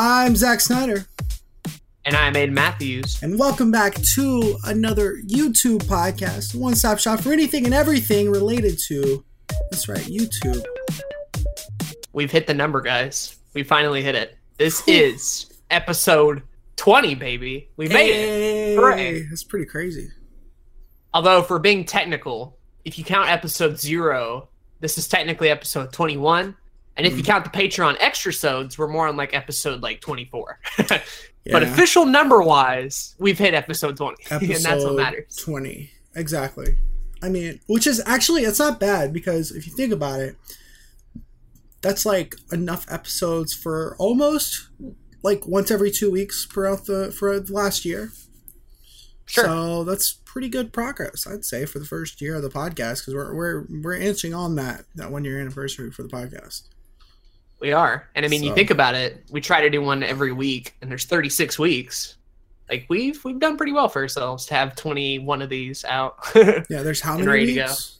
I'm Zack Snyder, And I'm Aiden Matthews. and welcome back to another YouTube podcast, one stop shop for anything and everything related to. That's right, YouTube. We've hit the number, guys. We finally hit it. This is episode 20, baby. We made it. Hooray. That's pretty crazy. Although, for being technical, if you count episode zero, this is technically episode 21. And if you mm. count the Patreon extra sodes, we're more on like episode like 24. But official number wise, we've hit episode 20. and that's what matters. 20. Exactly. I mean, which is actually, it's not bad because if you think about it, that's like enough episodes for almost like once every two weeks throughout the for the last year. Sure. So that's pretty good progress, I'd say, for the first year of the podcast because we're we're we're inching on that that one year anniversary for the podcast. We are. And I mean, you think about it, we try to do one every week, and there's 36 weeks. Like we've we've done pretty well for ourselves to have 21 of these out. Yeah, there's how many ready to go. weeks?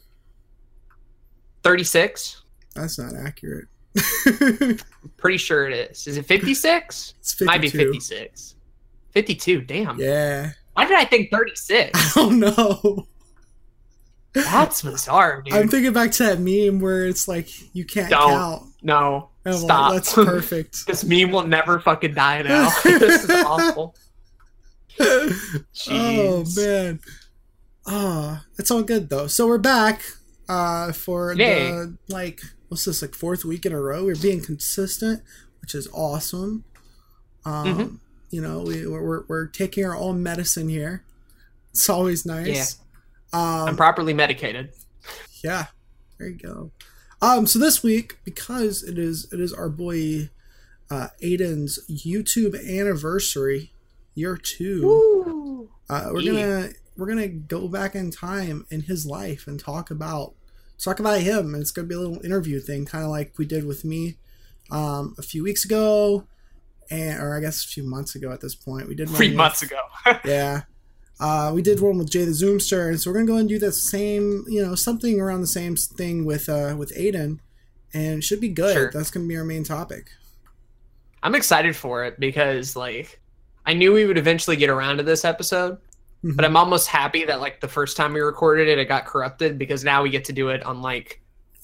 36? That's not accurate. Pretty sure it is. Is it 56? it's 52. Might be 56. 52. Damn. Yeah, Why did I think 36? I don't know. That's bizarre, dude. I'm thinking back to that meme where it's like you can't Don't. count. no. I'm like, Stop. that's perfect. this meme will never fucking die now. this is awful. oh man. Ah, it's all good though. So we're back uh for Yay. the like what's this like fourth week in a row. We're being consistent, which is awesome. Um Mhm. you know, we we're, we're we're taking our own medicine here. It's always nice. Um I'm properly medicated. Yeah, there you go. Um, so this week, because it is it is our boy uh, Aiden's YouTube anniversary, year two. Uh, we're Yeah. gonna we're gonna go back in time in his life and talk about talk about him. And it's gonna be a little interview thing, kind of like we did with me um, a few weeks ago, and or I guess a few months ago at this point. We did Three with- months ago. yeah. Uh, we did one with Jay the Zoomster, and so we're gonna go and do that same, you know, something around the same thing with uh with Aiden, and it should be good. Sure. That's gonna be our main topic. I'm excited for it because like I knew we would eventually get around to this episode, Mhm. but I'm almost happy that like the first time we recorded it, it got corrupted because now we get to do it on like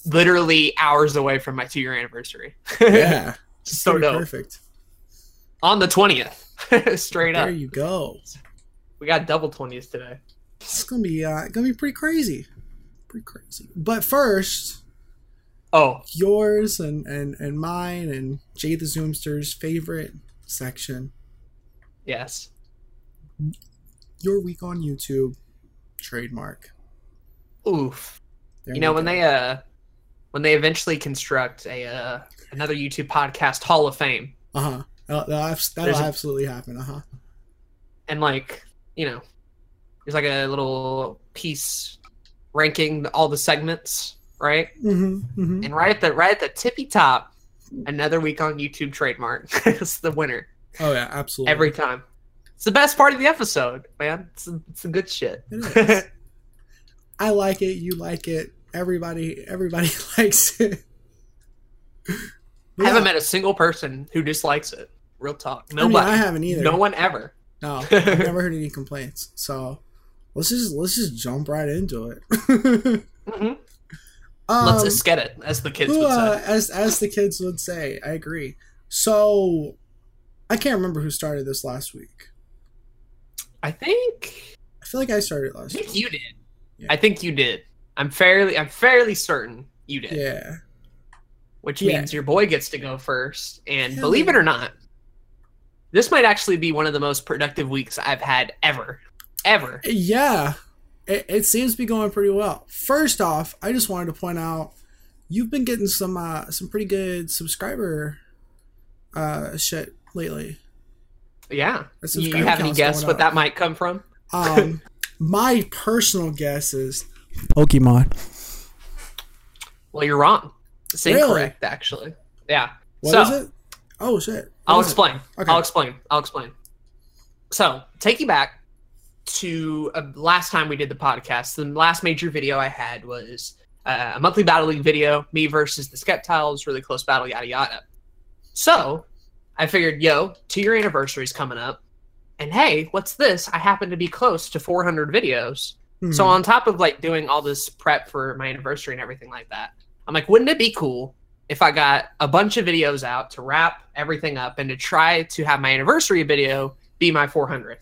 literally hours away from my two year anniversary. yeah, so dope. perfect. On the twentieth, straight There up. There you go. We got double twenties today. It's gonna be uh gonna be pretty crazy, pretty crazy. But first, Oh, yours and and and mine and Jay the Zoomster's favorite section, yes. your week on YouTube, trademark. Oof. There you know when go. they uh when they eventually construct a uh another YouTube podcast Hall of Fame uh huh that'll, that'll that'll There's a- absolutely happen. Uh huh. and like you know there's like a little piece ranking all the segments right Mm-hmm, mm-hmm. and right at the right at the tippy top another week on youtube trademark it's the winner Oh yeah, absolutely. every time it's the best part of the episode man it's, it's the good shit It is. I like it. You like it. Everybody, everybody likes it. i haven't met a single person who dislikes it real talk I mean, nobody I haven't either. no one ever No, I've never heard any complaints. So let's just let's just jump right into it. Mhm. um, let's just get it as the kids who, would uh, say as as the kids would say, I agree. So I can't remember who started this last week. i think I feel like I started i last think week. you did Yeah. i think you did i'm fairly i'm fairly certain you did Yeah. which Yeah. means your boy gets to go first. And Hell believe it or not, this might actually be one of the most productive weeks I've had ever. Ever. Yeah, it, it seems to be going pretty well. First off, I just wanted to point out you've been getting some uh, some pretty good subscriber uh, shit lately. Yeah. The You, you have any count's guess what up. that might come from? Um, my personal guess is Pokemon. Well, you're wrong. It's Really? incorrect, actually. Yeah. What so, is it? Oh shit! What I'll explain. Okay. I'll explain. I'll explain. So, take you back to uh, last time we did the podcast. The last major video I had was uh, a monthly battle league video, me versus the Skeptiles, really close battle, yada yada. So, I figured, yo, two year anniversary's coming up. And hey, what's this? I happen to be close to 400 videos. So Mhm. on top of like doing all this prep for my anniversary and everything like that, I'm like, wouldn't it be cool if I got a bunch of videos out to wrap everything up and to try to have my anniversary video be my 400th?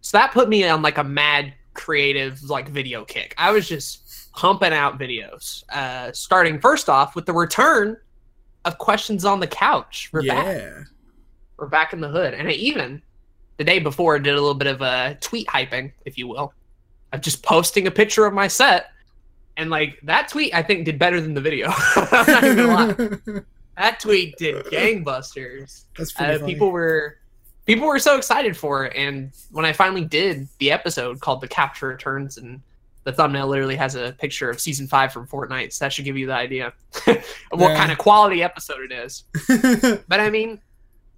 So that put me on like a mad creative like video kick. I was just pumping out videos, uh, starting first off with the return of questions on the couch. We're back yeah. we're back in the hood. And I even the day before did a little bit of a tweet hyping, if you will, of just posting a picture of my set. And like that tweet, I think did better than the video. I'm not lie. That tweet did gangbusters. That's Uh, people were people were so excited for it. And when I finally did the episode called "The Capture Returns," and the thumbnail literally has a picture of season five from Fortnite, so that should give you the idea of what Yeah. kind of quality episode it is. But I mean,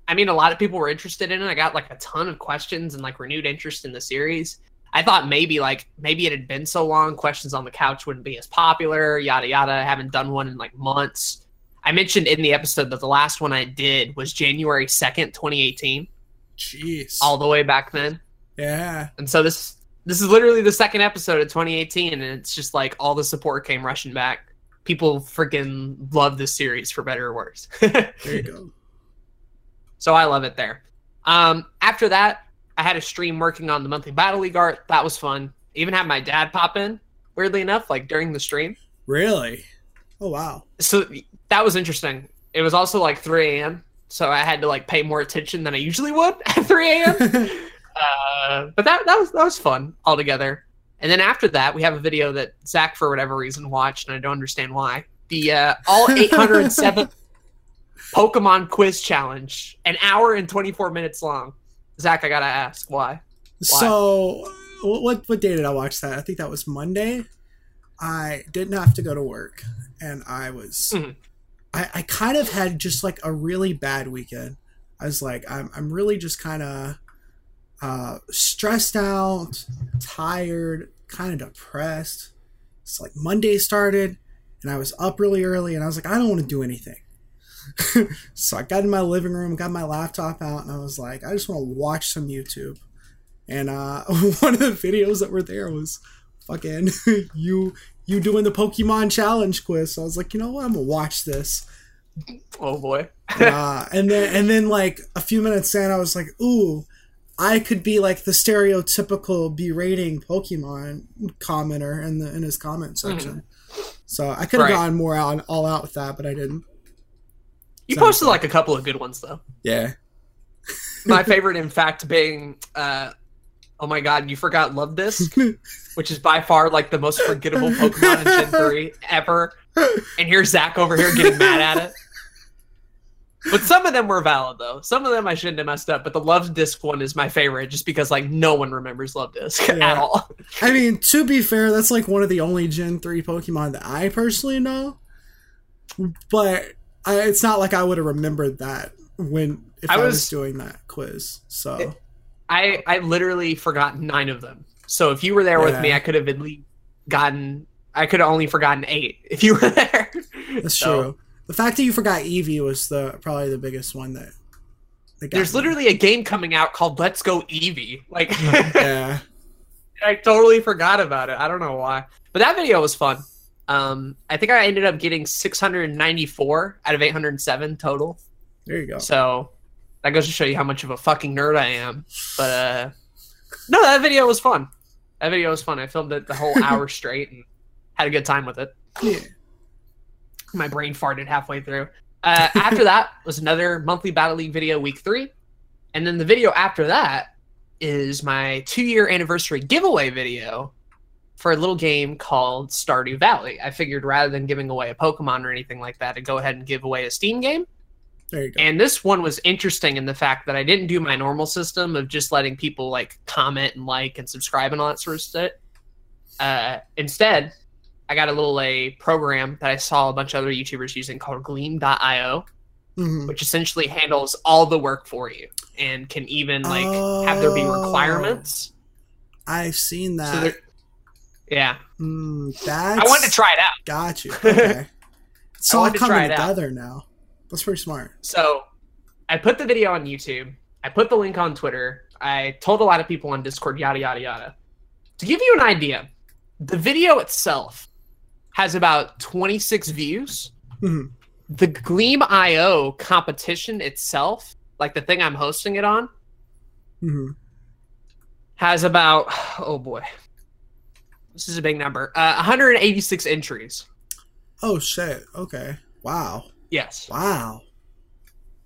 I mean, a lot of people were interested in it. I got like a ton of questions and like renewed interest in the series. I thought maybe like maybe it had been so long, questions on the couch wouldn't be as popular. Yada yada. I haven't done one in like months. I mentioned in the episode that the last one I did was January second, twenty eighteen, Jeez. all the way back then. yeah. And so this this is literally the second episode of 2018, and it's just like all the support came rushing back. People freaking love this series for better or worse. There you go. So I love it there. Um, after that, I had a stream working on the monthly battle league art. That was fun. Even had my dad pop in. Weirdly enough, like during the stream. Really? Oh wow. So that was interesting. It was also like 3 a.m. So I had to like pay more attention than I usually would at 3 a.m. uh, but that that was that was fun altogether. And then after that, we have a video that Zach, for whatever reason, watched, and I don't understand why. The uh, all 807 Pokemon quiz challenge, an hour and 24 minutes long. Zach, I gotta ask why. so what what day did I watch that? I think that was Monday. I didn't have to go to work, and I was Mhm. I, I kind of had just like a really bad weekend. I was like, I'm I'm really just kind of uh, stressed out, tired, kind of depressed. It's like Monday started, and I was up really early, and I was like, I don't want to do anything. so I got in my living room, got my laptop out, and I was like, I just want to watch some YouTube. And uh, one of the videos that were there was fucking you you doing the Pokemon challenge quiz. So I was like, you know what, I'm gonna watch this. Oh boy. uh, and then and then like a few minutes in, I was like, ooh, I could be like the stereotypical berating Pokemon commenter in the in his comment section. So I could have Right. gone more out all out with that, but I didn't. You Sounds posted like a couple of good ones though. Yeah. My favorite, in fact, being, uh, oh my god, you forgot Luvdisc, which is by far like the most forgettable Pokemon in Gen 3 ever. And here's Zach over here getting mad at it. But some of them were valid though. Some of them I shouldn't have messed up. But the Luvdisc one is my favorite, just because like no one remembers Luvdisc Yeah. at all. I mean, to be fair, that's like one of the only Gen 3 Pokemon that I personally know. But I, it's not like I would have remembered that when if I, I was, was- doing that quiz. So It- I I literally forgot nine of them. So if you were there with me, I could have at least gotten. I could have only forgotten eight if you were there. that's So, true. The fact that you forgot Eevee was the probably the biggest one that. that got There's me. literally a game coming out called Let's Go Eevee. Like yeah. I totally forgot about it. I don't know why. But that video was fun. Um, I think I ended up getting 694 out of 807 total. There you go. So that goes to show you how much of a fucking nerd I am. But uh, no, that video was fun. That video was fun. I filmed it the whole hour straight and had a good time with it. Yeah. My brain farted halfway through. Uh, after that was another monthly Battle League video, week three. And then the video after that is my two year anniversary giveaway video for a little game called Stardew Valley. I figured rather than giving away a Pokemon or anything like that, to go ahead and give away a Steam game. There you go. And this one was interesting in the fact that I didn't do my normal system of just letting people like comment and like and subscribe and all that sort of stuff. Uh, instead, I got a little a program that I saw a bunch of other YouTubers using called Gleam.io, Mhm. which essentially handles all the work for you and can even like have there be Oh. requirements. I've seen So that. there, yeah, mm, that's, I wanted to try it out. Got you. Okay. It's all wanted to try coming it out. together now. That's pretty smart. So I put the video on YouTube. I put the link on Twitter. I told a lot of people on Discord, yada yada yada. To give you an idea, the video itself has about 26 views. Mhm. The Gleam IO competition itself, like the thing I'm hosting it on, hmm has about oh boy, this is a big number. Uh, 186 entries. Oh shit. Okay. Wow. Yes, Wow.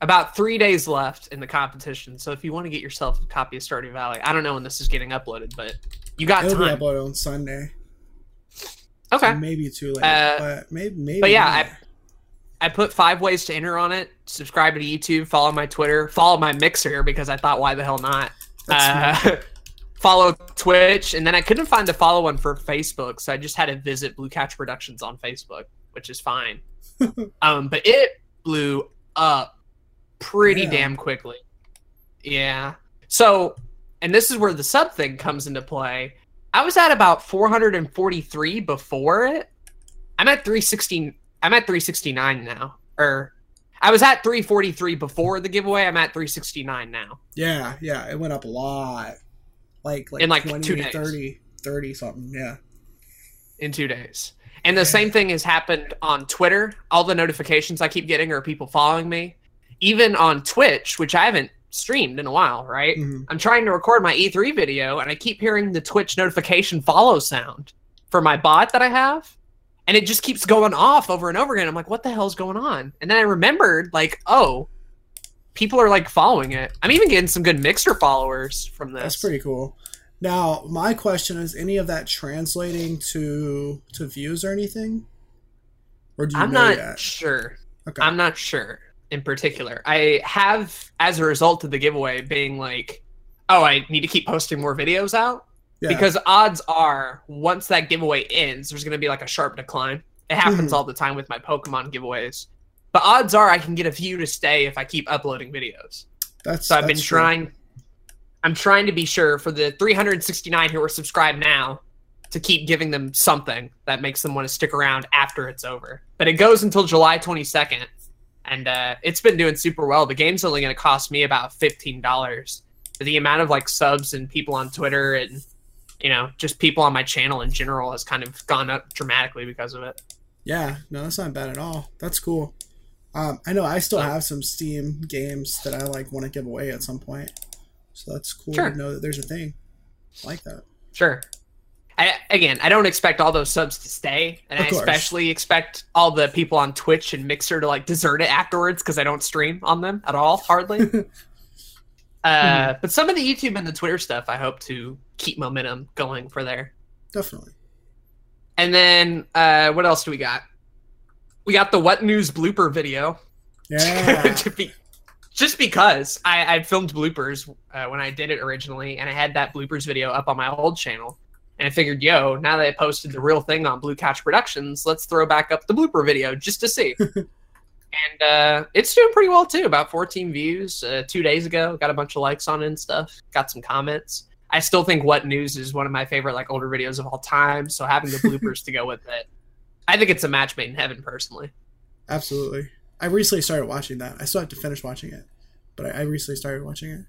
about three days left in the competition. So if you want to get yourself a copy of Stardew Valley, I don't know when this is getting uploaded, but you got It'll be time. uploaded on Sunday. Okay. Maybe too late, Uh, but maybe maybe. but yeah. I- I put five ways to enter on it. Subscribe to YouTube, follow my Twitter, follow my Mixer because I thought, why the hell not? Uh, follow Twitch, and then I couldn't find the follow one for Facebook, so I just had to visit Blue Couch Productions on Facebook, which is fine. um, but it blew up pretty Yeah. damn quickly. Yeah. So, and this is where the sub thing comes into play. I was at about 443 before it. I'm at 316. I'm at 369 now. Or I was at 343 before the giveaway. I'm at 369 now. Yeah, yeah, it went up a lot. Like like, In, like, 20, two days. 30, 30 something. Yeah. in two days. And the same thing has happened on Twitter. All the notifications I keep getting are people following me. Even on Twitch, which I haven't streamed in a while, right? Mhm. I'm trying to record my E3 video and I keep hearing the Twitch notification follow sound for my bot that I have. And it just keeps going off over and over again. I'm like, what the hell's going on? And then I remembered, like, oh, people are like following it. I'm even getting some good Mixer followers from this. That's pretty cool. Now, my question is: any of that translating to to views or anything? Or do you I'm know not yet? sure. Okay. I'm not sure in particular. I have, as a result of the giveaway, being like, oh, I need to keep posting more videos out yeah. because odds are once that giveaway ends, there's going to be like a sharp decline. It happens Mhm. all the time with my Pokemon giveaways. But odds are I can get a few to stay if I keep uploading videos. that's So I've been that's true. trying. I'm trying to be sure for the 369 who are subscribed now to keep giving them something that makes them want to stick around after it's over. But it goes until July 22nd, and uh, it's been doing super well. The game's only going to cost me about fifteen dollars. The amount of like subs and people on Twitter and you know just people on my channel in general has kind of gone up dramatically because of it. Yeah, no, that's not bad at all. That's cool. Um, I know I still have some Steam games that I like want to give away at some point, so that's cool Sure. to know that there's a thing like that. Sure. I, again, I don't expect all those subs to stay, and Of I course. especially expect all the people on Twitch and Mixer to like desert it afterwards because I don't stream on them at all, hardly. uh, but some of the YouTube and the Twitter stuff, I hope to keep momentum going for there. Definitely. And then, uh, what else do we got? We got the What News blooper video. Yeah. Be- just because I, I filmed bloopers uh, when I did it originally, and I had that bloopers video up on my old channel. And I figured, yo, now that I posted the real thing on Blue Couch Productions, let's throw back up the blooper video just to see. and uh, it's doing pretty well too. About 14 views uh, two days ago. Got a bunch of likes on it and stuff. Got some comments. I still think What News is one of my favorite like older videos of all time. So having the bloopers to go with it, I think it's a match made in heaven personally. Absolutely. I recently started watching that. I still have to finish watching it, but I, I recently started watching it.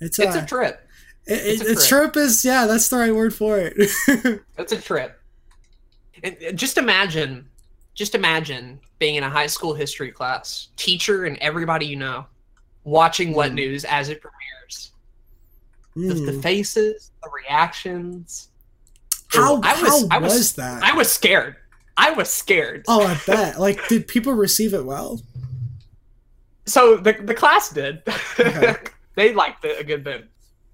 It's, It's uh, a trip. it, it's a it's trip is yeah, that's the right word for it. It's a trip. And and just imagine, just imagine being in a high school history class, teacher and everybody you know, watching What Mm. News as it premieres. The, the Mm. faces, the reactions. How I was, how I was, was, that? I was scared. I was scared. oh, I bet. Like, did people receive it well? So the the class did. Okay. they liked it a good bit.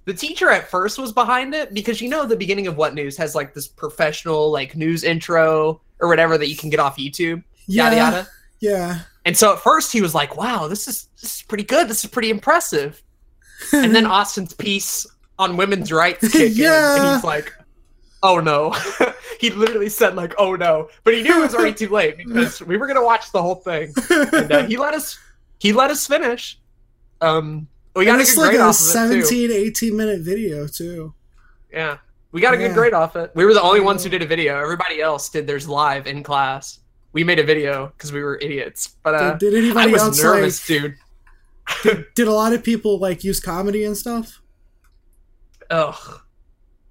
The teacher at first was behind it because you know the beginning of What News has like this professional like news intro or whatever that you can get off YouTube. Yeah, Yada yada. yeah. And so at first he was like, "Wow, this is this is pretty good. This is pretty impressive." And then Austin's piece on women's rights kick in, Yeah. and he's like, "Oh no!" he literally said like, "Oh no," but he knew it was already too late because we were gonna watch the whole thing, and uh, he let us he let us finish. Um, we got and a it's good like grade a off of it too. 17, 18 minute video too. Yeah, we got a good grade off it. We were the only ones who did a video. Everybody else did theirs live in class. We made a video because we were idiots, but uh, did, did I anybody was else nervous, like? dude. Did a lot of people like use comedy and stuff? Ugh.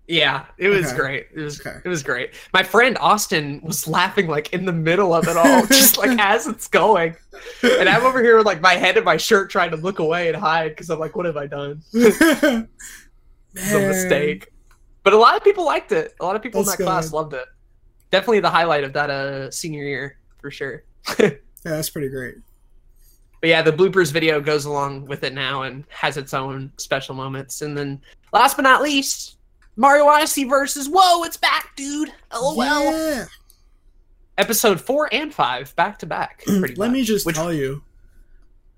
Yeah, it was Okay. great. It was Okay. it was great. My friend Austin was laughing like in the middle of it all, just like as it's going. And I'm over here with like my head in my shirt trying to look away and hide because I'm like, what have I done? It's a mistake. But a lot of people liked it. A lot of people That's in that class loved it. Definitely the highlight of that uh senior year for sure. Yeah, that's pretty great. But yeah, the bloopers video goes along with it now and has its own special moments. And then last but not least, Mario Odyssey versus Whoa, it's back, dude. LOL. Yeah. Episode four and five back to back. Pretty Let me just Which- tell you,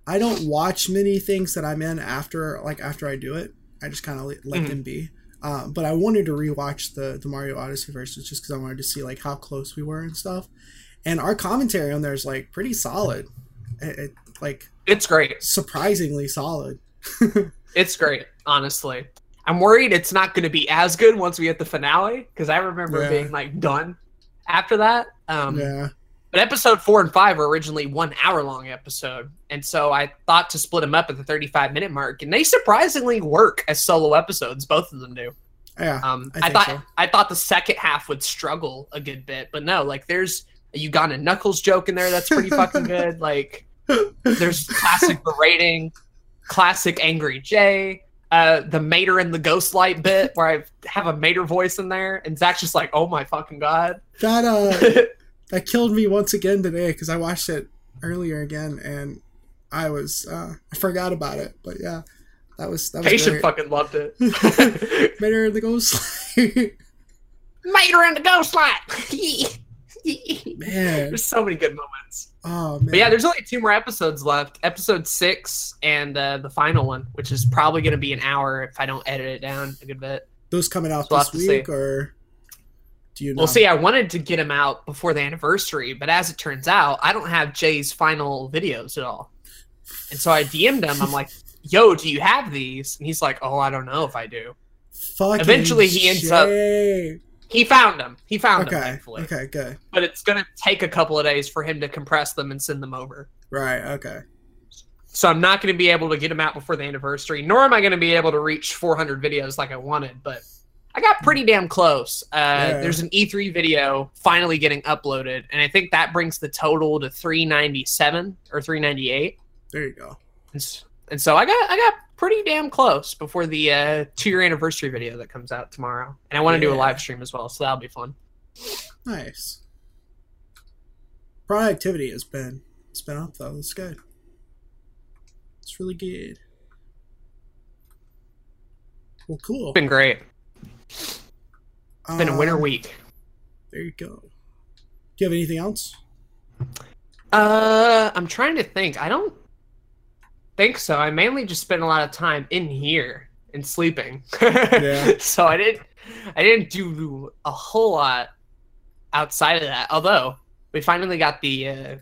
I don't watch many things that I'm in after like after I do it. I just kind of let, let Mhm. them be. Um, but I wanted to rewatch the the Mario Odyssey versus just because I wanted to see like how close we were and stuff. And our commentary on there is like pretty solid. It, it like It's great. surprisingly solid. It's great, honestly. I'm worried it's not going to be as good once we hit the finale because I remember Yeah. being like done after that. Um, yeah. But episode four and five were originally one hour long episode, and so I thought to split them up at the 35 minute mark, and they surprisingly work as solo episodes. Both of them do. Yeah. Um, I I, thought so. I thought the second half would struggle a good bit, but no, like there's a Uganda Knuckles joke in there that's pretty fucking good. Like there's classic berating, classic angry Jay, uh, the Mater and the Ghostlight bit where I have a Mater voice in there, and Zach's just like, "Oh my fucking god!" That uh that killed me once again today because I watched it earlier again and I was uh I forgot about it. But yeah, that was that was Patient fucking loved it. Mater and the Ghostlight. Mater and the Ghost Light. man. there's so many good moments. Oh man. But yeah, there's only two more episodes left. Episode six and uh, the final one, which is probably going to be an hour if I don't edit it down a good bit. those coming out We'll this week or do you know? Well, see, I wanted to get him out before the anniversary, but as it turns out, I don't have Jay's final videos at all. And so I DM'd him. I'm like, "Yo, do you have these?" And he's like, "Oh, I don't know if I do." Fucking eventually he ends up- Jay. He found them. He found them, Okay. thankfully. Okay. Good. But it's gonna take a couple of days for him to compress them and send them over. Right. Okay. So I'm not going to be able to get them out before the anniversary, nor am I going to be able to reach 400 videos like I wanted. But I got pretty damn close. Uh, Yeah. There's an E3 video finally getting uploaded, and I think that brings the total to 397 or 398. There you go. And, and so I got I got pretty damn close before the uh, two year anniversary video that comes out tomorrow, and I want to do a live stream as well, so that'll be fun. Nice. Productivity has been it's been up though. It's good. It's really good. Well, cool. It's been great. It's been a winter Um, week. There you go. Do you have anything else? Uh, I'm trying to think. I don't think so. I mainly just spent a lot of time in here and sleeping. Yeah. so I didn't. I didn't do a whole lot outside of that. Although we finally got the uh,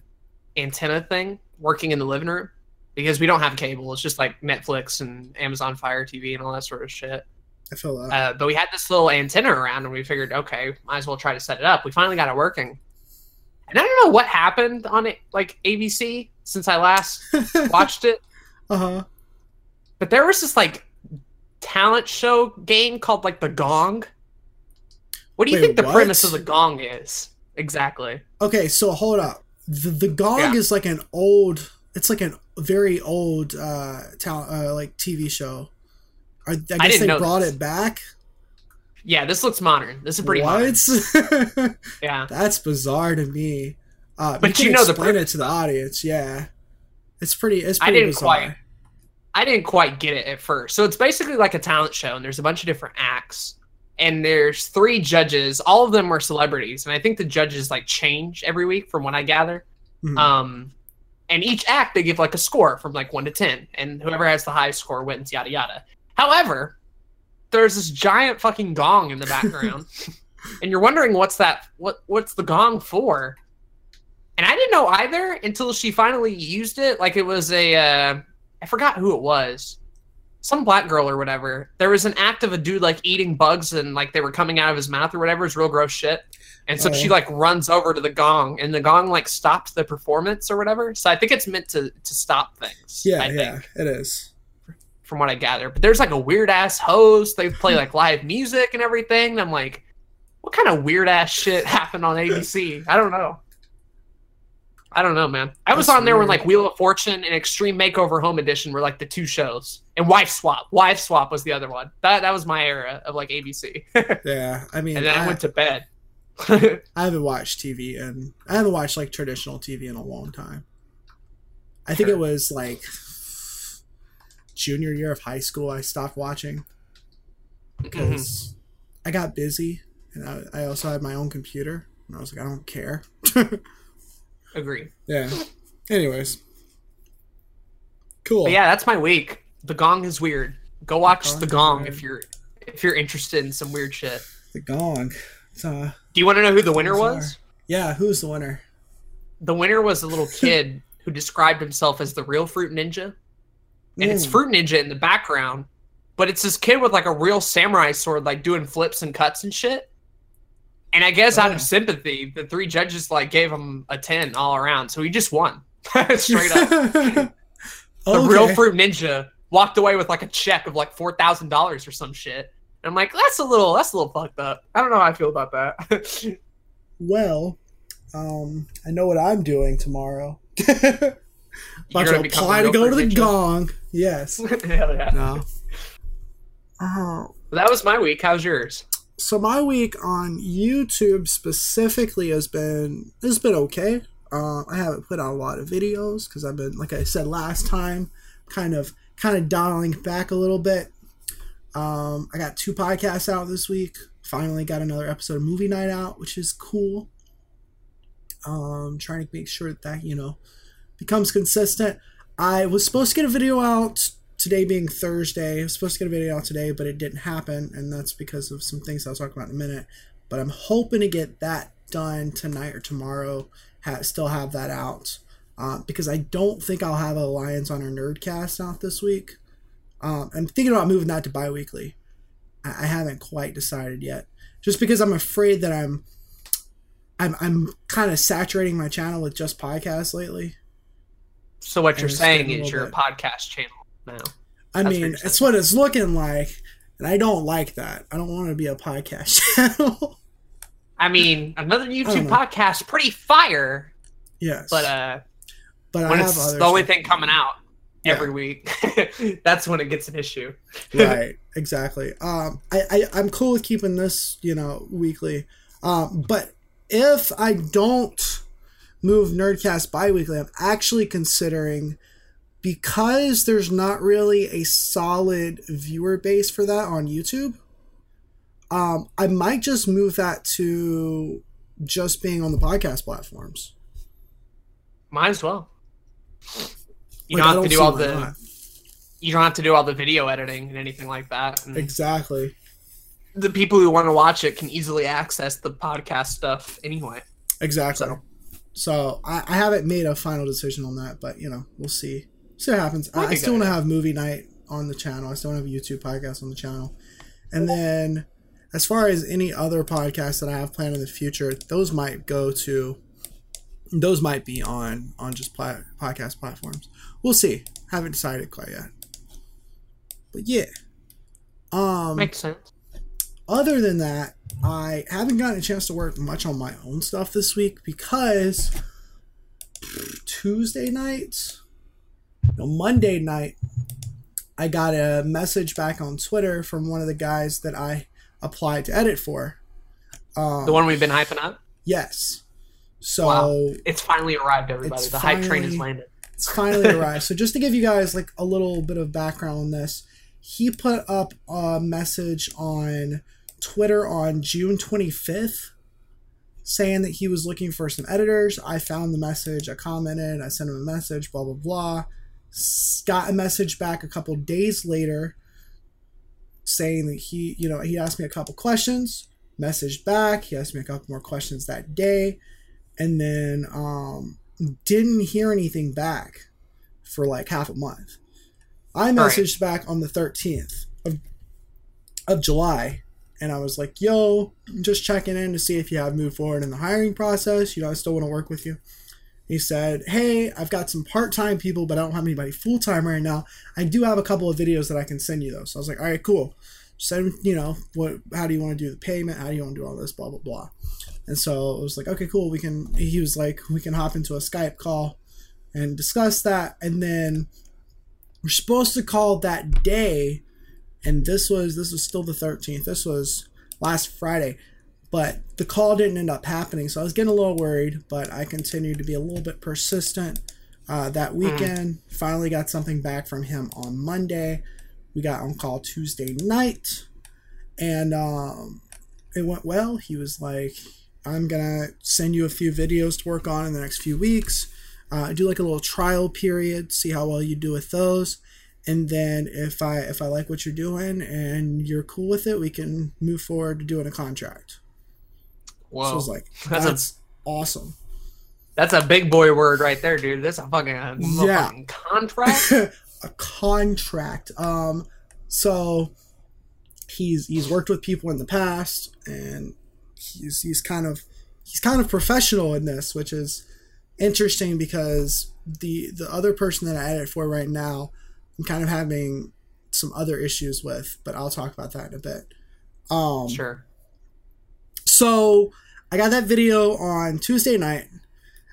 antenna thing working in the living room because we don't have cable. It's just like Netflix and Amazon Fire TV and all that sort of shit. I feel that. Uh, but we had this little antenna around, and we figured, okay, might as well try to set it up. We finally got it working, and I don't know what happened on it, like ABC, since I last watched it. Uh huh. But there was this like talent show game called like the Gong. What do you Wait, think the what? premise of the Gong is exactly? Okay, so hold up. The the Gong Yeah. is like an old. It's like a very old uh talent uh, like TV show. I, I guess didn't they brought this. it back. Yeah, this looks modern. This is pretty modern. Yeah, That's bizarre to me. Uh, But can you know the premise to the audience. Yeah, it's pretty. It's I pretty didn't bizarre. quite- I didn't quite get it at first. So it's basically like a talent show, and there's a bunch of different acts, and there's three judges. All of them are celebrities, and I think the judges like change every week, from what I gather. Mhm. Um, and each act they give like a score from like one to ten, and whoever has the highest score wins. Yada yada. However, there's this giant fucking gong in the background, and you're wondering what's that? What what's the gong for? And I didn't know either until she finally used it. Like it was a, uh, I forgot who it was. some black girl or whatever. There was an act of a dude like eating bugs and like they were coming out of his mouth or whatever. It's real gross shit. And so Oh. she like runs over to the gong, and the gong like stops the performance or whatever. So I think it's meant to to stop things. Yeah, I yeah, think, it is. from what I gather. But there's like a weird ass host. They play like live music and everything. And I'm like, what kind of weird ass shit happened on ABC? I don't know. I don't know, man. I was That's on there when weird. like Wheel of Fortune and Extreme Makeover Home Edition were like the two shows, and Wife Swap. Wife Swap was the other one. That that was my era of like ABC. Yeah, I mean, then I, I, went to bed. I haven't watched TV and I haven't watched like traditional TV in a long time. I think Sure. it was like junior year of high school I stopped watching mm-hmm. because I got busy and I, I also had my own computer and I was like, I don't care. Agree. yeah. Anyways, cool. But yeah, that's my week. The Gong is weird. Go watch Gong The Gong if you're if you're interested in some weird shit. the gong. Uh, Do you want to know who the winner Bizarre. was? yeah, who's the winner? The winner was a little kid who described himself as the real Fruit Ninja. And it's Mm. Fruit Ninja in the background, but it's this kid with like a real samurai sword, like doing flips and cuts and shit. And I guess out Oh. of sympathy, the three judges like gave him a 10 all around. So he just won. Straight up. The okay. real Fruit Ninja walked away with like a check of like $4,000 or some shit. And I'm like, that's a little, that's a little fucked up. I don't know how I feel about that. Well, um, I know what I'm doing tomorrow. About gonna apply to go to the gong. Yes. Hell yeah. No. Uh, That was my week. How's yours? So my week on YouTube specifically has been has been okay. Uh, I haven't put out a lot of videos because I've been, like I said last time, kind of kind of dialing back a little bit. Um, I got two podcasts out this week. Finally got another episode of Movie Night out, which is cool. Um, trying to make sure that, that you know becomes consistent. I was supposed to get a video out today being Thursday. I was supposed to get a video out today, but it didn't happen, and that's because of some things I'll talk about in a minute. But I'm hoping to get that done tonight or tomorrow. Ha- still have that out uh, because I don't think I'll have a Lions on our Nerdcast out this week. Um, I'm thinking about moving that to bi-weekly. I, I haven't quite decided yet, just because I'm afraid that I'm I'm I'm kind of saturating my channel with just podcasts lately. So what And you're saying is you're a bit- podcast channel now. I That's mean, it's what it's looking like, and I don't like that. I don't want to be a podcast channel. I mean, another YouTube podcast, pretty fire, yes, but uh, but when I have it's the only thing coming out Yeah. every week, that's when it gets an issue. right exactly um I, I i'm cool with keeping this you know weekly um but if i don't move nerdcast bi-weekly i'm actually considering because there's not really a solid viewer base for that on youtube um i might just move that to just being on the podcast platforms Might as well. You Like, don't have to do all the not. you don't have to do all the video editing and anything like that. And exactly the people who want to watch it can easily access the podcast stuff anyway. Exactly. So- So, I, I haven't made a final decision on that, but you know, we'll see. See what happens. I, Might I still want to have movie night on the channel. I still want to have a YouTube podcast on the channel. And then as far as any other podcasts that I have planned in the future, those might go to those might be on on just pla- podcast platforms. We'll see. Haven't decided quite yet. But yeah. Um Makes sense. other than that, I haven't gotten a chance to work much on my own stuff this week because Tuesday night, no, Monday night, I got a message back on Twitter from one of the guys that I applied to edit for. Um, The one we've been hyping up. yes. So Wow. It's finally arrived, everybody. The hype train has landed. it's finally arrived. So just to give you guys like a little bit of background on this, he put up a message on Twitter on June 25th saying that he was looking for some editors. I found the message, I commented, I sent him a message, blah blah blah. Got a message back a couple days later saying that he, you know, he asked me a couple questions, messaged back, he asked me a couple more questions that day, and then um didn't hear anything back for like half a month. I messaged right. back on the 13th of, of July and I was like, yo, just checking in to see if you have moved forward in the hiring process. You know, I still want to work with you. He said, hey, I've got some part time people, but I don't have anybody full time right now. I do have a couple of videos that I can send you, though. So I was like, all right, cool. Send, you know, what, how do you want to do the payment? How do you want to do all this? Blah, blah, blah. And so it was like, okay, cool. We can, he was like, we can hop into a Skype call and discuss that. And then we're supposed to call that day and this was this was still the 13th this was last friday but the call didn't end up happening so i was getting a little worried but i continued to be a little bit persistent uh, that hmm. weekend mm. finally got something back from him on monday we got on call tuesday night and um, it went well he was like i'm gonna send you a few videos to work on in the next few weeks uh, do like a little trial period see how well you do with those and then if I if I like what you're doing and you're cool with it, we can move forward to doing a contract. Whoa, so I was like, that's, that's a, awesome. That's a big boy word right there, dude. That's a fucking, a yeah. Fucking contract. a contract. Um, so he's he's worked with people in the past, and he's he's kind of he's kind of professional in this, which is interesting because the the other person that I edit for right now I'm kind of having some other issues with, but I'll talk about that in a bit. Um, sure. So I got that video on Tuesday night.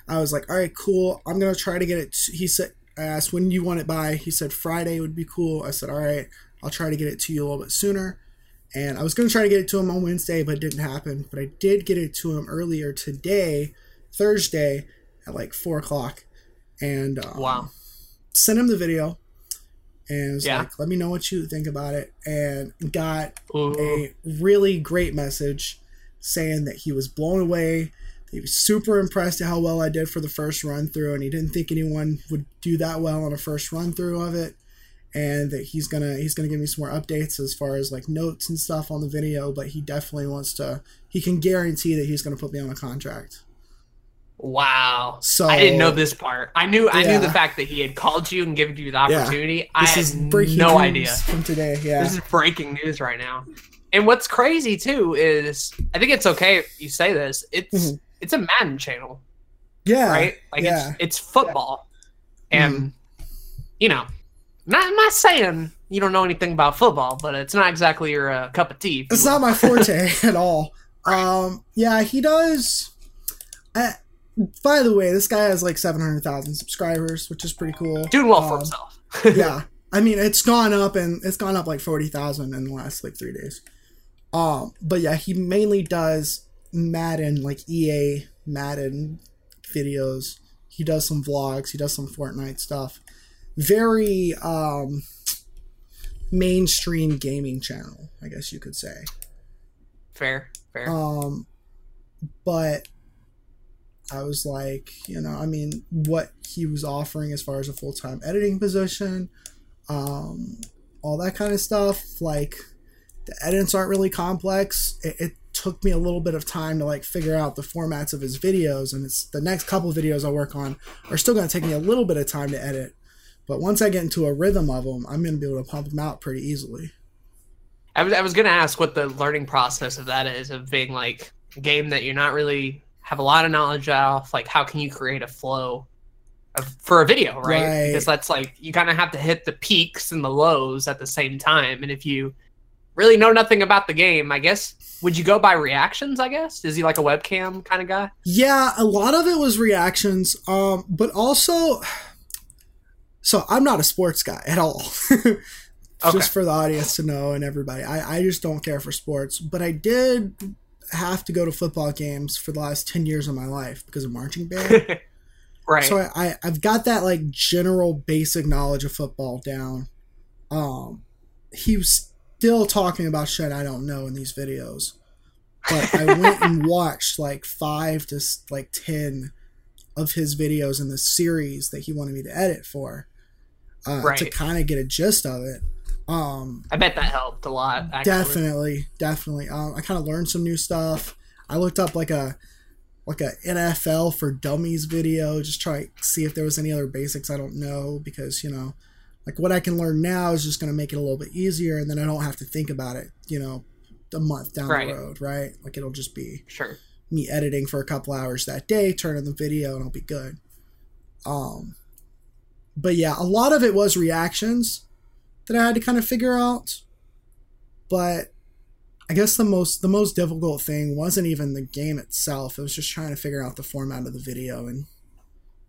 I was like, all right, cool. I'm gonna try to get it. He said, I asked when you want it by. He said Friday would be cool. I said, all right, I'll try to get it to you a little bit sooner. And I was gonna try to get it to him on Wednesday, but it didn't happen. But I did get it to him earlier today, Thursday, at like four o'clock, and um, wow, sent him the video and was yeah. like, "Let me know what you think about it." And got Ooh. a really great message saying that he was blown away. He was super impressed at how well I did for the first run through, and he didn't think anyone would do that well on a first run through of it. And that he's gonna he's gonna give me some more updates as far as like notes and stuff on the video, but he definitely wants to. He can guarantee that he's gonna put me on a contract. Wow. So I didn't know this part. I knew I knew the fact that he had called you and given you the opportunity. Yeah. I had no idea from today. Yeah. This is breaking news right now. And what's crazy too is I think it's okay if you say this. It's mm-hmm. it's a Madden channel. Yeah. Right? Like yeah. it's it's football. And mm you know, not I'm not saying you don't know anything about football, but it's not exactly your uh, cup of tea. It's not my forte at all. Um yeah, he does I, by the way, this guy has like 700,000 subscribers, which is pretty cool. Doing well um, for himself. yeah. I mean, it's gone up and it's gone up like 40,000 in the last like three days. Um, but yeah, he mainly does Madden, like EA Madden videos. He does some vlogs, he does some Fortnite stuff. Very um, mainstream gaming channel, I guess you could say. Fair, fair. Um, but I was like, you know, I mean, what he was offering as far as a full time editing position, um, all that kind of stuff. Like, the edits aren't really complex. It, it, took me a little bit of time to like figure out the formats of his videos, and it's the next couple videos I work on are still going to take me a little bit of time to edit. But once I get into a rhythm of them, I'm going to be able to pump them out pretty easily. I was I was going to ask what the learning process of that is of being like a game that you're not really have a lot of knowledge of like how can you create a flow of, for a video right? right because that's like you kind of have to hit the peaks and the lows at the same time and if you really know nothing about the game i guess would you go by reactions i guess is he like a webcam kind of guy yeah a lot of it was reactions um but also so i'm not a sports guy at all okay. just for the audience to know and everybody I, I just don't care for sports but i did have to go to football games for the last 10 years of my life because of marching band. right. So I, I, I've got that like general basic knowledge of football down. Um, he was still talking about shit I don't know in these videos. But I went and watched like five to like 10 of his videos in the series that he wanted me to edit for uh, right. to kind of get a gist of it. Um, I bet that helped a lot. Actually. Definitely, definitely. Um, I kind of learned some new stuff. I looked up like a like a NFL for Dummies video, just try see if there was any other basics I don't know because you know like what I can learn now is just going to make it a little bit easier, and then I don't have to think about it, you know, a month down Right. the road, right? Like it'll just be Sure. me editing for a couple hours that day, turning the video, and I'll be good. Um, but yeah, a lot of it was reactions that I had to kind of figure out. But I guess the most the most difficult thing wasn't even the game itself. It was just trying to figure out the format of the video and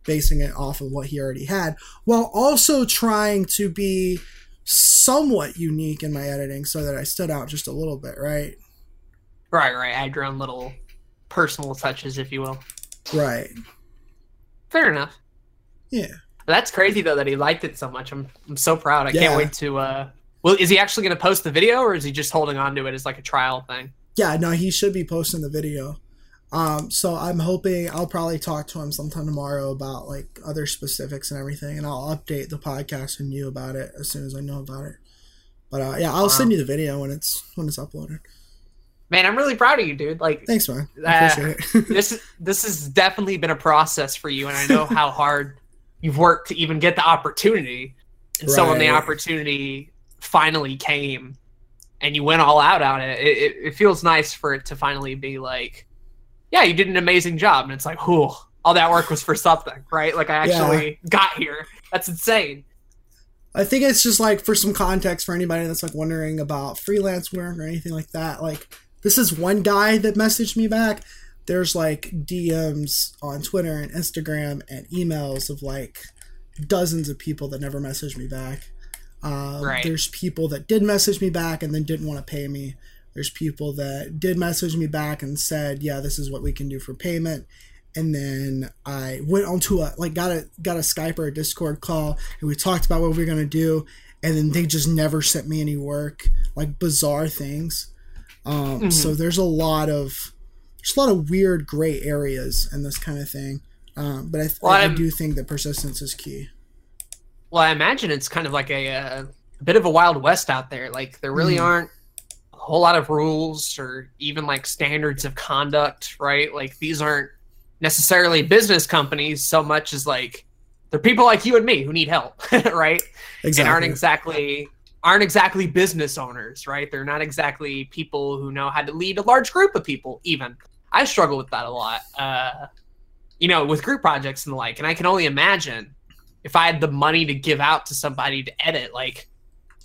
basing it off of what he already had, while also trying to be somewhat unique in my editing so that I stood out just a little bit, right? Right, right. Add your own little personal touches, if you will. Right. Fair enough. Yeah. That's crazy though that he liked it so much. I'm I'm so proud. I Yeah. can't wait to uh well is he actually gonna post the video or is he just holding on to it as like a trial thing? Yeah, no, he should be posting the video. Um, so I'm hoping I'll probably talk to him sometime tomorrow about like other specifics and everything, and I'll update the podcast and you about it as soon as I know about it. But uh, yeah, I'll Wow. send you the video when it's when it's uploaded. Man, I'm really proud of you, dude. Like Thanks, man. Uh, appreciate it. this this has definitely been a process for you and I know how hard you've worked to even get the opportunity. And so when the opportunity finally came and you went all out on it, it, it, it feels nice for it to finally be like, yeah, you did an amazing job. And it's like, whew, all that work was for something, right? Like I Yeah. actually got here. That's insane. I think it's just like for some context for anybody that's like wondering about freelance work or anything like that. Like this is one guy that messaged me back. There's like DMs on Twitter and Instagram and emails of like dozens of people that never messaged me back. Um, Right. There's people that did message me back and then didn't want to pay me. There's people that did message me back and said, "Yeah, this is what we can do for payment." And then I went onto a like got a got a Skype or a Discord call and we talked about what we were gonna do. And then they just never sent me any work, like bizarre things. Um, Mhm. So there's a lot of there's a lot of weird gray areas in this kind of thing. Um, but I, th- Well, I do think that persistence is key. Well, I imagine it's kind of like a, a bit of a wild west out there. Like there really Mhm. aren't whole lot of rules or even like standards of conduct, right? Like these aren't necessarily business companies so much as like they're people like you and me who need help, right? Exactly. And aren't exactly aren't exactly business owners, right? They're not exactly people who know how to lead a large group of people. Even I struggle with that a lot. Uh, you know, with group projects and the like. And I can only imagine if I had the money to give out to somebody to edit, like,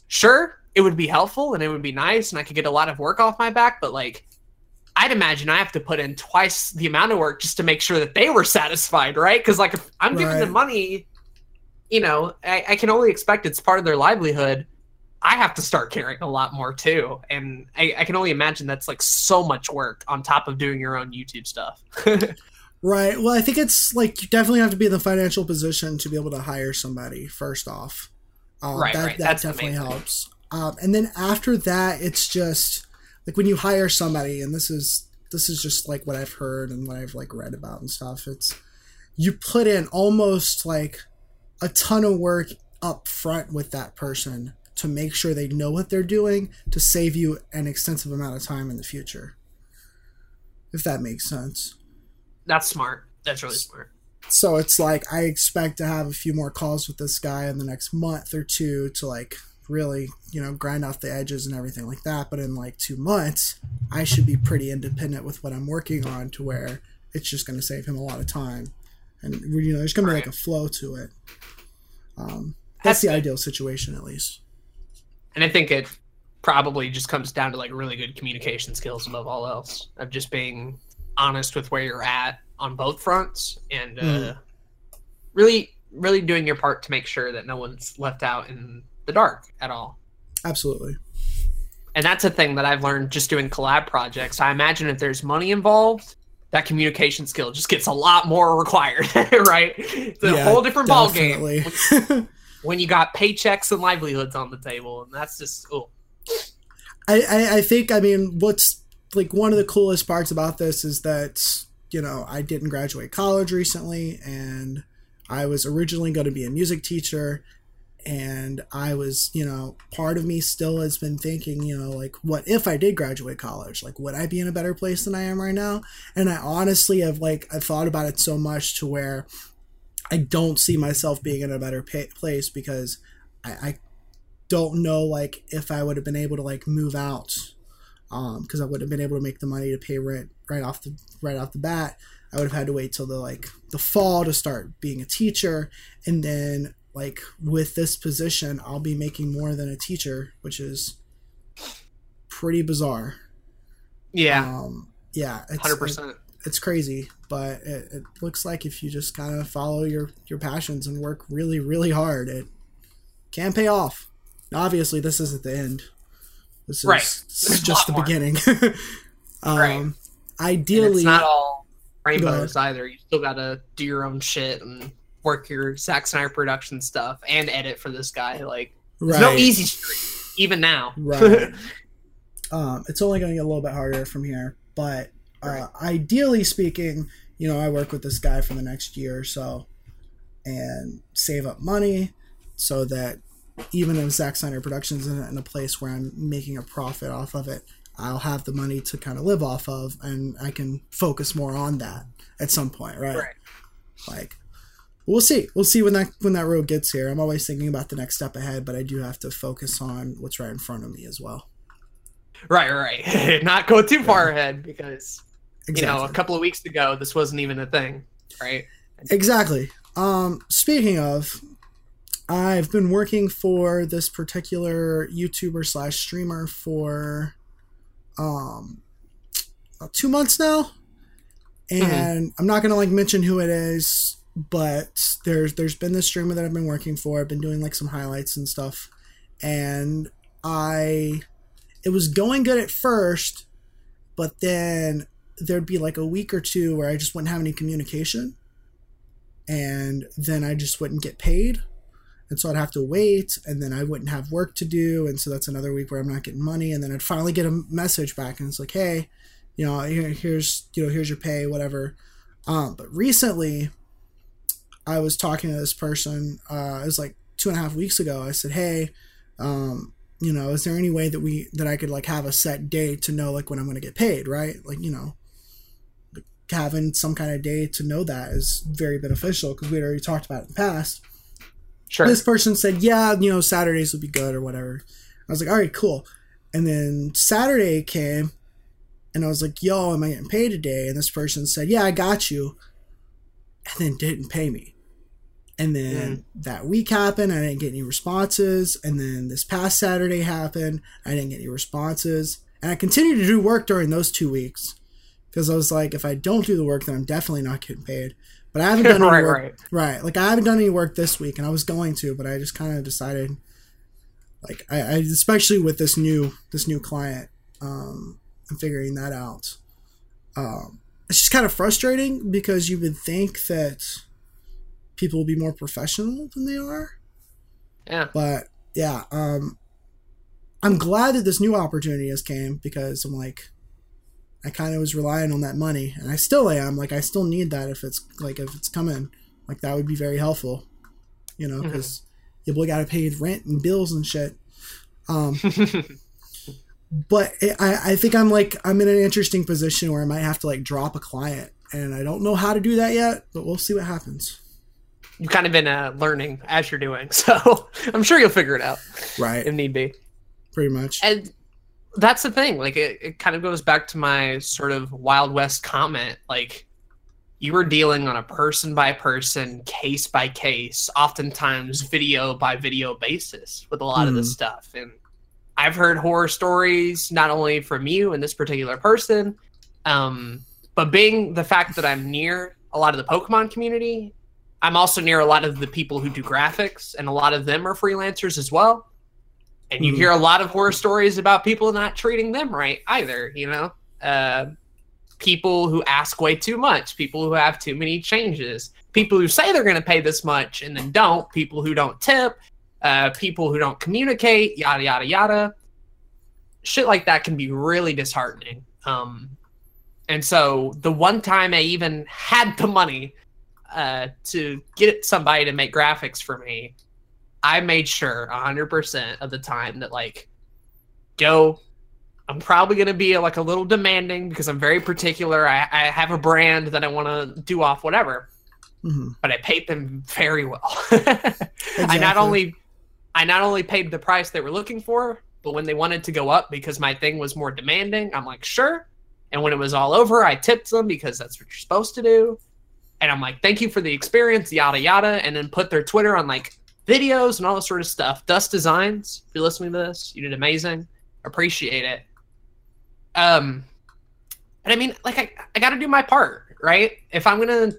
sure, it would be helpful and it would be nice and I could get a lot of work off my back, but like, I'd imagine I have to put in twice the amount of work just to make sure that they were satisfied, right? Because like, if I'm giving them money, you know, I, I can only expect it's part of their livelihood. I have to start caring a lot more too, and I, I can only imagine that's like so much work on top of doing your own YouTube stuff. Right. Well, I think it's like you definitely have to be in the financial position to be able to hire somebody first off. Um, Right, That, right. that That's definitely helps. Um, and then after that, it's just like when you hire somebody, and this is this is just like what I've heard and what I've like read about and stuff. It's you put in almost like a ton of work up front with that person to make sure they know what they're doing to save you an extensive amount of time in the future. If that makes sense. that's smart. That's really smart. so it's like I expect to have a few more calls with this guy in the next month or two to like really, you know, grind off the edges and everything like that. But in like two months, I should be pretty independent with what I'm working on to where it's just going to save him a lot of time. And, you know, there's going to be like a flow to it. Um, that's, That's the good. ideal situation, at least. And I think it probably just comes down to like really good communication skills above all else of just being honest with where you're at on both fronts and uh, Mhm. really, really doing your part to make sure that no one's left out in the dark at all. Absolutely. And that's a thing that I've learned just doing collab projects. I imagine if there's money involved, that communication skill just gets a lot more required, right? It's a Yeah, whole different ball game when you got paychecks and livelihoods on the table, and that's just oh, I, I, I think I mean what's like one of the coolest parts about this is that you know I didn't graduate college recently and I was originally going to be a music teacher and I was you know part of me still has been thinking you know like what if I did graduate college? Like would I be in a better place than I am right now? And I honestly have like I thought about it so much to where I don't see myself being in a better pa place because I, I don't know like if I would have been able to like move out um, because I wouldn't have been able to make the money to pay rent right off the right off the bat. I would have had to wait till the like the fall to start being a teacher, and then like with this position, I'll be making more than a teacher, which is pretty bizarre. Yeah, Um, yeah, it's, hundred percent. it's crazy, but it, it looks like if you just kind of follow your your passions and work really really hard, it can pay off. Obviously, this isn't the end. This is, Right. this is just the more. beginning. um, Right. And Ideally, it's not all rainbows either. You still gotta do your own shit and work your Zack Snyder production stuff and edit for this guy. Like, there's no easy street, even now. Right. um, it's only going to get a little bit harder from here. But uh, Right. ideally speaking, you know, I work with this guy for the next year or so, and save up money so that even if Zack Snyder Productions isn't in a place where I'm making a profit off of it, I'll have the money to kind of live off of, and I can focus more on that at some point, right? Right. Like, we'll see. We'll see when that when that road gets here. I'm always thinking about the next step ahead, but I do have to focus on what's right in front of me as well. right, right. Not go too far ahead because Exactly. you know a couple of weeks ago this wasn't even a thing, right? Exactly. Um, speaking of, I've been working for this particular YouTuber slash streamer for um about two months now, and I'm not gonna like mention who it is, but there's there's been this streamer that I've been working for. I've been doing like some highlights and stuff, and I it was going good at first, but then there'd be like a week or two where I just wouldn't have any communication and then I just wouldn't get paid. And so I'd have to wait, and then I wouldn't have work to do, and so that's another week where I'm not getting money. And then I'd finally get a message back, and it's like, hey, you know, here, here's you know, here's your pay, whatever. Um, but recently, I was talking to this person. Uh, it was like two and a half weeks ago. I said, hey, um, you know, is there any way that we that I could like have a set date to know like when I'm going to get paid, right? Like, you know, having some kind of day to know that is very beneficial because we had already talked about it in the past. Sure. This person said, yeah, you know, Saturdays would be good or whatever. I was like, all right, cool. And then Saturday came and I was like, yo, am I getting paid today? And this person said, yeah, I got you. And then didn't pay me. And then that week happened. I didn't get any responses. And then this past Saturday happened. I didn't get any responses. And I continued to do work during those two weeks because I was like, if I don't do the work, then I'm definitely not getting paid. But I haven't done any work. right. Right. Like I haven't done any work this week and I was going to, but I just kind of decided like I, I especially with this new this new client, um, and figuring that out. Um it's just kind of frustrating because you would think that people will be more professional than they are. Yeah. But yeah, um I'm glad that this new opportunity has came because I'm like I kind of was relying on that money and I still am. Like I still need that if it's like if it's coming. Like that would be very helpful you know because you got to pay rent and bills and shit. Um but it, I, I think i'm like i'm in an interesting position where i might have to like drop a client and i don't know how to do that yet but we'll see what happens You've kind of been uh, learning as you're doing, so I'm sure you'll figure it out right if need be. pretty much And that's the thing. Like, it, it kind of goes back to my sort of Wild West comment. Like, you were dealing on a person by person, case by case, oftentimes video by video basis with a lot of this stuff. And I've heard horror stories not only from you and this particular person, um, but being the fact that I'm near a lot of the Pokemon community, I'm also near a lot of the people who do graphics, and a lot of them are freelancers as well. And you Mhm. hear a lot of horror stories about people not treating them right either, you know? Uh, people who ask way too much, people who have too many changes, people who say they're going to pay this much and then don't, people who don't tip, uh, people who don't communicate, yada, yada, yada. Shit like that can be really disheartening. Um, and so the one time I even had the money uh, to get somebody to make graphics for me, I made sure 100% of the time that, like, go. I'm probably going to be like a little demanding because I'm very particular. I, I have a brand that I want to do off, whatever Mhm. but I paid them very well. I not only I not only paid the price they were looking for, but when they wanted to go up because my thing was more demanding, I'm like, sure. And when it was all over, I tipped them because that's what you're supposed to do. And I'm like, thank you for the experience, yada yada. And then put their Twitter on like videos and all this sort of stuff. Dust Designs, if you're listening to this, you did amazing. Appreciate it. Um, and I mean, like, I, I got to do my part, right? If I'm gonna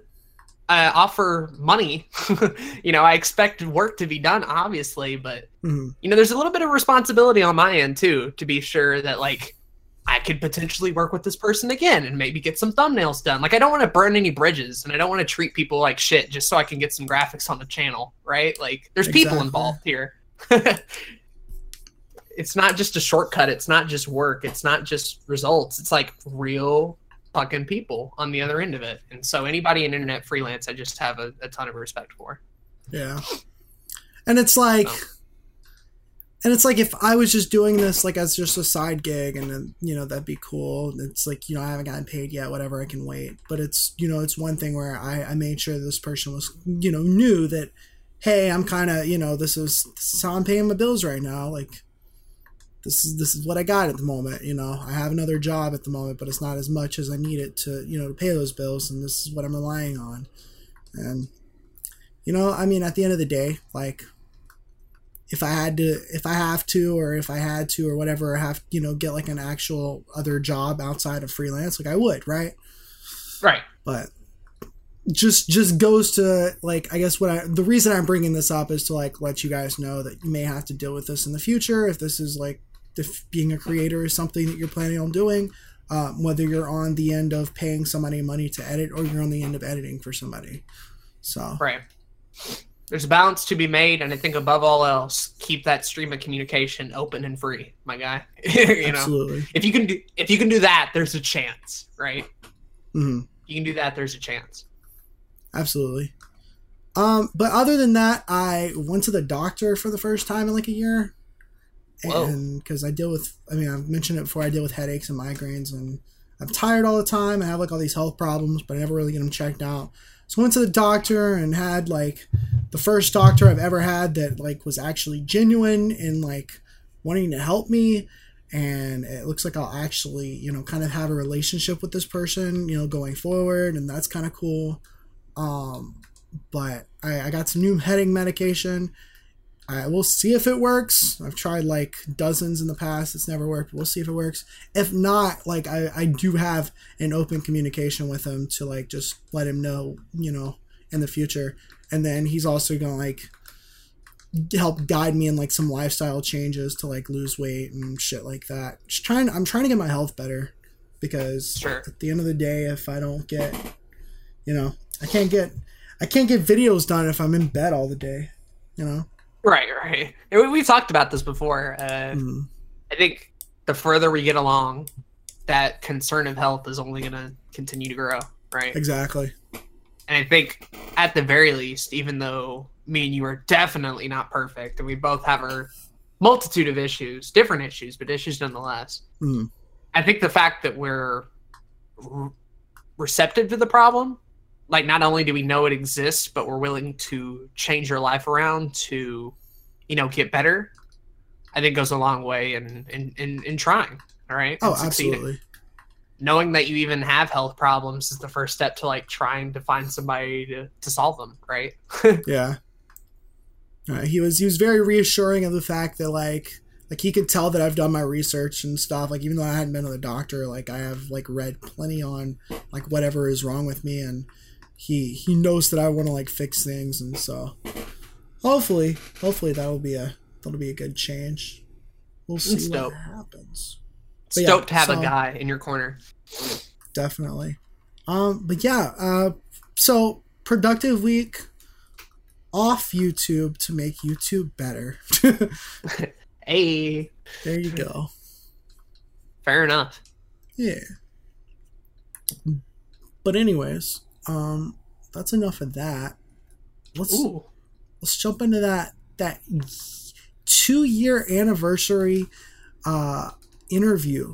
uh, offer money, you know, I expect work to be done, obviously, but Mhm. you know, there's a little bit of responsibility on my end too to be sure that like I could potentially work with this person again and maybe get some thumbnails done. Like I don't want to burn any bridges and I don't want to treat people like shit just so I can get some graphics on the channel, right? Like there's people involved here. it's not just a shortcut, it's not just work, it's not just results. It's like real fucking people on the other end of it. And so anybody in internet freelance I just have a, a ton of respect for. Yeah. And it's like Oh. And it's like if I was just doing this like as just a side gig and then you know that'd be cool. It's like, you know, I haven't gotten paid yet, whatever, I can wait. But it's you know, it's one thing where I, I made sure this person was you know, knew that hey, I'm kinda you know, this is this is how I'm paying my bills right now. Like this is this is what I got at the moment, you know. I have another job at the moment, but it's not as much as I need it to, you know, to pay those bills and this is what I'm relying on. And you know, I mean at the end of the day, like if I had to, if I have to, or if I had to, or whatever, I have, you know, get like an actual other job outside of freelance, like I would, right? Right. But just, just goes to like, I guess what I, the reason I'm bringing this up is to like let you guys know that you may have to deal with this in the future if this is like, if being a creator is something that you're planning on doing, um, whether you're on the end of paying somebody money to edit or you're on the end of editing for somebody. So, Right. There's a balance to be made, and I think above all else, keep that stream of communication open and free, my guy. you know, absolutely. if you can do if you can do that, there's a chance, right? hmm You can do that, there's a chance. absolutely. Um, but other than that, I went to the doctor for the first time in like a year, Whoa. and because I deal with, I mean, I've mentioned it before. I deal with headaches and migraines, and I'm tired all the time. I have like all these health problems, but I never really get them checked out. So I went to the doctor and had like the first doctor I've ever had that like was actually genuine and like wanting to help me. And it looks like I'll actually, you know, kind of have a relationship with this person, you know, going forward, and that's kind of cool. Um, but I, I got some new headache medication. I will see if it works. I've tried like dozens in the past. It's never worked. We'll see if it works. If not, like I, I do have an open communication with him to like just let him know, you know, in the future. And then he's also gonna like help guide me in like some lifestyle changes to like lose weight and shit like that. Just trying I'm trying to get my health better because Sure. at the end of the day if I don't get you know, I can't get I can't get videos done if I'm in bed all the day, you know. Right, right. We, we've talked about this before. Uh, Mm. I think the further we get along, that concern of health is only going to continue to grow, right? Exactly. And I think at the very least, even though me and you are definitely not perfect and we both have our multitude of issues, different issues, but issues nonetheless, Mm. I think the fact that we're re- receptive to the problem, like not only do we know it exists, but we're willing to change your life around to, you know, get better, I think goes a long way in in, in, in trying. All right. Oh, succeeding absolutely. knowing that you even have health problems is the first step to like trying to find somebody to, to solve them right Yeah. Uh, he was he was very reassuring of the fact that like like he could tell that I've done my research and stuff. Like even though I hadn't been to the doctor, like I have like read plenty on like whatever is wrong with me, and he he knows that I want to like fix things, and so hopefully hopefully that'll be a that'll be a good change. We'll see It's what dope. happens. But yeah, stoked to have so- a guy in your corner definitely. Um, but yeah, uh, so productive week off YouTube to make YouTube better. hey there you go. fair enough Yeah. But anyways, um, that's enough of that. Let's Ooh. let's jump into that that two year anniversary uh interview.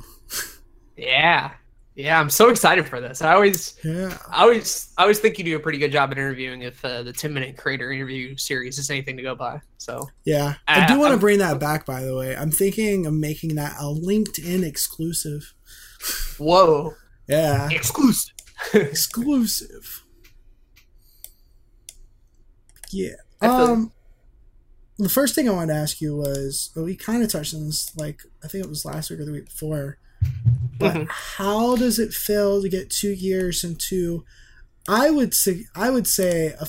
yeah Yeah, I'm so excited for this. I always, Yeah. I always, I always think you do a pretty good job at interviewing. If uh, the 10 minute creator interview series is anything to go by, so Yeah. I Uh, do want to bring that back, by the way. I'm thinking of making that a LinkedIn exclusive. whoa, Yeah. exclusive. Exclusive. Yeah. Um, the first thing I wanted to ask you was, well, we kind of touched on this, like I think it was last week or the week before. But Mhm. how does it feel to get two years into? I would say I would say a,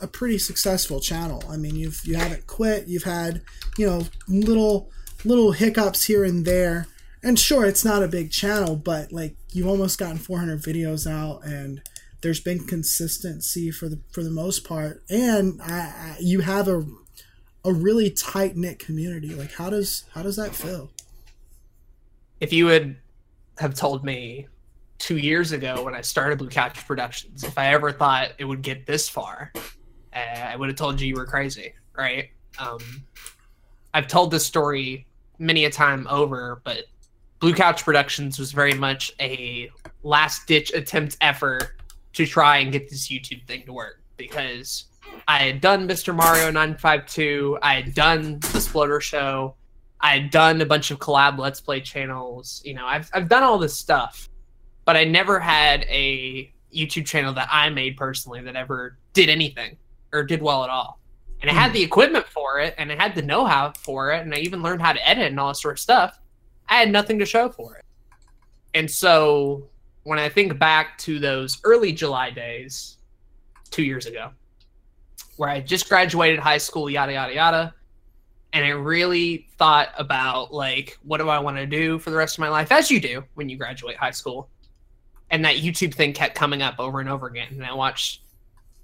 a pretty successful channel. I mean, you've you haven't quit. You've had you know little little hiccups here and there. And sure, it's not a big channel, but like you've almost gotten 400 videos out, and there's been consistency for the for the most part. And I, I, you have a a really tight knit community. Like, how does how does that feel? if you would have told me two years ago when I started Blue Couch Productions, if I ever thought it would get this far, uh, I would have told you you were crazy, right? Um, I've told this story many a time over, but Blue Couch Productions was very much a last ditch attempt effort to try and get this YouTube thing to work because I had done Mr. Mario 952, I had done the Sploder Show, I had done a bunch of collab Let's Play channels. You know, I've I've done all this stuff, but I never had a YouTube channel that I made personally that ever did anything or did well at all. And I had hmm. the equipment for it, and I had the know-how for it, and I even learned how to edit and all this sort of stuff. I had nothing to show for it. And so when I think back to those early July days, two years ago, where I just graduated high school, yada yada yada and I really thought about like what do I want to do for the rest of my life, as you do when you graduate high school. And that YouTube thing kept coming up over and over again, and I watched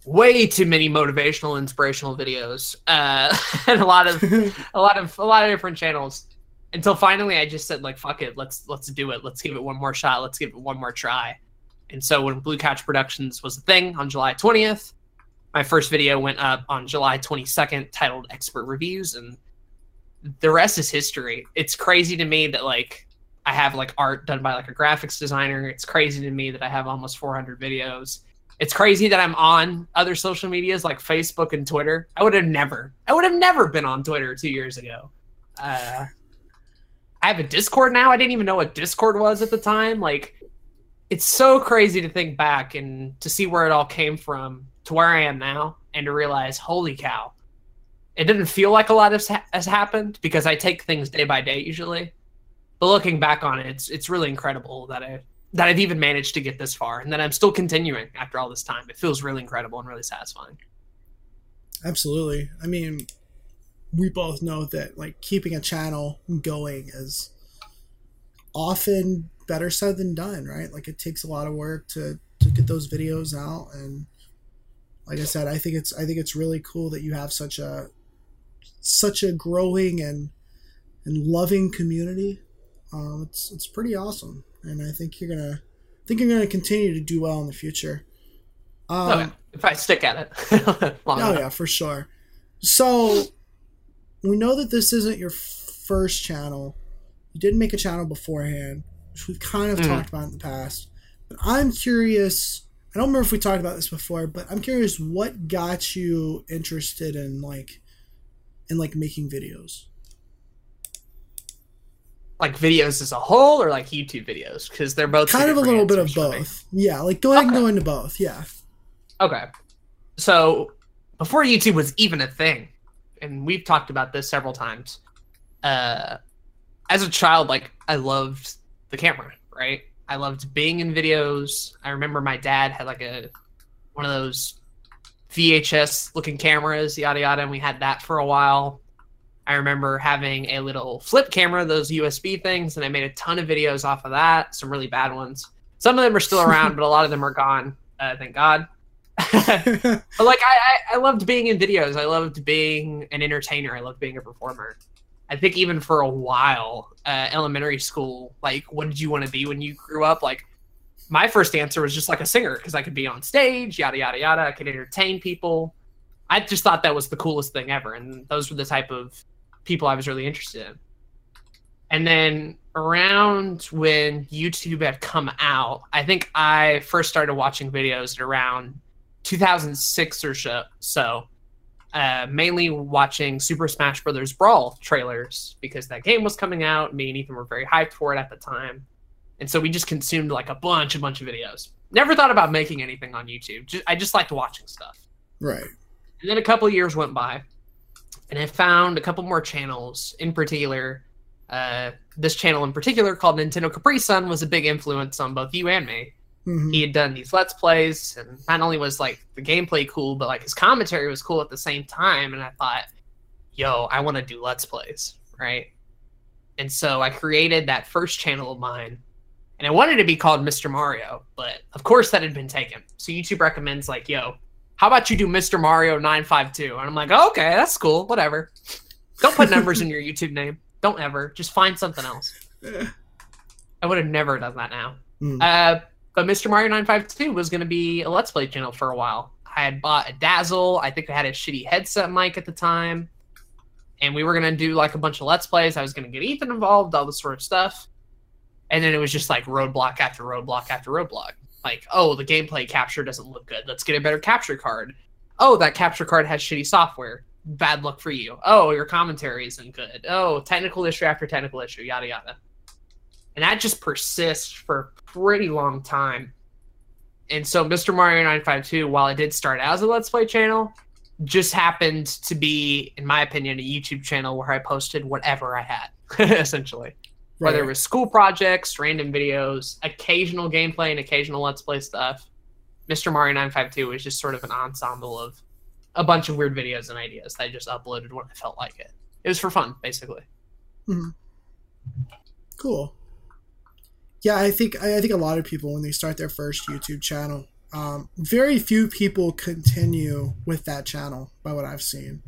way too many motivational, inspirational videos, uh, and a lot of a lot of a lot of different channels. Until finally, I just said like, "Fuck it, let's let's do it. Let's give it one more shot. Let's give it one more try." And so when Blue Couch Productions was a thing on July twentieth, my first video went up on July twenty second, titled "Expert Reviews," and the rest is history. It's crazy to me that like I have like art done by like a graphics designer. It's crazy to me that I have almost 400 videos. It's crazy that I'm on other social medias like Facebook and Twitter. I would have never, I would have never been on Twitter two years ago. Uh, I have a Discord now. I didn't even know what Discord was at the time. Like, it's so crazy to think back and to see where it all came from to where I am now, and to realize, holy cow, it didn't feel like a lot has, has happened because I take things day by day usually. But looking back on it, it's it's really incredible that I that I've even managed to get this far and that I'm still continuing after all this time. It feels really incredible and really satisfying. Absolutely. I mean, we both know that like keeping a channel going is often better said than done, right? Like it takes a lot of work to to get those videos out and like I said, I think it's I think it's really cool that you have such a such a growing and and loving community. Um, it's it's pretty awesome, and I think you're gonna I think you're gonna continue to do well in the future. Um, oh, yeah. If I stick at it Oh enough. yeah, for sure. So we know that this isn't your first channel. You did make a channel beforehand, which we've kind of Mhm. talked about in the past. But I'm curious. I don't remember if we talked about this before, but I'm curious what got you interested in like in like making videos. Like videos as a whole or like YouTube videos because they're both kind of a little bit of answers for me. both. Yeah, like go ahead and go into both. Yeah. Okay. So before YouTube was even a thing, and we've talked about this several times, uh, as a child, like I loved the camera, right? I loved being in videos. I remember my dad had like a one of those VHS looking cameras, yada yada, and we had that for a while. I remember having a little flip camera, those USB things, and I made a ton of videos off of that, some really bad ones. Some of them are still around, but a lot of them are gone. Uh, thank God. like I, I, I loved being in videos. I loved being an entertainer. I loved being a performer. I think even for a while, uh, elementary school, like what did you want to be when you grew up? Like my first answer was just like a singer because I could be on stage, yada yada yada. I could entertain people. I just thought that was the coolest thing ever, and those were the type of people I was really interested in. And then around when YouTube had come out, I think I first started watching videos at around 2006 or so. So, uh, mainly watching Super Smash Brothers Brawl trailers because that game was coming out. Me and Ethan were very hyped for it at the time, and so we just consumed like a bunch, a bunch of videos. Never thought about making anything on YouTube. Just, I just liked watching stuff. Right. And then a couple years went by, and I found a couple more channels. In particular, uh, this channel in particular called Nintendo Capri Sun was a big influence on both you and me. Mhm. He had done these let's plays, and not only was like the gameplay cool, but like his commentary was cool at the same time. And I thought, yo, I want to do let's plays, right? And so I created that first channel of mine, and I wanted to be called Mr. Mario, but of course that had been taken. So YouTube recommends like, yo, how about you do Mr. Mario 952? And I'm like, oh, okay, that's cool, whatever. Don't put numbers in your YouTube name. Don't ever. Just find something else. I would have never done that now. Mm. Uh, but Mr. Mario 952 was going to be a Let's Play channel for a while. I had bought a Dazzle. I think I had a shitty headset mic at the time. And we were going to do like a bunch of Let's Plays. I was going to get Ethan involved, all this sort of stuff. And then it was just like roadblock after roadblock after roadblock. Like, oh, the gameplay capture doesn't look good. Let's get a better capture card. Oh, that capture card has shitty software. Bad luck for you. Oh, your commentary isn't good. Oh, technical issue after technical issue, yada yada. And that just persists for a pretty long time. And so Mr. Mario 952, while it did start as a Let's Play channel, just happened to be, in my opinion, a YouTube channel where I posted whatever I had, essentially. Whether it was school projects, random videos, occasional gameplay, and occasional Let's Play stuff. Mr. Mario 952 was just sort of an ensemble of a bunch of weird videos and ideas that I just uploaded when I felt like it. It was for fun, basically. Hmm. Cool. Yeah, I think I think a lot of people when they start their first YouTube channel, um, very few people continue with that channel. By what I've seen,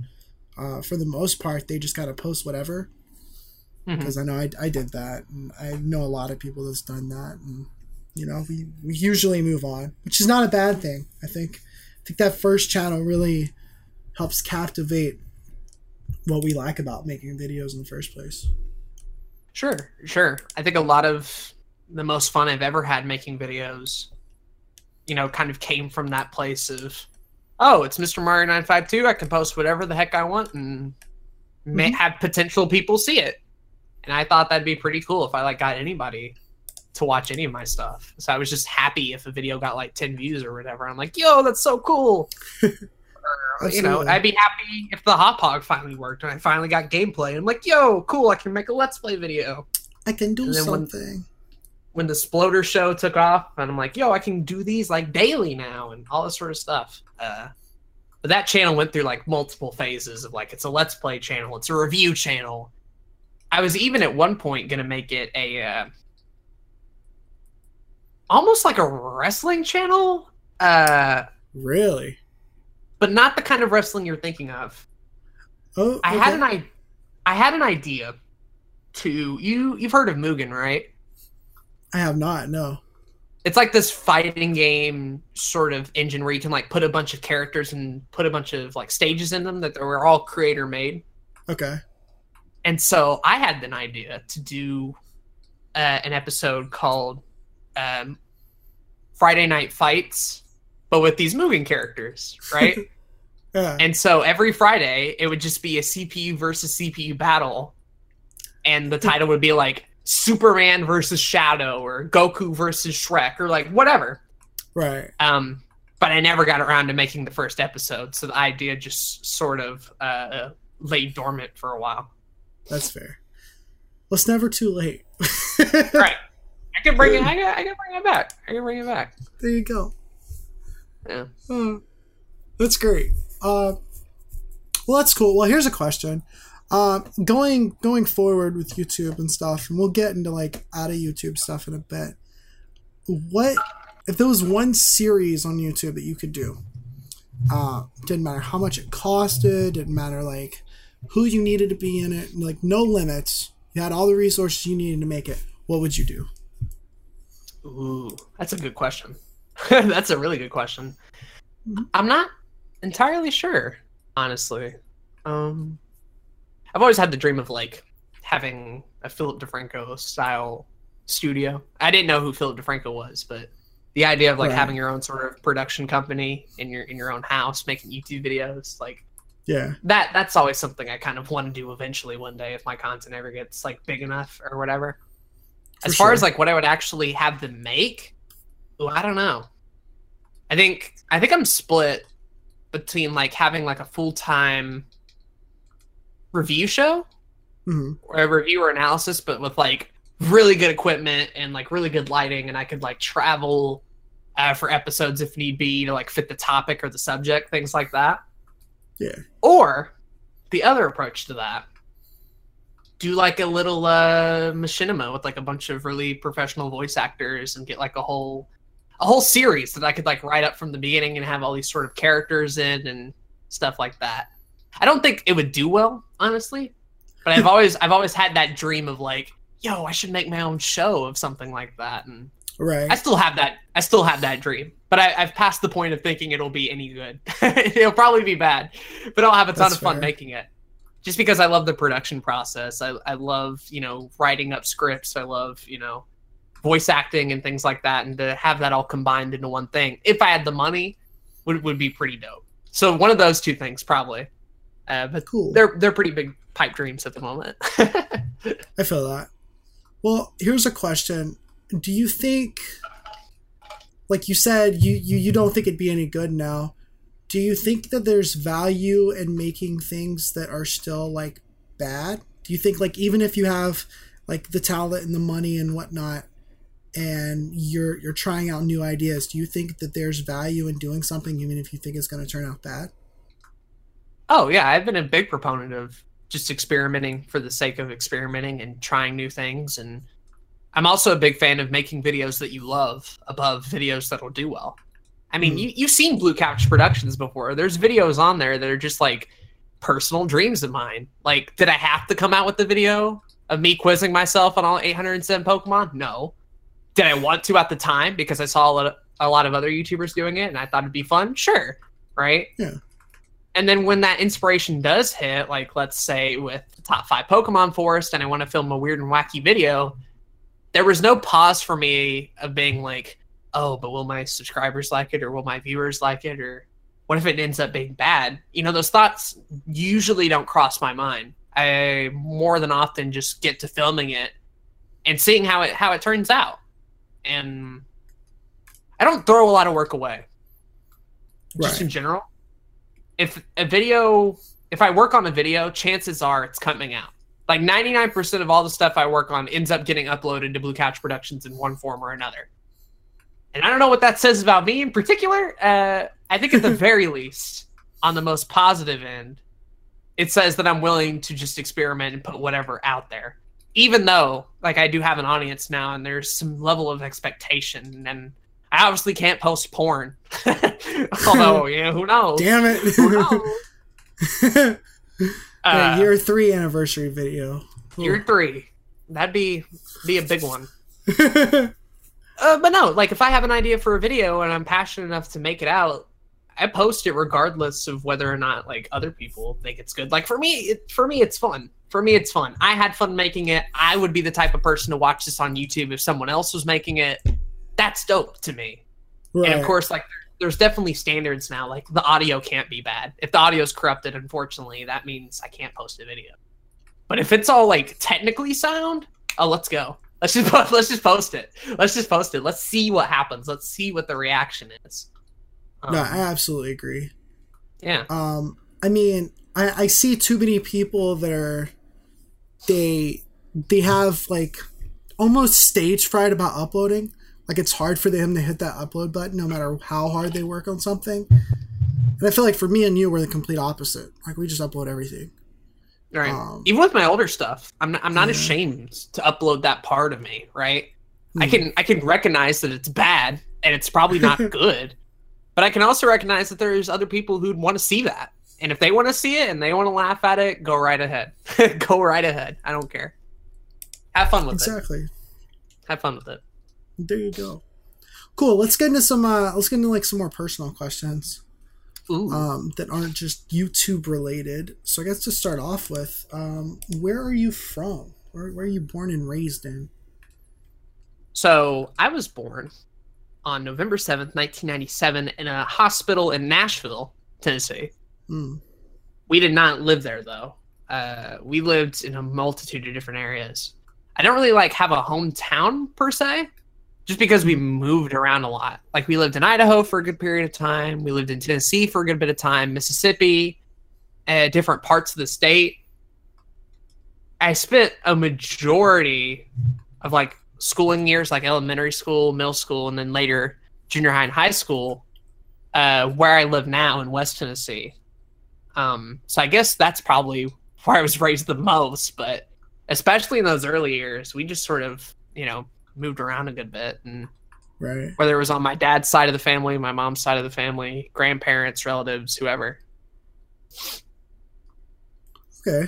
uh, for the most part, they just gotta post whatever. Because I know I, I did that, and I know a lot of people that's done that, and you know we, we usually move on, which is not a bad thing. I think I think that first channel really helps captivate what we like about making videos in the first place. Sure, sure. I think a lot of the most fun I've ever had making videos, you know, kind of came from that place of, oh, it's Mr. Mario 952. I can post whatever the heck I want and may Mhm. have potential people see it. And I thought that'd be pretty cool if I like got anybody to watch any of my stuff. So I was just happy if a video got like 10 views or whatever. I'm like, yo, that's so cool. Or, you know, I'd be happy if the Hauppauge finally worked and I finally got gameplay. I'm like, yo, cool, I can make a let's play video I can do then when- something. When the Sploder show took off, and I'm like, yo, I can do these like daily now and all this sort of stuff. Uh, but that channel went through like multiple phases of like it's a let's play channel, it's a review channel. I was even at one point gonna make it a uh, almost like a wrestling channel, uh, Really? but not the kind of wrestling you're thinking of. Oh, I had an I, I had an idea to you. You've heard of Mugen, right? I have not. No. it's like this fighting game sort of engine where you can like put a bunch of characters and put a bunch of like stages in them that were all creator made. Okay. And so I had an idea to do uh, an episode called um, Friday Night Fights, but with these Mugen characters, right? Yeah. and so every Friday it would just be a CPU versus CPU battle, and the title would be like Superman versus Shadow or Goku versus Shrek or like whatever. right. Um, but I never got around to making the first episode, so the idea just sort of uh, lay dormant for a while. That's fair. Well, it's never too late. right. I can bring it. I can, I can bring it back. I can bring it back. There you go. Yeah. Oh, that's great. Uh, well, that's cool. Well, here's a question. Um, going going forward with YouTube and stuff, and we'll get into like out of YouTube stuff in a bit. What if there was one series on YouTube that you could do? Uh, didn't matter how much it costed. Didn't matter like who you needed to be in it. Like no limits. You had all the resources you needed to make it. What would you do? Ooh, that's a good question. that's a really good question. Mhm. I'm not entirely sure, honestly. Um, I've always had the dream of like having a Philip DeFranco style studio. I didn't know who Philip DeFranco was, but the idea of like Right. having your own sort of production company in your in your own house making YouTube videos, like Yeah. that that's always something I kind of want to do eventually one day if my content ever gets like big enough or whatever. For As far as like what I would actually have them make, ooh, I don't know. I think I think I'm split between like having like a full time review show hmm or a review or analysis, but with like really good equipment and like really good lighting, and I could like travel uh, for episodes if need be to like fit the topic or the subject, things like that. Yeah. Or the other approach to that, do like a little uh machinima with like a bunch of really professional voice actors and get like a whole a whole series that I could like write up from the beginning and have all these sort of characters in and stuff like that. I don't think it would do well, honestly. But I've always I've always had that dream of like, yo, I should make my own show of something like that. And Right. I still have that I still have that dream. But I, I've passed the point of thinking it'll be any good. it'll probably be bad. But I'll have a ton That's of fun fair. making it. Just because I love the production process. I, I love, you know, writing up scripts. I love, you know, voice acting and things like that. And to have that all combined into one thing, if I had the money, would, would be pretty dope. So one of those two things probably. Uh, but cool. they're they're pretty big pipe dreams at the moment. I feel that. Well, here's a question. Do you think like you said you, you you don't think it'd be any good now. Do you think that there's value in making things that are still like bad? Do you think like even if you have like the talent and the money and whatnot and you're you're trying out new ideas, do you think that there's value in doing something even if you think it's gonna turn out bad? Oh yeah, I've been a big proponent of just experimenting for the sake of experimenting and trying new things and I'm also a big fan of making videos that you love above videos that'll do well. I mean, Hmm. you, you've seen Blue Couch Productions before. There's videos on there that are just like personal dreams of mine. Like, did I have to come out with the video of me quizzing myself on all 807 Pokemon? No. Did I want to at the time because I saw a lot of, a lot of other YouTubers doing it and I thought it'd be fun? Sure. Right? Yeah. And then when that inspiration does hit, like let's say with the top five Pokemon Forest, and I want to film a weird and wacky video, there was no pause for me of being like, oh, but will my subscribers like it or will my viewers like it or what if it ends up being bad? You know, those thoughts usually don't cross my mind. I more than often just get to filming it and seeing how it how it turns out. And I don't throw a lot of work away. Just in general. If a video if I work on a video, chances are it's coming out. Like 99% of all the stuff I work on ends up getting uploaded to Blue Couch Productions in one form or another. And I don't know what that says about me in particular. Uh, I think at the very least, on the most positive end, it says that I'm willing to just experiment and put whatever out there. Even though, like, I do have an audience now and there's some level of expectation. And I obviously can't post porn. Although, you know, who knows? Damn Who knows? it. Uh, year three anniversary video. year three. That'd be be a big one. Uh, but no, like if I have an idea for a video and I'm passionate enough to make it out, I post it regardless of whether or not like other people think it's good. Like for me, it, for me it's fun. For me it's fun. I had fun making it. I would be the type of person to watch this on YouTube if someone else was making it. That's dope to me. right. And of course, like there's definitely standards now. Like the audio can't be bad. If the audio's corrupted, unfortunately, that means I can't post a video. But if it's all like technically sound, oh, let's go. Let's just po- let's just post it. Let's just post it. Let's see what happens. Let's see what the reaction is. Um, no, I absolutely agree. yeah. Um, I mean, I, I see too many people that are they they have like almost stage fright about uploading. Like it's hard for them to hit that upload button no matter how hard they work on something. And I feel like for me and you, we're the complete opposite. Like we just upload everything. Right. Um, Even with my older stuff, I'm not, I'm not Yeah. ashamed to upload that part of me. Right. I Hmm. can I can recognize that it's bad and it's probably not good, but I can also recognize that there's other people who'd want to see that. And if they want to see it and they want to laugh at it, go right ahead. go right ahead. I don't care. Have fun with it. exactly. Have fun with it. There you go. Cool. Let's get into some. Uh, let's get into like some more personal questions. Ooh. um, that aren't just YouTube related. So I guess to start off with, um, where are you from? Where, where are you born and raised in? So I was born on November 7th, 1997, in a hospital in Nashville, Tennessee. Hmm. We did not live there though. Uh, we lived in a multitude of different areas. I don't really like have a hometown per se, just because we moved around a lot. Like we lived in Idaho for a good period of time. We lived in Tennessee for a good bit of time, Mississippi, uh, different parts of the state. I spent a majority of like schooling years, like elementary school, middle school, and then later junior high and high school, uh, where I live now in West Tennessee. Um, so I guess that's probably where I was raised the most, but especially in those early years, we just sort of, you know, moved around a good bit and Right. whether it was on my dad's side of the family, my mom's side of the family, grandparents, relatives, whoever. Okay.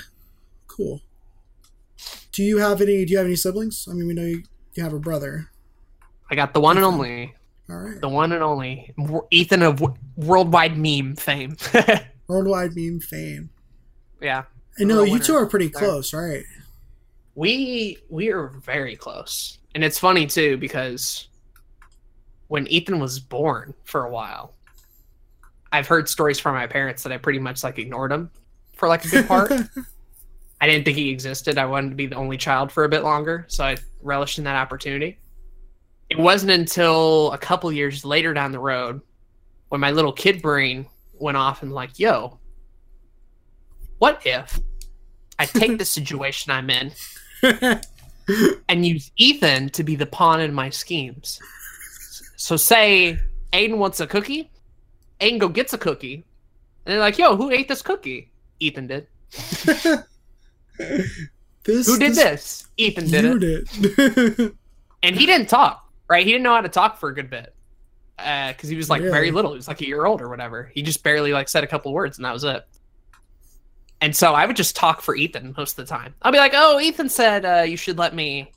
Cool. Do you have any? Do you have any siblings? I mean, we know you, you have a brother. I got the one and only, All right. the one and only Ethan of worldwide meme fame. Worldwide meme fame. yeah. I know you two are pretty There. close, right? We we are very close. And it's funny too because when Ethan was born for a while, I've heard stories from my parents that I pretty much like ignored him for like a good part. I didn't think he existed. I wanted to be the only child for a bit longer, so I relished in that opportunity. It wasn't until a couple years later down the road when my little kid brain went off and like, "Yo, what if I take the situation I'm in and use Ethan to be the pawn in my schemes?" So say Aiden wants a cookie, Aiden go gets a cookie, and they're like, "Yo, who ate this cookie?" Ethan did. this, Who did this? Ethan did you it. did. And he didn't talk, right? He didn't know how to talk for a good bit. Uh, because he was like Really? very little. He was like a year old or whatever. He just barely like said a couple words and that was it. And so I would just talk for Ethan most of the time. I'll be like, oh, Ethan said uh, you should let me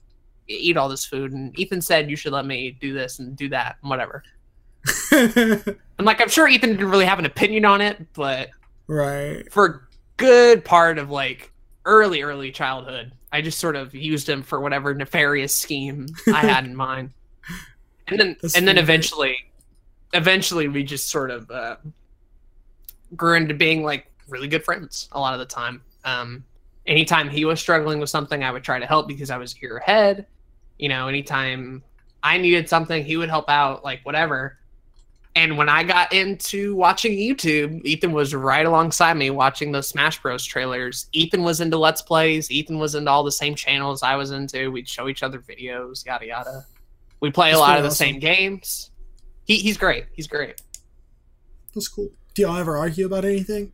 eat all this food. And Ethan said you should let me do this and do that and whatever. And like, I'm sure Ethan didn't really have an opinion on it, but right. for a good part of like early early childhood i just sort of used him for whatever nefarious scheme i had in mind and then That's and then eventually eventually we just sort of uh, grew into being like really good friends a lot of the time um anytime he was struggling with something i would try to help because i was a year ahead you know anytime i needed something he would help out like whatever and when I got into watching YouTube, Ethan was right alongside me watching those Smash Bros. trailers. Ethan was into Let's Plays. Ethan was into all the same channels I was into. We'd show each other videos, yada yada. We play a lot of the awesome. same games. He, he's great. He's great. That's cool. Do y'all ever argue about anything?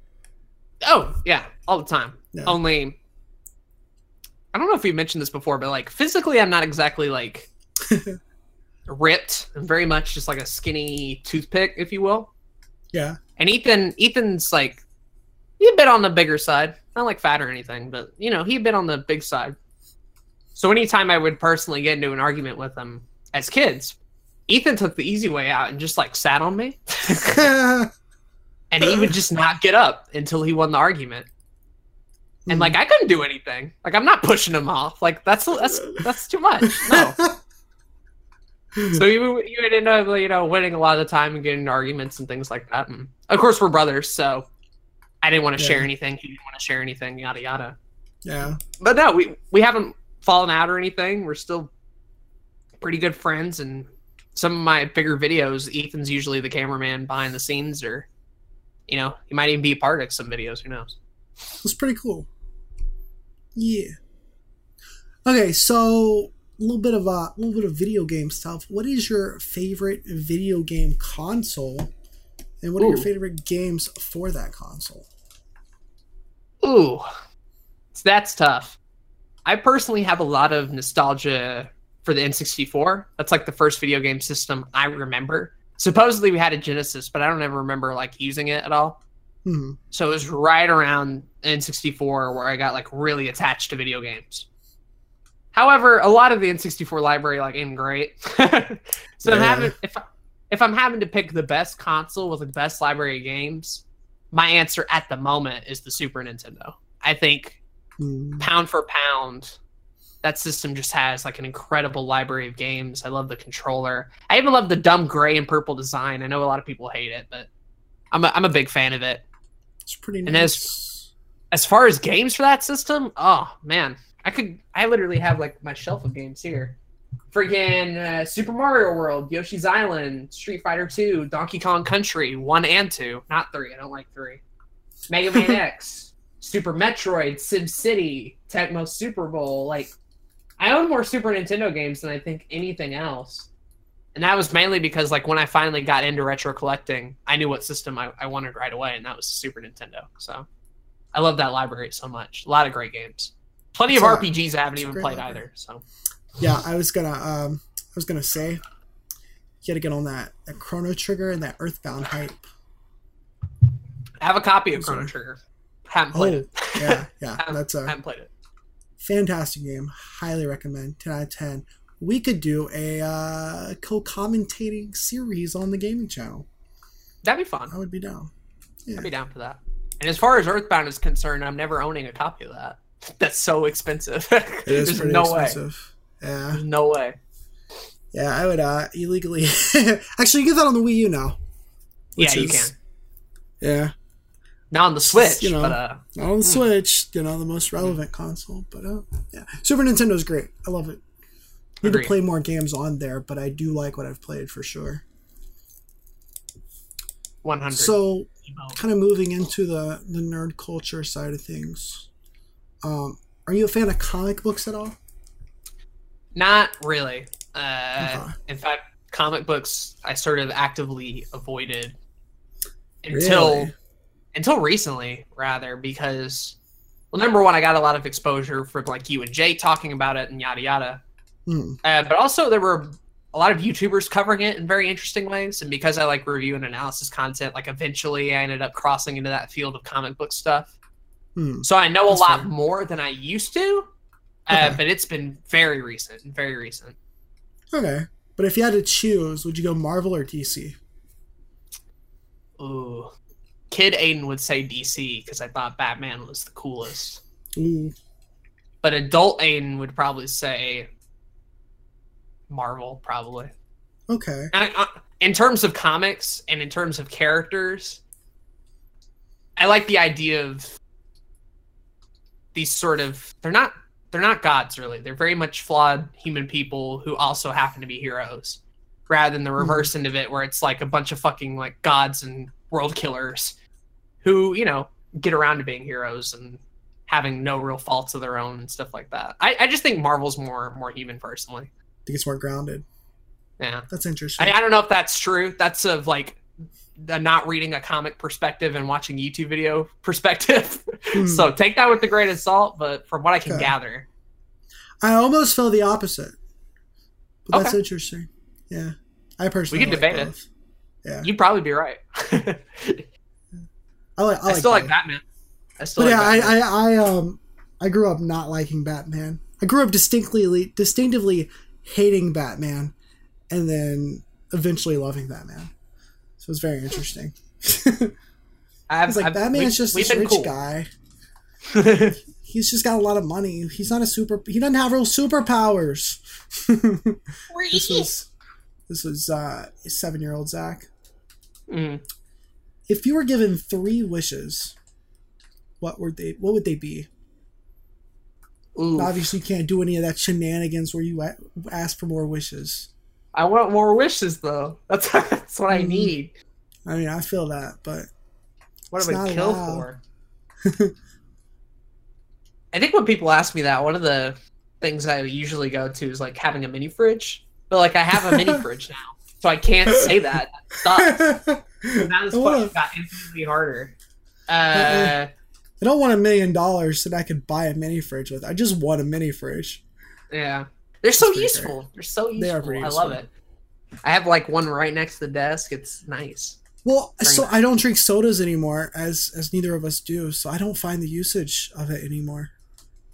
Oh yeah, all the time. No. Only, I don't know if we mentioned this before, but like physically, I'm not exactly like ripped. I'm very much just like a skinny toothpick, if you will. Yeah. And Ethan, Ethan's like he a bit on the bigger side. Not like fat or anything, but you know, he a bit on the big side. So anytime I would personally get into an argument with him as kids, Ethan took the easy way out and just like sat on me. and he would just not get up until he won the argument. And like I couldn't do anything. Like I'm not pushing him off. Like that's that's that's too much. No. So you you would end up you know winning a lot of the time and getting arguments and things like that. And of course we're brothers, so I didn't want to share anything. He didn't want to share anything. Yada yada. yeah. But no, we we haven't fallen out or anything. We're still pretty good friends. And some of my bigger videos, Ethan's usually the cameraman behind the scenes, or you know he might even be a part of some videos. Who knows? That's pretty cool. Yeah. Okay, so a little bit of uh, a little bit of video game stuff. What is your favorite video game console, and what are your favorite games for that console? Ooh, so that's tough. I personally have a lot of nostalgia for the N64. That's like the first video game system I remember. Supposedly we had a Genesis, but I don't ever remember like using it at all. Hmm. So it was right around N64 where I got like really attached to video games. However, a lot of the N64 library like ain't great. so I'm Yeah. having if I- if I'm having to pick the best console with the best library of games, my answer at the moment is the Super Nintendo. I think Hmm. pound for pound, that system just has like an incredible library of games. I love the controller. I even love the dumb gray and purple design. I know a lot of people hate it, but I'm a, I'm a big fan of it. It's pretty nice. And as- As far as games for that system, oh man, I could I literally have like my shelf of games here. Freaking uh, Super Mario World, Yoshi's Island, Street Fighter 2, Donkey Kong Country 1 and 2, not 3. I don't like 3. Mega Man X, Super Metroid, Sim City, Tecmo Super Bowl, like I own more Super Nintendo games than I think anything else. And that was mainly because like when I finally got into retro collecting, I knew what system I, I wanted right away, and that was Super Nintendo. So I love that library so much. A lot of great games. Plenty of a- RPGs I haven't even played library. either. So Yeah, I was gonna um I was gonna say you gotta get on that, that Chrono Trigger and that Earthbound hype. I have a copy of Chrono. Trigger. Haven't played Oh it. yeah, yeah. That's a haven't played it. Fantastic game. Highly recommend. Ten out of ten. We could do a uh, co-commentating series on the gaming channel. That'd be fun. I would be down. I'd be down for that. And as far as Earthbound is concerned, I'm never owning a copy of that. That's so expensive. It is There's pretty no way. Yeah, There's no way. yeah. I would uh illegally. Actually, you get that on the Wii U now. Yeah, you is- can. Yeah, Not on the Switch, you know, but uh, not on the Switch. You know, the most relevant console. But uh, yeah, Super Nintendo's great. I love it. Need Agreed. to play more games on there, but I do like what I've played for sure. 100. So, kind of moving into the the nerd culture side of things. Um, are you a fan of comic books at all? Not really. Uh, Okay. In fact, comic books I sort of actively avoided until Really? Until recently, rather, because well, number one, I got a lot of exposure from like you and Jay talking about it and yada yada. Hmm. Uh, but also, there were a lot of YouTubers covering it in very interesting ways, and because I like review and analysis content, like eventually I ended up crossing into that field of comic book stuff. Hmm. So I know That's a lot fair. more than I used to, uh, Okay. but it's been very recent, very recent. Okay, but if you had to choose, would you go Marvel or DC? Ooh. Kid Aiden would say DC because I thought Batman was the coolest. Ooh, But adult Aiden would probably say Marvel, probably. okay. And I, I, in terms of comics and in terms of characters, I like the idea of these sort of they're not they're not gods really. They're very much flawed human people who also happen to be heroes. Rather than the hmm. reverse end of it where it's like a bunch of fucking like gods and world killers who, you know, get around to being heroes and having no real faults of their own and stuff like that. I, I just think Marvel's more more human personally. I think it's more grounded. Yeah. That's interesting. I, I don't know if that's true. That's of like the not reading a comic perspective and watching YouTube video perspective. Hmm. so take that with a grain of salt. But from what I can Okay. gather, I almost feel the opposite, but that's interesting. Yeah, I personally We can like debate it. Both. Yeah, you'd probably be right. I like. I, I, like still like. Batman. I still But like yeah, Batman. I, I, I um I grew up not liking Batman. I grew up distinctly distinctively hating Batman and then eventually loving Batman. So it's very interesting. I've, It's like I've- Batman's we've- just we've this rich cool. guy. He's just got a lot of money. He's not a super he doesn't have real superpowers. this was this was uh seven year old Zach. Mhm. If you were given three wishes, what would they what would they be? Ooh, Obviously, you can't do any of that shenanigans where you ask for more wishes. I want more wishes though. That's that's what I Mhm. need. I mean, I feel that, but What am I kill allowed. for? I think when people ask me that, one of the things I usually go to is like having a mini fridge. But like I have a mini fridge now, so I can't say that. Stop. Now this I question got infinitely harder. Uh. I don't want a million dollars that I could buy a mini fridge with. I just want a mini fridge. yeah, they're so pretty useful. They're so useful. They are pretty I love it. I have like one right next to the desk. It's nice. Well, Very so nice. I don't drink sodas anymore, as as neither of us do. So I don't find the usage of it anymore.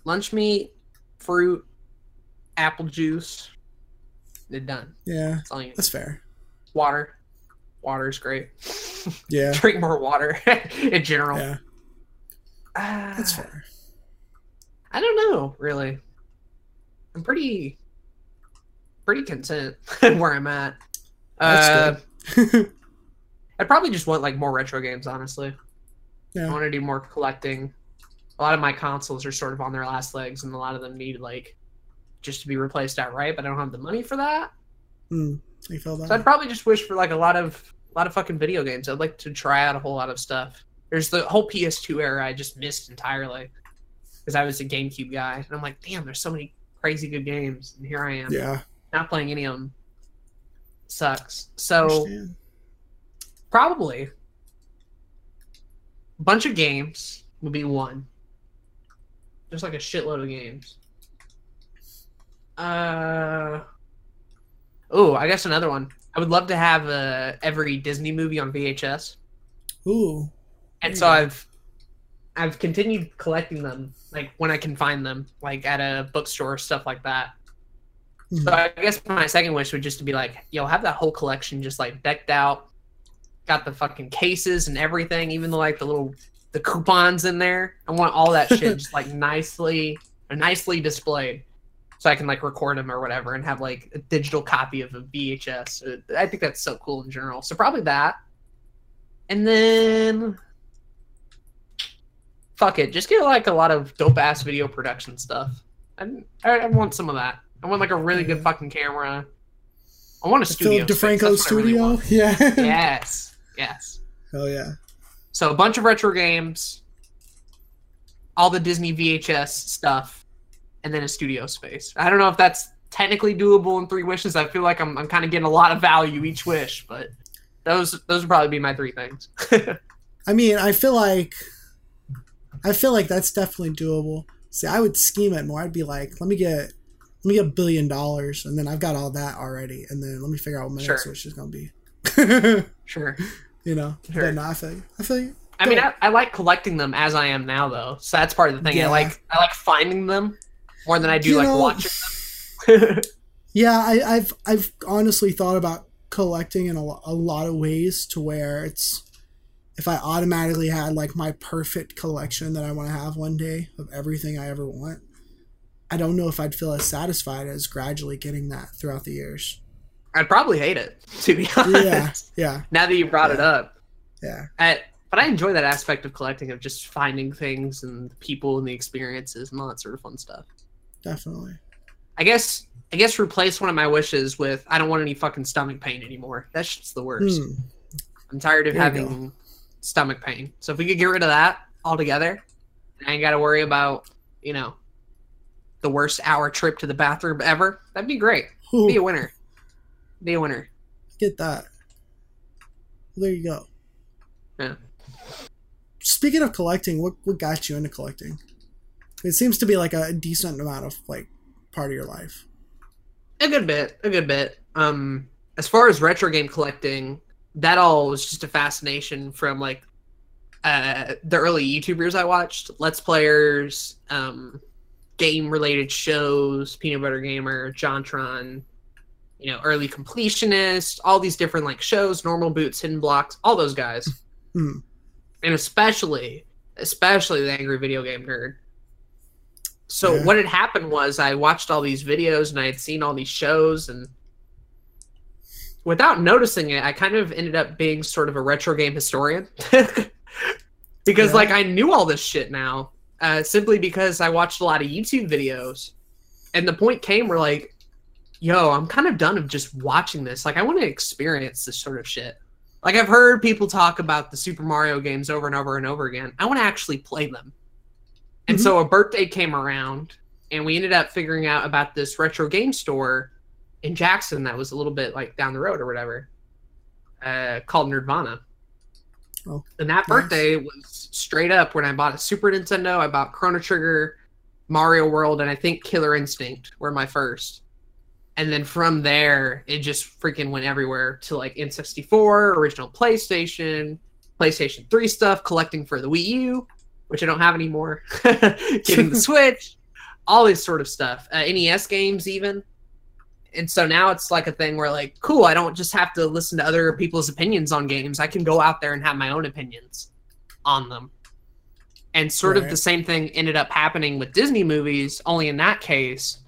Lunch meat, fruit, apple juice. They're done. Yeah, That's all you that's fair. Water. Water is great. Yeah, Drink more water in general. yeah, Ah, that's fair. I don't know, really. I'm pretty pretty content where I'm at. Uh, That's good. I probably just want like more retro games, honestly. Yeah. I want to do more collecting. A lot of my consoles are sort of on their last legs, and a lot of them need like just to be replaced outright. But I don't have the money for that, Hmm. I feel that. so I'd probably just wish for like a lot of a lot of fucking video games. I'd like to try out a whole lot of stuff. There's the whole PS2 era I just missed entirely because I was a GameCube guy, and I'm like, damn, there's so many crazy good games, and here I am yeah. not playing any of them. Sucks. So probably a bunch of games would be one. Just like a shitload of games. Uh oh, I guess another one. I would love to have uh, every Disney movie on VHS, Ooh. and so. I've I've continued collecting them, like when I can find them, like at a bookstore, stuff like that. Mhm. So I guess my second wish would just to be like, yo, have that whole collection just like decked out, got the fucking cases and everything, even the like the little the coupons in there. I want all that shit just like nicely nicely displayed, so I can like record them or whatever and have like a digital copy of a VHS. Uh, I think that's so cool in general. So probably that, and then fuck it, just get like a lot of dope ass video production stuff. I, I, I want some of that. I want like a really good fucking camera. I want a studio. Philip. DeFranco really studio. want. yeah. yes, yes. Hell yeah. So a bunch of retro games, all the Disney VHS stuff, and then a studio space. I don't know if that's technically doable in three wishes. I feel like I'm I'm kind of getting a lot of value each wish, but those those would probably be my three things. I mean, I feel like I feel like that's definitely doable. See, I would scheme it more. I'd be like, let me get let me get a billion dollars, and then I've got all that already, and then let me figure out what my next wish is gonna be. sure. you know, Sure. but no, I feel you. I feel you. I mean, I, I like collecting them as I am now, though. So that's part of the thing. Yeah. I like I like finding them more than I do You like know- watching them. Yeah, I, I've I've honestly thought about collecting in a, a lot of ways to where it's if I automatically had like my perfect collection that I want to have one day of everything I ever want, I don't know if I'd feel as satisfied as gradually getting that throughout the years. I'd probably hate it, to be honest. Yeah, yeah, Now that you brought it up, yeah. I, but I enjoy that aspect of collecting of just finding things and the people and the experiences and all that sort of fun stuff. Definitely. I guess I guess replace one of my wishes with I don't want any fucking stomach pain anymore. That shit's the worst. Hmm. I'm tired of There having stomach pain. So if we could get rid of that altogether, I ain't got to worry about you know the worst hour trip to the bathroom ever. That'd be great. Ooh, Be a winner. Be a winner. get that. There you go. Yeah. Speaking of collecting, what what got you into collecting? It seems to be like a decent amount of like part of your life. A good bit, a good bit. Um, as far as retro game collecting, that all was just a fascination from like uh the early YouTubers I watched, Let's Players, um, game related shows, Peanut Butter Gamer, Jontron, you know, early completionist, all these different like shows, normal boots, hidden blocks, all those guys. Hmm. And especially, especially the angry video game nerd. So Yeah. what had happened was I watched all these videos and I had seen all these shows and without noticing it, I kind of ended up being sort of a retro game historian. because Yeah. like I knew all this shit now. Uh, simply because I watched a lot of YouTube videos. And the point came where like, yo, I'm kind of done of just watching this. Like I want to experience this sort of shit. Like I've heard people talk about the Super Mario games over and over and over again. I want to actually play them. And Mhm. so a birthday came around and we ended up figuring out about this retro game store in Jackson that was a little bit like down the road or whatever. Uh, called Nirvana. Oh, and that nice. birthday was straight up when I bought a Super Nintendo, I bought Chrono Trigger, Mario World, and I think Killer Instinct were my first. And then from there, it just freaking went everywhere to like N64, original PlayStation, PlayStation 3 stuff, collecting for the Wii U, which I don't have anymore, getting the Switch, all this sort of stuff. Uh, NES games, even. And so now it's like a thing where, like, cool, I don't just have to listen to other people's opinions on games. I can go out there and have my own opinions on them. And sort of the same thing ended up happening with Disney movies, only in that case,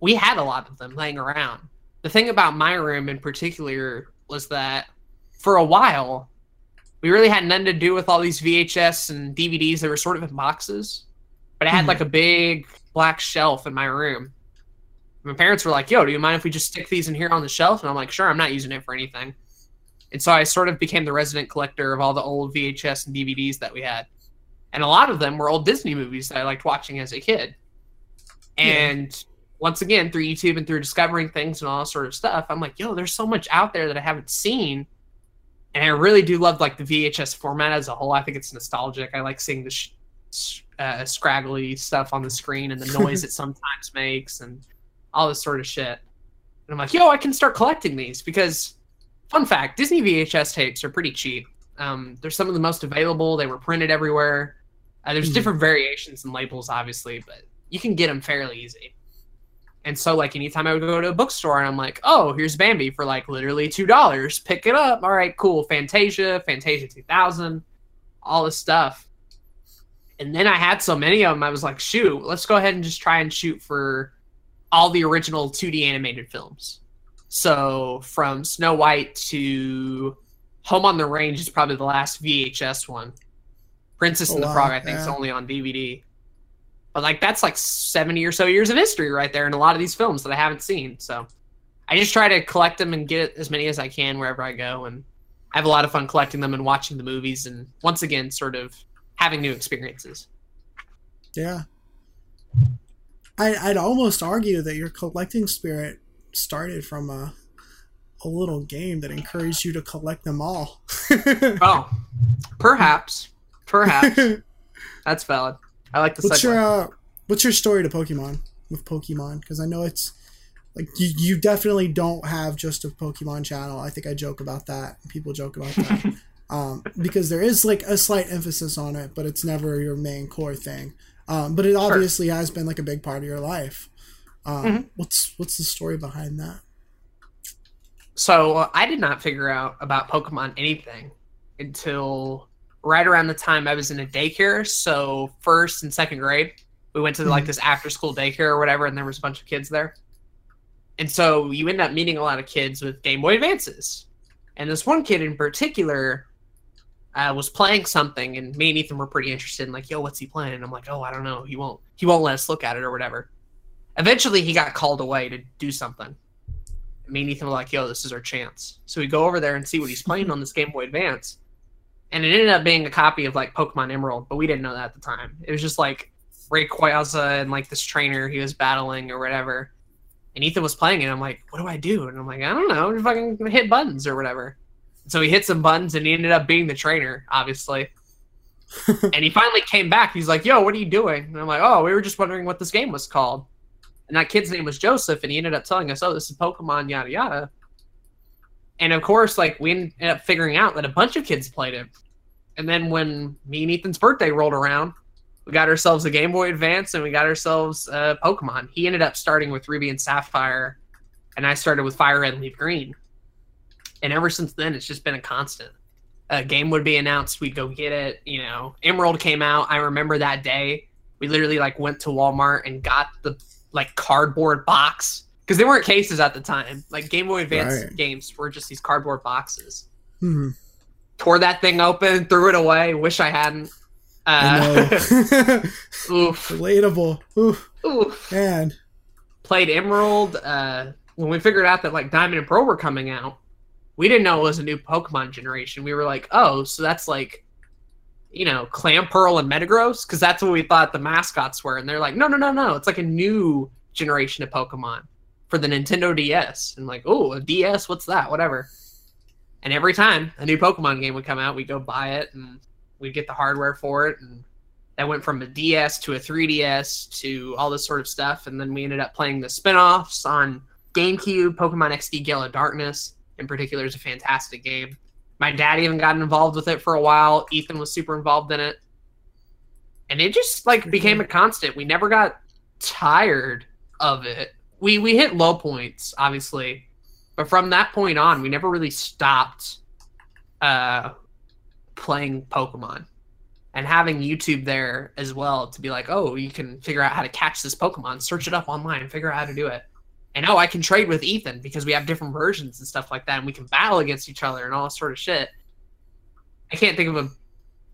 we had a lot of them laying around. The thing about my room in particular was that for a while, we really had nothing to do with all these VHS and DVDs that were sort of in boxes. But I had Mhm. like a big black shelf in my room. My parents were like, "Yo, do you mind if we just stick these in here on the shelf?" And I'm like, "Sure, I'm not using it for anything." And so I sort of became the resident collector of all the old VHS and DVDs that we had. And a lot of them were old Disney movies that I liked watching as a kid. Yeah. And once again, through YouTube and through discovering things and all that sort of stuff, I'm like, yo, there's so much out there that I haven't seen. And I really do love like the VHS format as a whole. I think it's nostalgic. I like seeing the sh- uh, scraggly stuff on the screen and the noise it sometimes makes and all this sort of shit. And I'm like, yo, I can start collecting these because, fun fact, Disney VHS tapes are pretty cheap. Um, they're some of the most available. They were printed everywhere. Uh, there's Mhm. different variations and labels, obviously, but you can get them fairly easy. And so, like, anytime I would go to a bookstore and I'm like, oh, here's Bambi for like literally $2, pick it up. All right, cool. Fantasia, Fantasia 2000, all this stuff. And then I had so many of them, I was like, shoot, let's go ahead and just try and shoot for all the original 2D animated films. So, from Snow White to Home on the Range is probably the last VHS one. Princess Oh, and the oh, wow, Frog, I think, is only on DVD. But like that's like seventy or so years of history right there in a lot of these films that I haven't seen. So I just try to collect them and get as many as I can wherever I go, and I have a lot of fun collecting them and watching the movies, and once again, sort of having new experiences. Yeah. I, I'd almost argue that your collecting spirit started from a, a little game that encouraged you to collect them all. Oh, perhaps, perhaps that's valid. I like the what's segue. your uh, what's your story to Pokemon with Pokemon? Because I know it's like you, you definitely don't have just a Pokemon channel. I think I joke about that. People joke about that. um, because there is like a slight emphasis on it, but it's never your main core thing. Um, but it obviously has been like a big part of your life. Um, Mhm. What's what's the story behind that? So uh, I did not figure out about Pokemon anything until right around the time I was in a daycare. So first and second grade, we went to like Mhm. this after school daycare or whatever, and there was a bunch of kids there. And so you end up meeting a lot of kids with Game Boy Advances. And this one kid in particular uh, was playing something, and me and Ethan were pretty interested in like, yo, what's he playing? And I'm like, oh, I don't know. He won't. He won't let us look at it or whatever. Eventually, he got called away to do something me and Ethan were like, yo, this is our chance. So we go over there and see what he's playing on this Game Boy Advance. And it ended up being a copy of like Pokemon Emerald, but we didn't know that at the time. It was just like Rayquaza and like this trainer he was battling or whatever. And Ethan was playing it. I'm like, what do I do? And I'm like, I don't know. Just fucking hit buttons or whatever. So he hit some buttons and he ended up being the trainer, obviously. and he finally came back. He's like, yo, what are you doing? And I'm like, oh, we were just wondering what this game was called. And that kid's name was Joseph, and he ended up telling us, "Oh, this is Pokemon, yada yada." And of course, like we ended up figuring out that a bunch of kids played it. And then when me and Ethan's birthday rolled around, we got ourselves a Game Boy Advance and we got ourselves uh, Pokemon. He ended up starting with Ruby and Sapphire, and I started with Fire Red and Leaf Green. And ever since then, it's just been a constant. A game would be announced, we'd go get it. You know, Emerald came out. I remember that day. We literally like went to Walmart and got the like cardboard box because they weren't cases at the time. Like Game Boy Advance Right. games were just these cardboard boxes. Hmm. Tore that thing open, threw it away. Wish I hadn't. I Uh, know. oof, Relatable. Oof. man. Played Emerald. Uh, when we figured out that like Diamond and Pearl were coming out, we didn't know it was a new Pokemon generation. We were like, oh, so that's like, you know, Clamperl and Metagross, because that's what we thought the mascots were. And they're like, no, no, no, no, it's like a new generation of Pokemon for the Nintendo DS. And like, oh, a DS, what's that? Whatever. And every time a new Pokemon game would come out, we'd go buy it and we'd get the hardware for it. And that went from a DS to a 3DS to all this sort of stuff. And then we ended up playing the spin offs on GameCube, Pokemon XD Gale of Darkness in particular is a fantastic game. My dad even got involved with it for a while. Ethan was super involved in it. And it just like became a constant. We never got tired of it. We we hit low points, obviously. But from that point on, we never really stopped uh playing Pokemon. and having YouTube there as well to be like, oh, you can figure out how to catch this Pokemon, search it up online, figure out how to do it. And oh, I can trade with Ethan because we have different versions and stuff like that, and we can battle against each other and all sort of shit. I can't think of a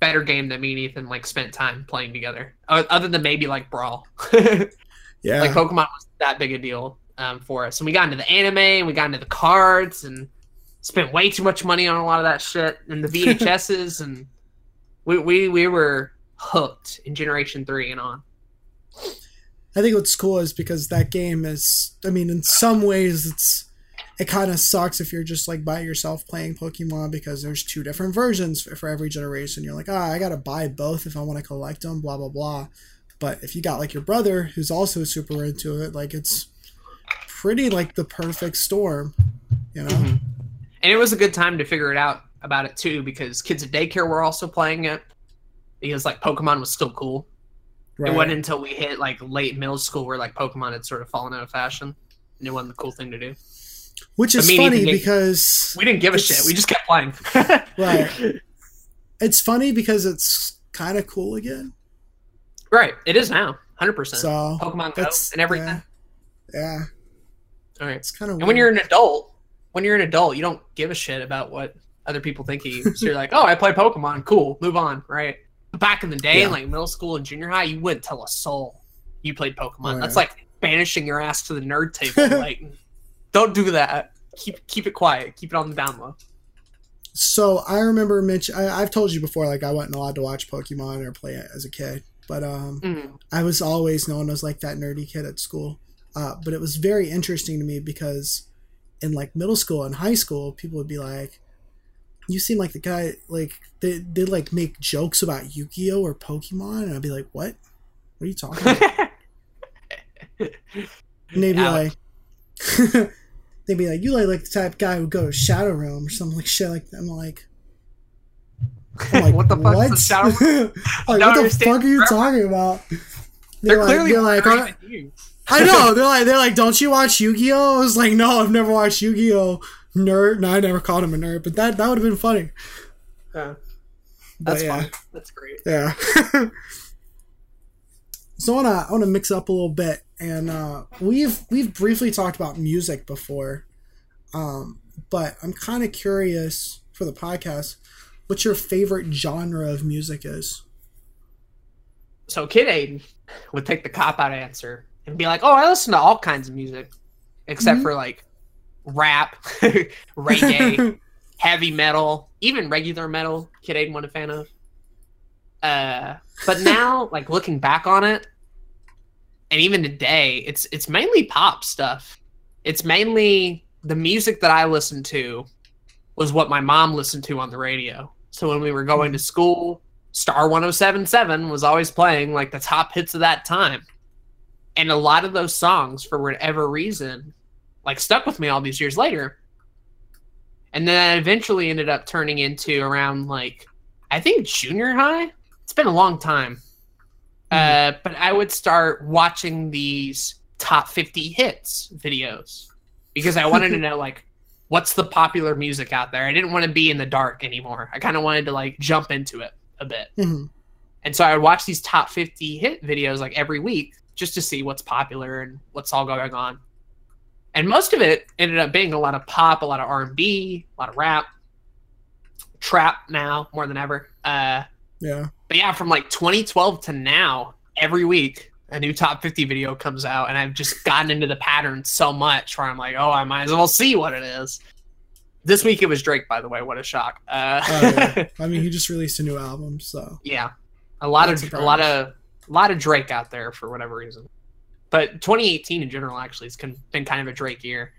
better game that me and Ethan like spent time playing together, other than maybe like Brawl. yeah, like Pokemon was that big a deal um, for us, and we got into the anime and we got into the cards and spent way too much money on a lot of that shit and the VHSs and we, we we were hooked in Generation Three and on. I think what's cool is because that game is. I mean, in some ways, it's it kind of sucks if you're just like by yourself playing Pokemon because there's two different versions for, for every generation. You're like, ah, I gotta buy both if I want to collect them. Blah blah blah. But if you got like your brother who's also super into it, like it's pretty like the perfect storm, you know. Mm-hmm. And it was a good time to figure it out about it too because kids at daycare were also playing it because like Pokemon was still cool. Right. It wasn't until we hit like late middle school where like Pokemon had sort of fallen out of fashion, and it wasn't the cool thing to do. Which is funny because we didn't give a shit. We just kept playing. right. It's funny because it's kind of cool again. Right. It is now. Hundred percent. So Pokemon Go and everything. Yeah. yeah. All right. It's kind of. And weird. when you're an adult, when you're an adult, you don't give a shit about what other people think of you. So you're like, oh, I play Pokemon. Cool. Move on. Right. But back in the day, yeah. like middle school and junior high, you wouldn't tell a soul you played Pokemon. Oh, That's like banishing your ass to the nerd table. like, don't do that. Keep keep it quiet. Keep it on the down low. So I remember Mitch. I, have told you before, like I wasn't allowed to watch Pokemon or play it as a kid, but um, mm. I was always known as like that nerdy kid at school. Uh, but it was very interesting to me because in like middle school and high school, people would be like, you seem like the guy like they they like make jokes about Yu-Gi-Oh or Pokemon and I'd be like, What? What are you talking about? and they'd be like they'd be like, You like like the type guy who would go to Shadow Realm or something like shit like that. I'm like like, what the fuck what? Shadow like, what the fuck are you talking about? They're, they're like, clearly they're like, I know. They're like, they're like, don't you watch Yu Gi Oh? I was like, no, I've never watched Yu Gi Oh nerd. No, I never called him a nerd, but that that would have been funny. Yeah, that's yeah. fun. That's great. Yeah. so I wanna I wanna mix up a little bit, and uh, we've we've briefly talked about music before, um, but I'm kind of curious for the podcast, what your favorite genre of music is. So Kid Aiden would take the cop out answer and be like, "Oh, I listen to all kinds of music, except mm-hmm. for like rap, reggae, heavy metal, even regular metal. Kid Aiden wasn't a fan of. Uh, but now, like looking back on it, and even today, it's it's mainly pop stuff. It's mainly the music that I listened to was what my mom listened to on the radio. So when we were going to school, Star 1077 was always playing like the top hits of that time. And a lot of those songs, for whatever reason, like stuck with me all these years later. And then I eventually ended up turning into around like I think junior high. It's been a long time. Mm-hmm. Uh, but I would start watching these top 50 hits videos because I wanted to know like what's the popular music out there. I didn't want to be in the dark anymore. I kind of wanted to like jump into it a bit. Mm-hmm. And so I would watch these top 50 hit videos like every week just to see what's popular and what's all going on and most of it ended up being a lot of pop, a lot of R and B, a lot of rap, trap now more than ever. Uh, yeah. But yeah, from like 2012 to now, every week a new top 50 video comes out, and I've just gotten into the pattern so much where I'm like, oh, I might as well see what it is. This week it was Drake, by the way. What a shock! Uh, oh, yeah. I mean, he just released a new album, so yeah, a lot That's of a lot of a lot of Drake out there for whatever reason. But 2018 in general actually has been kind of a Drake year.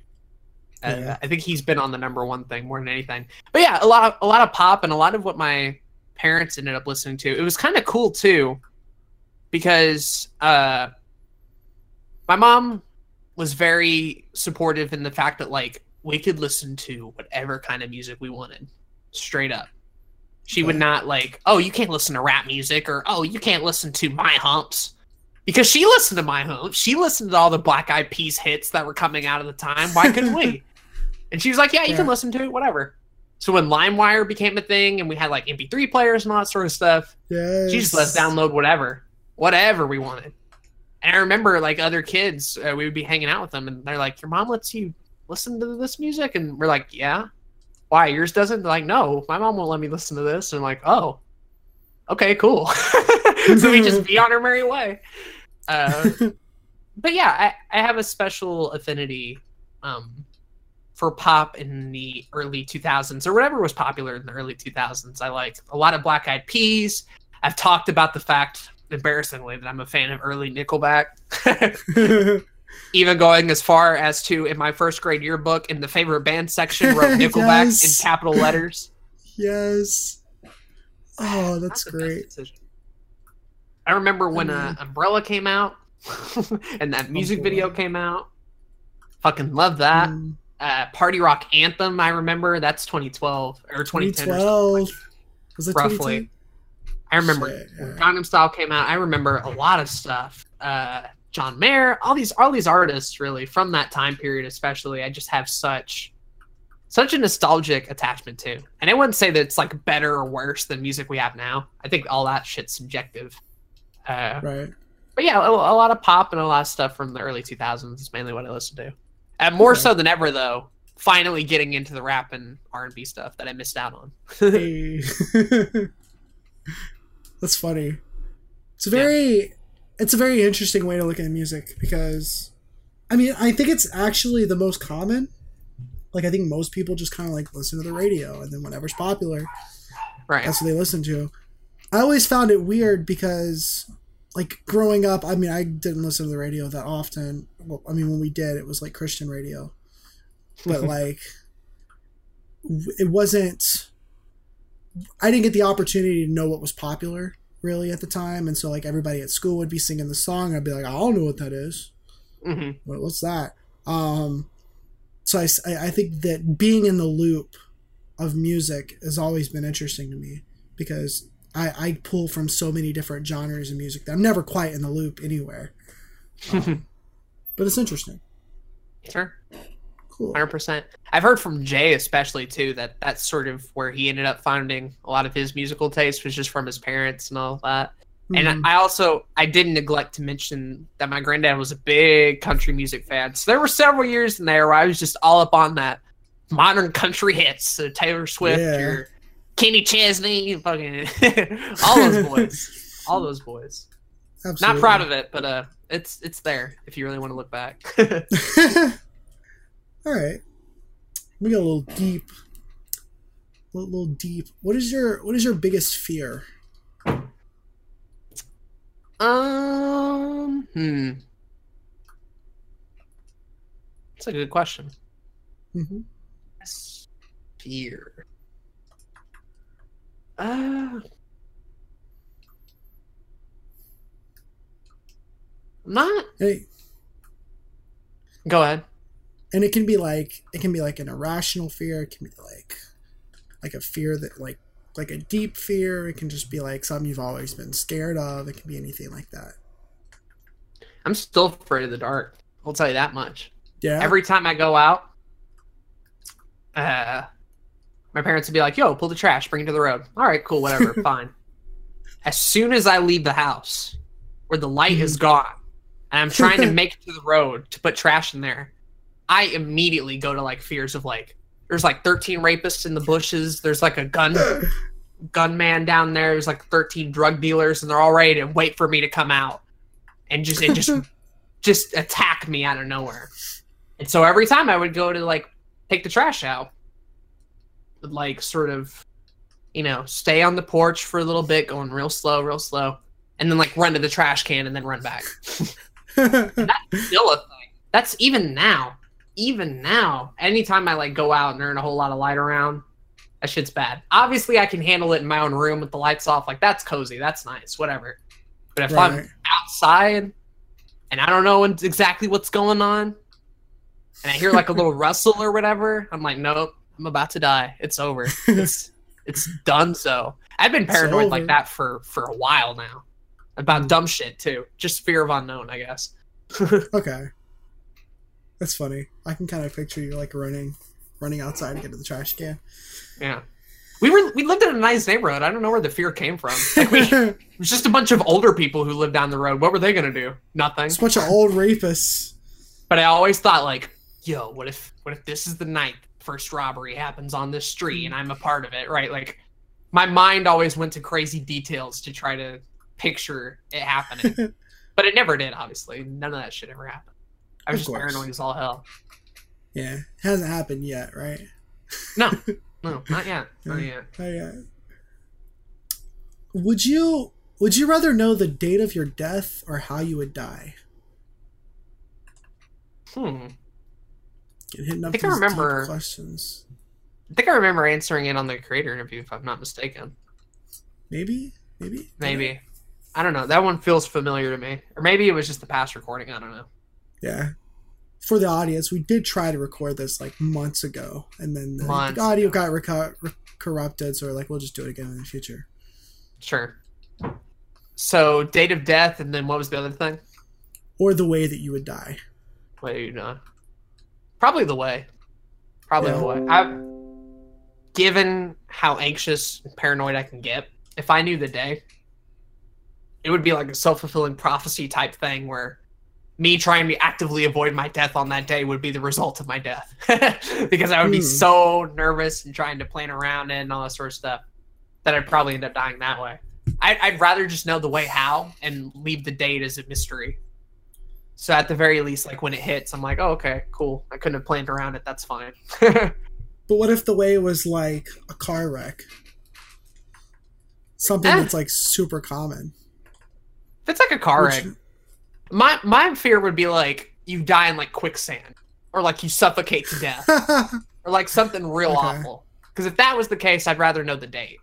Uh, yeah. I think he's been on the number one thing more than anything. But yeah, a lot of a lot of pop and a lot of what my parents ended up listening to. It was kind of cool too, because uh, my mom was very supportive in the fact that like we could listen to whatever kind of music we wanted, straight up. She would not like, oh, you can't listen to rap music or oh, you can't listen to my humps because she listened to my humps. She listened to all the Black Eyed Peas hits that were coming out at the time. Why couldn't we? and she was like, "Yeah, you yeah. can listen to it, whatever." So when LimeWire became a thing and we had like MP3 players and all that sort of stuff, Yes. she just let us download whatever, whatever we wanted. And I remember like other kids, uh, we would be hanging out with them, and they're like, "Your mom lets you listen to this music," and we're like, "Yeah." Why yours doesn't? They're like, no, my mom won't let me listen to this. And I'm like, oh, okay, cool. so we just be on our merry way. Uh, but yeah, I, I have a special affinity um, for pop in the early 2000s or whatever was popular in the early 2000s. I like a lot of Black Eyed Peas. I've talked about the fact, embarrassingly, that I'm a fan of early Nickelback. Even going as far as to, in my first grade yearbook, in the favorite band section, wrote Nickelback Yes. in capital letters. yes. Oh, that's best great. I remember when uh, Umbrella came out and that music boy. video came out. Fucking love that. Mm, Uh, Party Rock Anthem, I remember. That's 2012 or 2010. or something 2012. Was it Roughly. 2010? I remember Shit, yeah. Gangnam Style came out. I remember a lot of stuff. Uh, John Mayer, all these all these artists really from that time period, especially. I just have such such a nostalgic attachment to. And I wouldn't say that it's like better or worse than music we have now. I think all that shit's subjective. Uh, Right. but yeah, a, a lot of pop and a lot of stuff from the early 2000s is mainly what I listen to. And more so than ever, though, finally getting into the rap and R&B stuff that I missed out on. Hey. That's funny. It's a very it's a very interesting way to look at music because I mean, I think it's actually the most common. Like I think most people just kind of like listen to the radio and then whatever's popular, right. that's what they listen to. I always found it weird because like growing up, I mean, I didn't listen to the radio that often. Well, I mean, when we did, it was like Christian radio. But like it wasn't I didn't get the opportunity to know what was popular really at the time, and so like everybody at school would be singing the song. I'd be like, I don't know what that is. hmm What, what's that? Um, so I think that being in the loop of music has always been interesting to me because I, I pull from so many different genres of music that I'm never quite in the loop anywhere. Um, but it's interesting. Sure. Cool. Hundred percent. I've heard from Jay especially too that that's sort of where he ended up finding a lot of his musical taste was just from his parents and all that. Mhm. And I also I didn't neglect to mention that my granddad was a big country music fan. So there were several years in there where I was just all up on that modern country hits, so Taylor Swift Yeah. or Kenny Chesney, fucking all those boys, all those boys. Not proud of it, but uh, it's it's there if you really want to look back. All right. We got a little deep. A little, deep. What is your What is your biggest fear? Um, hmm. That's a good question. Mm-hmm. Fear. Uh, not. Hey, Go ahead. And it can be like it can be like an irrational fear. It can be like like a fear that like like a deep fear. It can just be like something you've always been scared of. It can be anything like that. I'm still afraid of the dark. I'll tell you that much. Yeah. Every time I go out, uh, my parents would be like, "Yo, pull the trash, bring it to the road." All right, cool, whatever, fine. As soon as I leave the house, where the light is gone, and I'm trying to make it to the road to put trash in there, I immediately go to like fears of like, there's like 13 rapists in the bushes. There's like a gun gunman down there. There's like 13 drug dealers, and they're all ready to wait for me to come out, and just and just just attack me out of nowhere. And so every time I would go to like take the trash out, would like sort of, you know, stay on the porch for a little bit, going real slow, real slow, and then like run to the trash can and then run back. That's still a thing. That's even now. Even now, anytime I like go out and ain't a whole lot of light around, that shit's bad. Obviously, I can handle it in my own room with the lights off. Like that's cozy, that's nice, whatever. But if I'm outside and I don't know exactly what's going on, and I hear like a little rustle or whatever, I'm like, nope, I'm about to die. It's over. It's it's done. So I've been paranoid like that for for a while now about Mm. dumb shit too. Just fear of unknown, I guess. Okay. That's funny. I can kind of picture you like running running outside to get to the trash can. Yeah. We were we lived in a nice neighborhood. I don't know where the fear came from. Like we, it was just a bunch of older people who lived down the road. What were they gonna do? Nothing. It's a bunch of old rapists. But I always thought like, yo, what if what if this is the night first robbery happens on this street and I'm a part of it, right? Like my mind always went to crazy details to try to picture it happening. but it never did, obviously. None of that shit ever happened. I was Of just course. paranoid as all hell. Yeah, it hasn't happened yet, right? No. No, not yet. Not yet. Not yet. Would you would you rather know the date of your death or how you would die? Hmm. I think I remember- questions. I think I remember answering it on the creator interview, if I'm not mistaken. Maybe, maybe, Maybe. I don't know. That one feels familiar to me. Or maybe it was just the past recording. I don't know. Yeah. For the audience, we did try to record this like months ago, and then the, the audio got reco- re- corrupted. So we're like, we'll just do it again in the future. Sure. So, date of death, and then what was the other thing? Or the way that you would die. Wait, no. Probably the way. Probably Yeah. the way. I, given how anxious and paranoid I can get, if I knew the day, it would be like a self fulfilling prophecy type thing where me trying to actively avoid my death on that day would be the result of my death. because I would be Hmm. so nervous and trying to plan around it and all that sort of stuff that I'd probably end up dying that way. I, I'd rather just know the way how and leave the date as a mystery. So at the very least, like when it hits, I'm like, oh, okay, cool. I couldn't have planned around it. That's fine. But what if the way was like a car wreck? Something Eh. that's like super common. if it's like a car Which- wreck, my my fear would be like you die in like quicksand, or like you suffocate to death, or like something real Okay. awful. Because if that was the case, I'd rather know the date.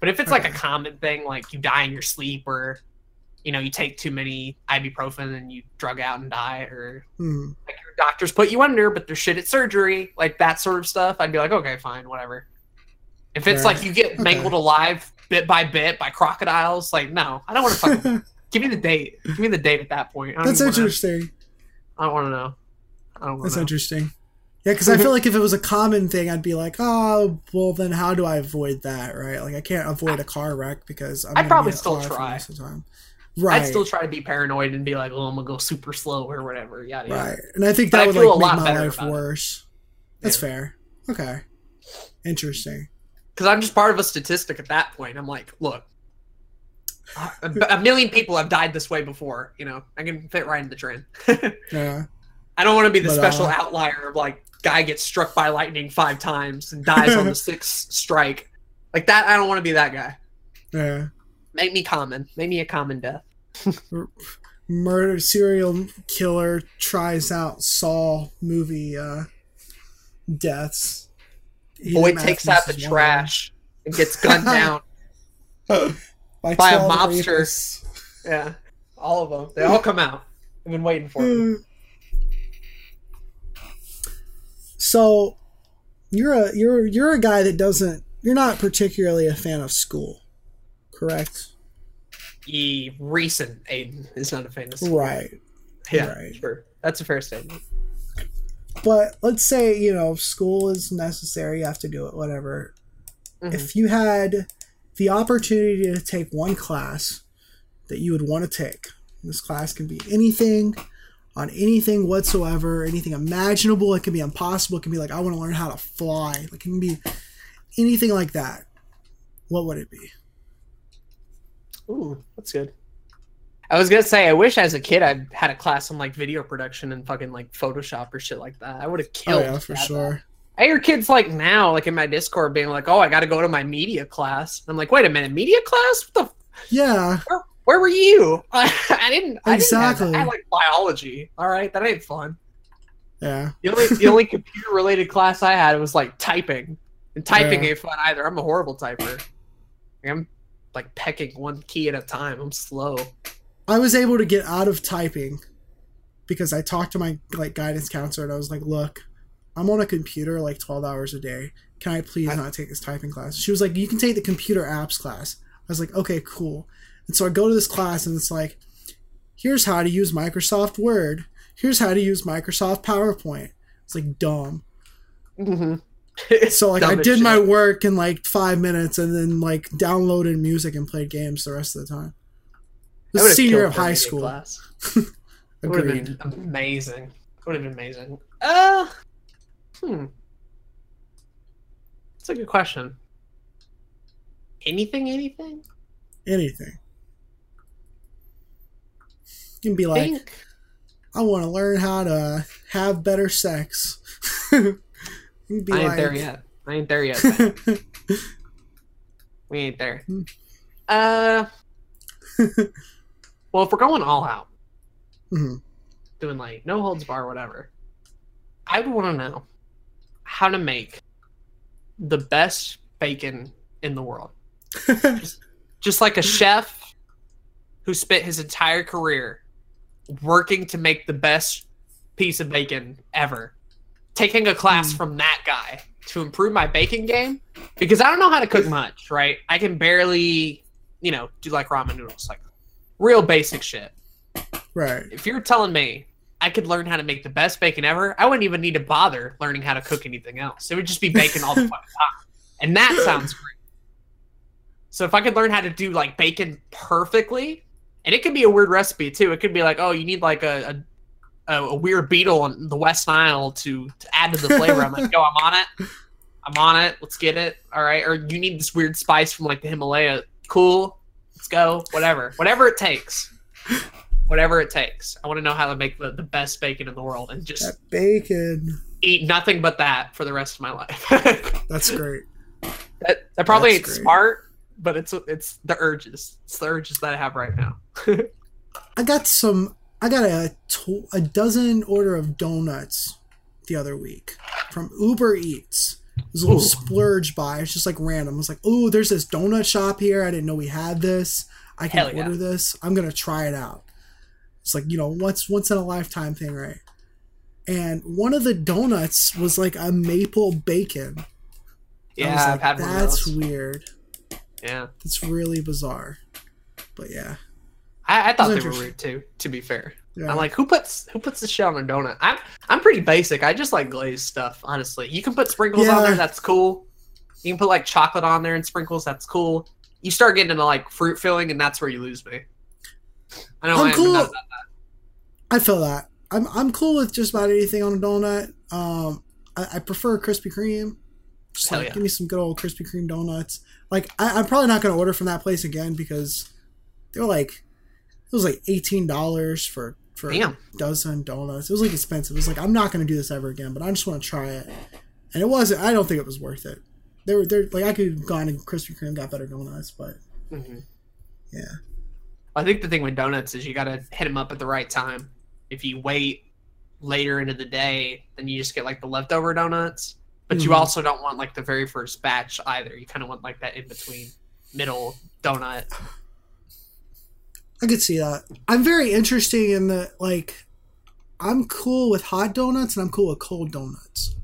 But if it's like a common thing, like you die in your sleep, or you know you take too many ibuprofen and you drug out and die, or Hmm. like your doctors put you under, but they're shit at surgery, like that sort of stuff, I'd be like, okay, fine, whatever. If it's like you get Okay. mangled alive bit by bit by crocodiles, like no, I don't want to fucking give me the date. Give me the date at that point. I That's wanna- interesting. I don't want to know. I don't That's know. interesting. Yeah, because I feel like if it was a common thing, I'd be like, oh, well, then how do I avoid that, right? Like, I can't avoid a car wreck because I'm I'd gonna probably still try. of time. Right, I'd still try to be paranoid and be like, oh, I'm gonna go super slow or whatever. Yada yada. right, and I think that I would like a make my life about it. worse. That's Yeah. fair. Okay, interesting. Because I'm just part of a statistic at that point. I'm like, look, a, a million people have died this way before. You know, I can fit right in the trend. Yeah, I don't want to be the But, special uh, outlier of like guy gets struck by lightning five times and dies on the sixth strike. Like that, I don't want to be that guy. yeah. Make me common. Make me a common death. Murder serial killer tries out Saw movie uh, deaths. Boy takes out the Matthews is one of them. trash and gets gunned down. By, by a 12 mobster. rapists. Yeah, all of them. They all come out. I've been waiting for them. So you're a you're you're a guy that doesn't you're not particularly a fan of school, correct? E recent Aiden is not a fan of school. Right. Yeah, right. sure. That's a fair statement. But let's say, you know, school is necessary, you have to do it, whatever. Mhm. If you had the opportunity to take one class that you would want to take, this class can be anything on anything whatsoever, anything imaginable. It can be impossible. It can be like, I want to learn how to fly. Like, it can be anything like that. What would it be? Ooh, that's good. I was gonna say, I wish as a kid I had a class on like video production and fucking like Photoshop or shit like that. I would have oh, killed. Oh, killed. yeah, for to have sure. I hear kids like now, like in my Discord, being like, "Oh, I got to go to my media class." I'm like, "Wait a minute, media class? What the? F- Yeah. where, where were you? I, didn't. I Exactly. Didn't have. I had like biology. All right, that ain't fun. Yeah. The only the only computer related class I had was like typing, and typing Yeah. ain't fun either. I'm a horrible typer. I'm like pecking one key at a time. I'm slow. I was able to get out of typing because I talked to my like guidance counselor and I was like, "Look, I'm on a computer like 12 hours a day. Can I please I- not take this typing class?" She was like, "You can take the computer apps class." I was like, "Okay, cool." And so I go to this class and it's like, "Here's how to use Microsoft Word. Here's how to use Microsoft PowerPoint." It's like dumb. hmm So like I Dumb as did my work in like five minutes and then like downloaded music and played games the rest of the time. The senior of high school. class. It would have been amazing. Would have been amazing. Uh, hmm. That's a good question. Anything, anything? Anything. You can be I like, think I want to learn how to have better sex. you can be I ain't like, there yet. I ain't there yet. we ain't there. Hmm. Uh, well, if we're going all out, Mhm. doing like no holds bar, whatever, I would want to know how to make the best bacon in the world. just like a chef who spent his entire career working to make the best piece of bacon ever taking a class Hmm. from that guy to improve my baking game because i don't know how to cook much right i can barely you know do like ramen noodles like real basic shit right. if you're telling me i could learn how to make the best bacon ever i wouldn't even need to bother learning how to cook anything else it would just be bacon all the fucking time and that sounds great so if I could learn how to do like bacon perfectly, and it could be a weird recipe too. It could be like, oh, you need like a a, a weird beetle on the West Nile to, to add to the flavor. I'm like, yo, I'm on it. I'm on it. Let's get it. All right. Or you need this weird spice from like the Himalaya. Cool. Let's go. Whatever. Whatever it takes. Whatever it takes. I want to know how to make the, the best bacon in the world and just That bacon. eat nothing but that for the rest of my life. That's great. that, that probably That's ain't great. smart, but it's it's the urges. It's the urges that I have right now. I got some. I got a tw- a dozen order of donuts the other week from Uber Eats. It was a little Ooh. splurge buy. It's just like random. I was like, oh, there's this donut shop here. I didn't know we had this. I can Hell yeah. order this. I'm gonna try it out. It's like you know, once once in a lifetime thing, right? And one of the donuts was like a maple bacon. Yeah, was I've like, had That's weird. Yeah, That's really bizarre. But yeah, I, I thought they were weird too. To be fair, yeah. I'm like, who puts who puts the shit on a donut? I'm I'm pretty basic. I just like glazed stuff. Honestly, you can put sprinkles on there. That's cool. You can put like chocolate on there and sprinkles. That's cool. You start getting into like fruit filling, and that's where you lose me. I know I'm I am cool. not about I feel that. I'm I'm cool with just about anything on a donut. Um, I, I prefer Krispy Kreme. Just Hell like yeah. give me some good old Krispy Kreme donuts. Like I, I'm probably not gonna order from that place again because they were like it was like eighteen dollars for for Damn. a dozen donuts. It was like expensive. It was like I'm not gonna do this ever again, but I just want to try it. And it wasn't. I don't think it was worth it. They were they're like I could have gone to Krispy Kreme got better donuts, but Mhm. yeah. I think the thing with donuts is you got to hit them up at the right time. If you wait later into the day, then you just get like the leftover donuts. But you Mhm. also don't want like the very first batch either. You kind of want like that in between middle donut. I could see that. I'm very interesting in the like. I'm cool with hot donuts and I'm cool with cold donuts.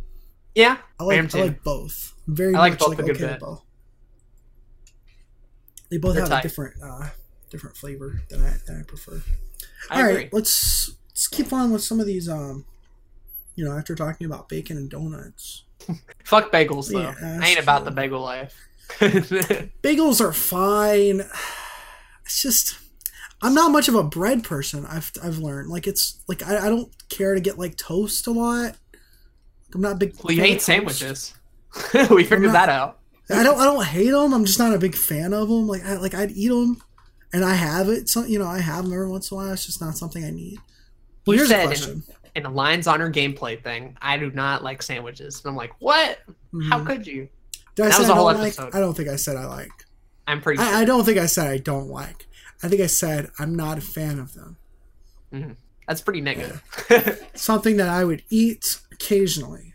Yeah, I I like am I like both. I'm very I like much both like okay both. They both They're have tight. a different uh different flavor that I that I prefer. I All agree. right, let's let's keep on with some of these um you know, after talking about bacon and donuts. Fuck bagels though. Yeah, I ain't about the bagel life. Bagels are fine. It's just I'm not much of a bread person. I've I've learned like it's like I, I don't care to get like toast a lot. I'm not big. well, you hate toast. sandwiches. we figured not- that out. I don't I don't hate them. I'm just not a big fan of them. Like I like I'd eat them, and I have it. So you know I have them every once in a while. It's just not something I need. Well, here's a said question. In a Lions Honor gameplay thing, I do not like sandwiches. And I'm like, what? How Mhm. could you? Did I that was I a whole don't like? episode. I don't think I said I like. I'm pretty sure. I, I don't think I said I don't like. I think I said I'm not a fan of them. That's pretty negative. Something that I would eat occasionally.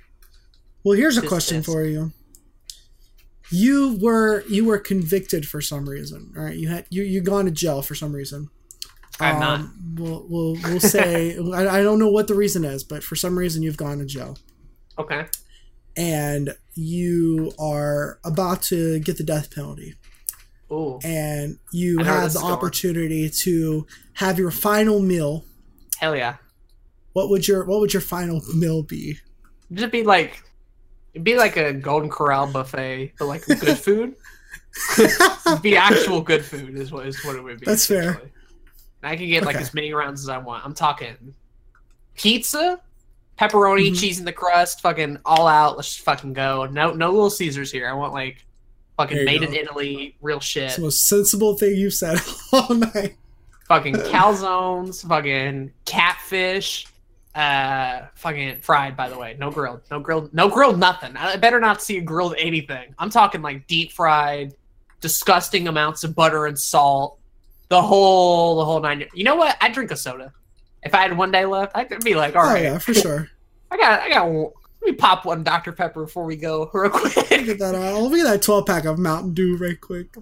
Well, here's a Just question this. for you. You were you were convicted for some reason, all right? You had you you gone to jail for some reason. I'm not. Um, We'll we'll, we'll say I, I don't know what the reason is, but for some reason you've gone to jail Okay. and you are about to get the death penalty, Ooh. and you have the is going. opportunity to have your final meal. Hell yeah. What would your what would your final meal be? Just be like, It'd be like a Golden Corral buffet, but like good food. It'd be actual good food is what is what it would be. That's fair. I can get like Okay. as many rounds as I want. I'm talking pizza, pepperoni, Mhm. cheese in the crust, fucking all out. Let's just fucking go. No, no little Caesars here. I want like fucking made go. in Italy, real shit. It's the most sensible thing you've said all night. fucking calzones, fucking catfish, uh, fucking fried. By the way, no grilled, no grilled, no grilled, nothing. I better not see a grilled anything. I'm talking like deep fried, disgusting amounts of butter and salt, the whole, the whole nine. You know what? I'd drink a soda if I had one day left. I'd be like, all oh right, yeah, for sure. I got, I got. Let me pop one Dr Pepper before we go, real quick. Get that out. Let me get that 12 pack of Mountain Dew right quick.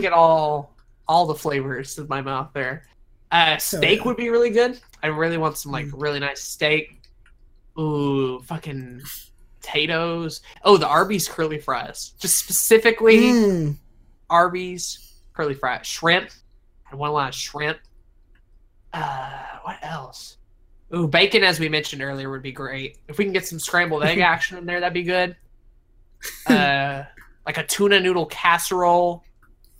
Get all all the flavors in my mouth there. Uh, steak yeah. would be really good. I really want some like really nice steak. Ooh, fucking potatoes. Oh, the Arby's curly fries. Just specifically Mm, Arby's curly fries. Shrimp. I want a lot of shrimp. Uh, what else? Ooh, bacon, as we mentioned earlier, would be great. If we can get some scrambled egg action in there, that'd be good. Uh, like a tuna noodle casserole,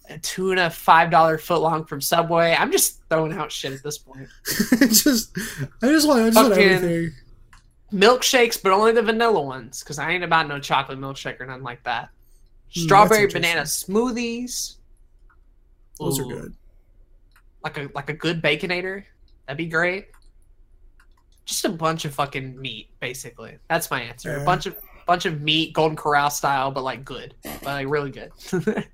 a tuna five dollar foot long from Subway. I'm just throwing out shit at this point. just, I just want, I just want Fucking- everything. Milkshakes, but only the vanilla ones, because I ain't about no chocolate milkshake or nothing like that. Hmm, Strawberry that's banana smoothies. Those are good. Like a like a good baconator. That'd be great. Just a bunch of fucking meat, basically. That's my answer. Yeah. A bunch of bunch of meat, Golden Corral style, but like good, but like really good.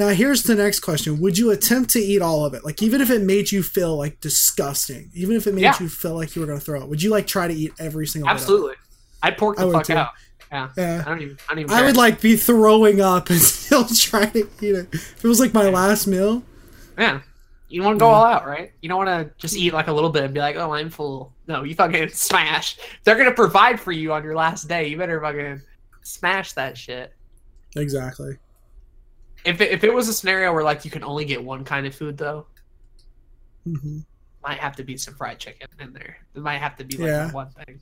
Now here's the next question: Would you attempt to eat all of it? Like even if it made you feel like disgusting, even if it made Yeah. you feel like you were gonna throw it, would you like try to eat every single? bit of it? Absolutely, I'd pork the would fuck too. out. Yeah, Yeah. I don't even. I don't even. I would like be throwing up and still trying to eat it. If it was like my last meal, Yeah. You want to go Yeah. all out, right? You don't want to just eat like a little bit and be like, "Oh, I'm full." No, you fucking smash. They're gonna provide for you on your last day. You better fucking smash that shit. exactly. If it, if it was a scenario where like you can only get one kind of food though, hmm might have to be some fried chicken in there. It might have to be like Yeah. one thing.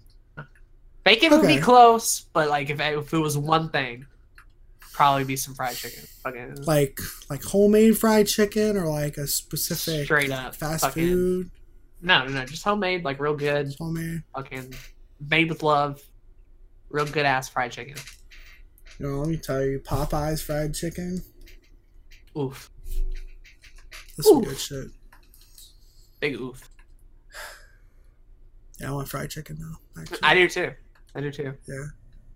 Bacon would be close, but like if if it was one thing, probably be some fried chicken. Fucking Like like homemade fried chicken or like a specific straight up fast fucking, food No, no, no, just homemade, like real good, homemade. fucking made with love, real good ass fried chicken. You know, let me tell you, Popeyes fried chicken. Oof, That's some good shit. big oof. Yeah, I want fried chicken though. Actually. I do too. I do too. Yeah. I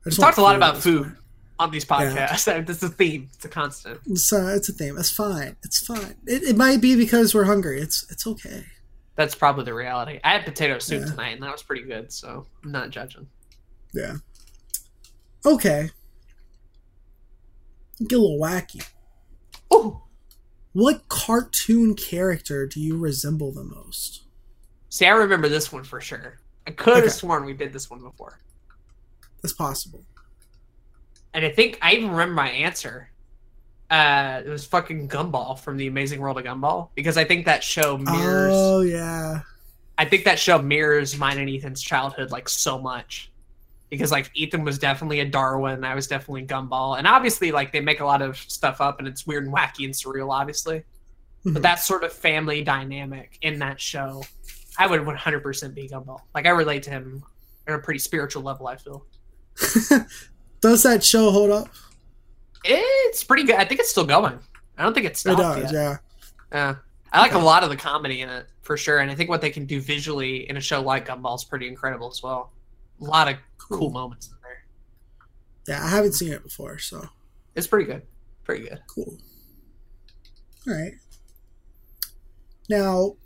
We just want talked a lot about food. On these podcasts. This is a theme. It's a constant. It's, uh, it's a theme. It's fine. It's fine. It, it might be because we're hungry. It's it's okay. That's probably the reality. I had potato soup Yeah. tonight, and that was pretty good. So I'm not judging. Yeah. Okay. Get a little wacky. Ooh. What cartoon character do you resemble the most? See, I remember this one for sure. I could have Okay. sworn we did this one before. That's possible. And I think I even remember my answer. Uh, it was fucking Gumball from The Amazing World of Gumball because I think that show mirrors. Oh yeah. I think that show mirrors mine and Ethan's childhood like so much. Because like Ethan was definitely a Darwin, I was definitely Gumball, and obviously like they make a lot of stuff up and it's weird and wacky and surreal, obviously. Mhm. But that sort of family dynamic in that show, I would 100% be Gumball. Like I relate to him on a pretty spiritual level. I feel Does that show hold up? it's pretty good. I think it's still going. I don't think it's It stopped does. yet. Yeah. Yeah. I like a lot of the comedy in it for sure, and I think what they can do visually in a show like Gumball is pretty incredible as well. A lot of cool Cool. moments in there. Yeah. I haven't seen it before, so It's pretty good. Pretty good. cool. All right. Now,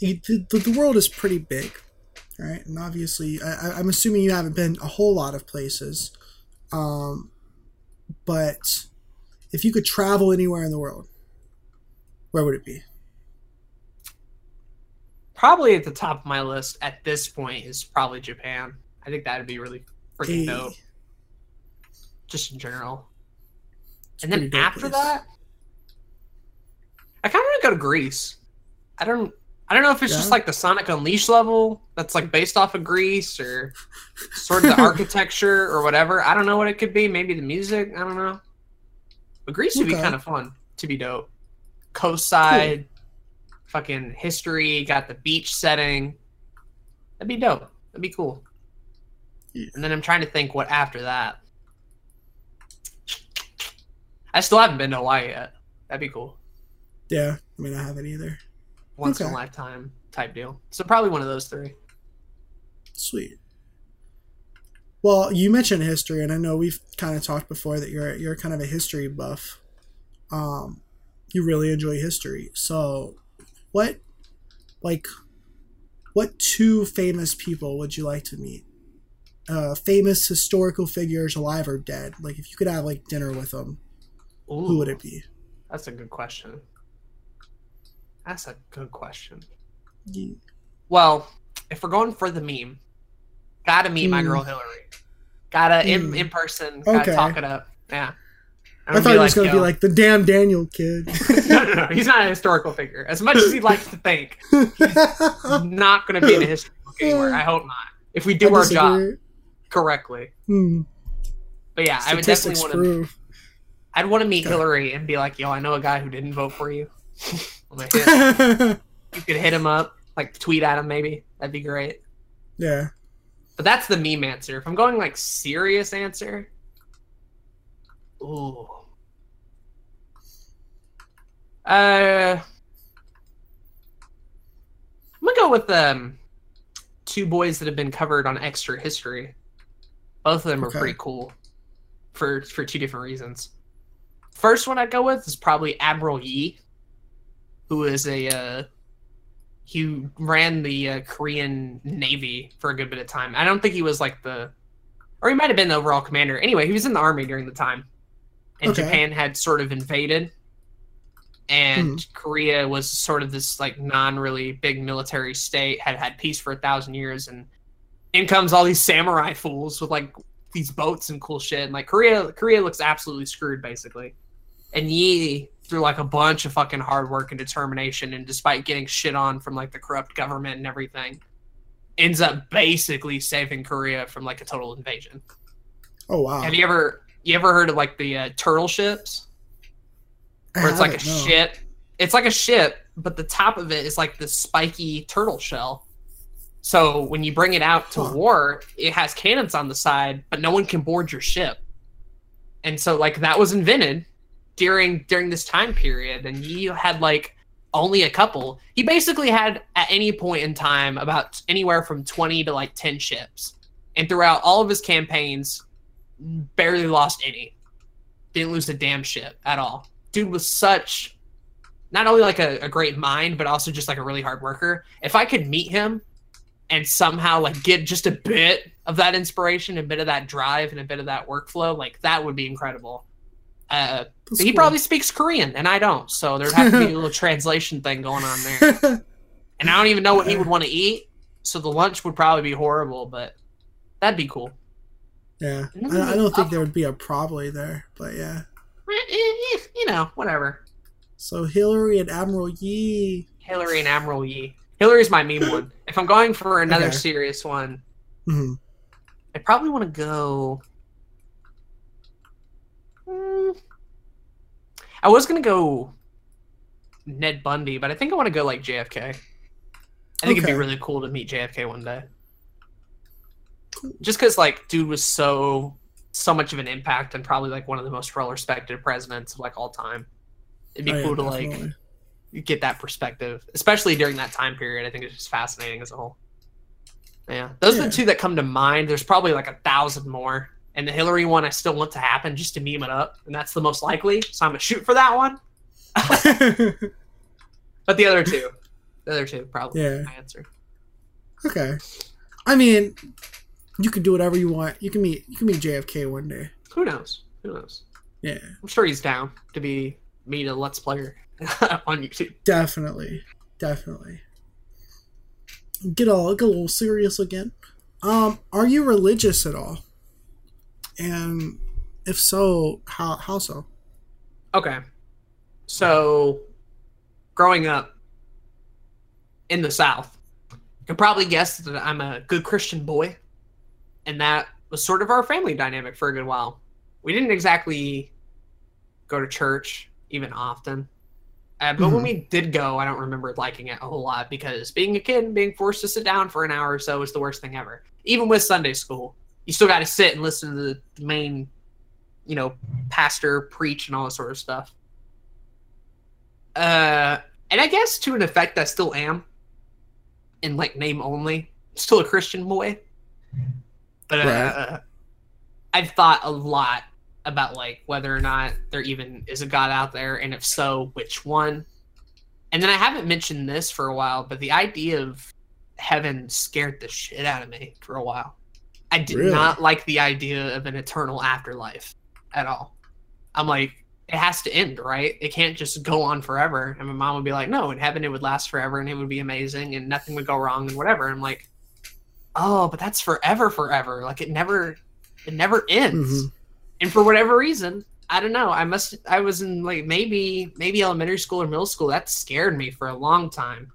it, the, the world is pretty big, right? And obviously, I, I- I'm assuming you haven't been a whole lot of places. Um, but if you could travel anywhere in the world, where would it be? Probably at the top of my list at this point is probably Japan. I think that'd be really freaking Hey, dope, just in general. it's and then after place. that, I kind of want to go to Greece. I don't. I don't know if it's just like the Sonic Unleashed level that's like based off of Greece or sort of the architecture or whatever. I don't know what it could be. Maybe the music. I don't know. But Greece would be kind of fun to be dope. Coastside, fucking history, got the beach setting. That'd be dope. That'd be cool. Yeah. And then I'm trying to think what after that. I still haven't been to Hawaii yet. That'd be cool. Yeah, I mean, I haven't either. Once in Okay. a lifetime type deal. So probably one of those three. Sweet. Well, you mentioned history, and I know we've kind of talked before that you're you're kind of a history buff. Um, you really enjoy history. So, what, like, what two famous people would you like to meet? Uh, famous historical figures, alive or dead. Like, if you could have like dinner with them, Ooh, who would it be? That's a good question. That's a good question. You- Well, if we're going for the meme, gotta meet my Hmm. girl Hillary. Gotta in, Hmm. in person. Gotta Okay. talk it up. Yeah. I thought he was going to be like the damn Daniel kid. no, no, no. He's not a historical figure. As much as he likes to think, he's not going to be in a history book anywhere. I hope not. If we do I our job correctly. Hmm. But yeah, I would definitely want to. I'd want to meet. Hillary and be like, "Yo, I know a guy who didn't vote for you." You could hit him up, like tweet at him, maybe. That'd be great. yeah. But that's the meme answer. If I'm going like serious answer, ooh, uh, I'm gonna go with um two boys that have been covered on Extra History. Both of them are pretty cool for for two different reasons. First one I'd go with is probably Admiral Yi, who is a uh, he ran the uh, Korean Navy for a good bit of time. I don't think he was like the, or he might have been the overall commander. Anyway, he was in the army during the time, and Okay. Japan had sort of invaded, and Korea was sort of this like non really big military state, had had peace for a thousand years, and in comes all these samurai fools with like these boats and cool shit, and like Korea, Korea looks absolutely screwed basically, and Yi through like a bunch of fucking hard work and determination and despite getting shit on from like the corrupt government and everything ends up basically saving korea from like a total invasion Oh wow. have you ever you ever heard of like the uh, turtle ships where it's like a no. ship it's like a ship but the top of it is like this spiky turtle shell so when you bring it out to Huh. war it has cannons on the side but no one can board your ship and so like that was invented during during this time period and he had like only a couple. He basically had at any point in time about anywhere from 20 to like 10 ships. And throughout all of his campaigns barely lost any. Didn't lose a damn ship at all. Dude was such not only like a, a great mind but also just like a really hard worker. If i could meet him and somehow like get just a bit of that inspiration a bit of that drive and a bit of that workflow like that would be incredible uh he cool. probably speaks korean and i don't so there'd have to be a little translation thing going on there and i don't even know what he would want to eat so the lunch would probably be horrible but that'd be cool yeah. And then I, I don't think there would be a probably there, but yeah. Eh, eh, eh, you know whatever So Hillary and Admiral Yi. hillary and admiral yi hillary's my meme one if i'm going for another Okay. serious one Mhm. I probably want to go. Mm, I was gonna go Ted Bundy, but I think I want to go like JFK. I think it'd be really cool to meet JFK one day. Just because, like, dude was so so much of an impact and probably like one of the most well respected presidents of like all time. It'd be Oh, yeah, cool to like get that perspective, especially during that time period. I think it's just fascinating as a whole. Yeah, those are the two that come to mind. There's probably like a thousand more, and the Hillary one I still want to happen just to meme it up, and that's the most likely. So I'm gonna shoot for that one. But the other two, the other two probably Yeah. my answer. okay. I mean, you can do whatever you want. You can meet you can meet JFK one day. Who knows? Who knows? Yeah, I'm sure he's down to be meet a Let's Player on YouTube. definitely, definitely. Get a get a little serious again. Um, are you religious at all? And if so, how how so? Okay. So, growing up in the South. You can probably guess that I'm a good Christian boy, and that was sort of our family dynamic for a good while. We didn't exactly go to church even often. Uh, but when Mhm. we did go, I don't remember liking it a whole lot because being a kid and being forced to sit down for an hour or so is the worst thing ever. Even with Sunday school, you still got to sit and listen to the main, you know, pastor preach and all that sort of stuff. Uh, and I guess to an effect, I still am, in like name only, still a Christian boy. But uh, Right. I've thought a lot about like whether or not there even is a God out there, and if so, which one. And then I haven't mentioned this for a while, but the idea of heaven scared the shit out of me for a while. I did Really? not like the idea of an eternal afterlife at all. I'm like, it has to end, right? It can't just go on forever. And my mom would be like, no, in heaven it would last forever and it would be amazing and nothing would go wrong and whatever. I'm like, oh, but that's forever, forever. Like it never, it never ends. Mhm. And for whatever reason, I don't know. I must. I was in like maybe maybe elementary school or middle school. That scared me for a long time.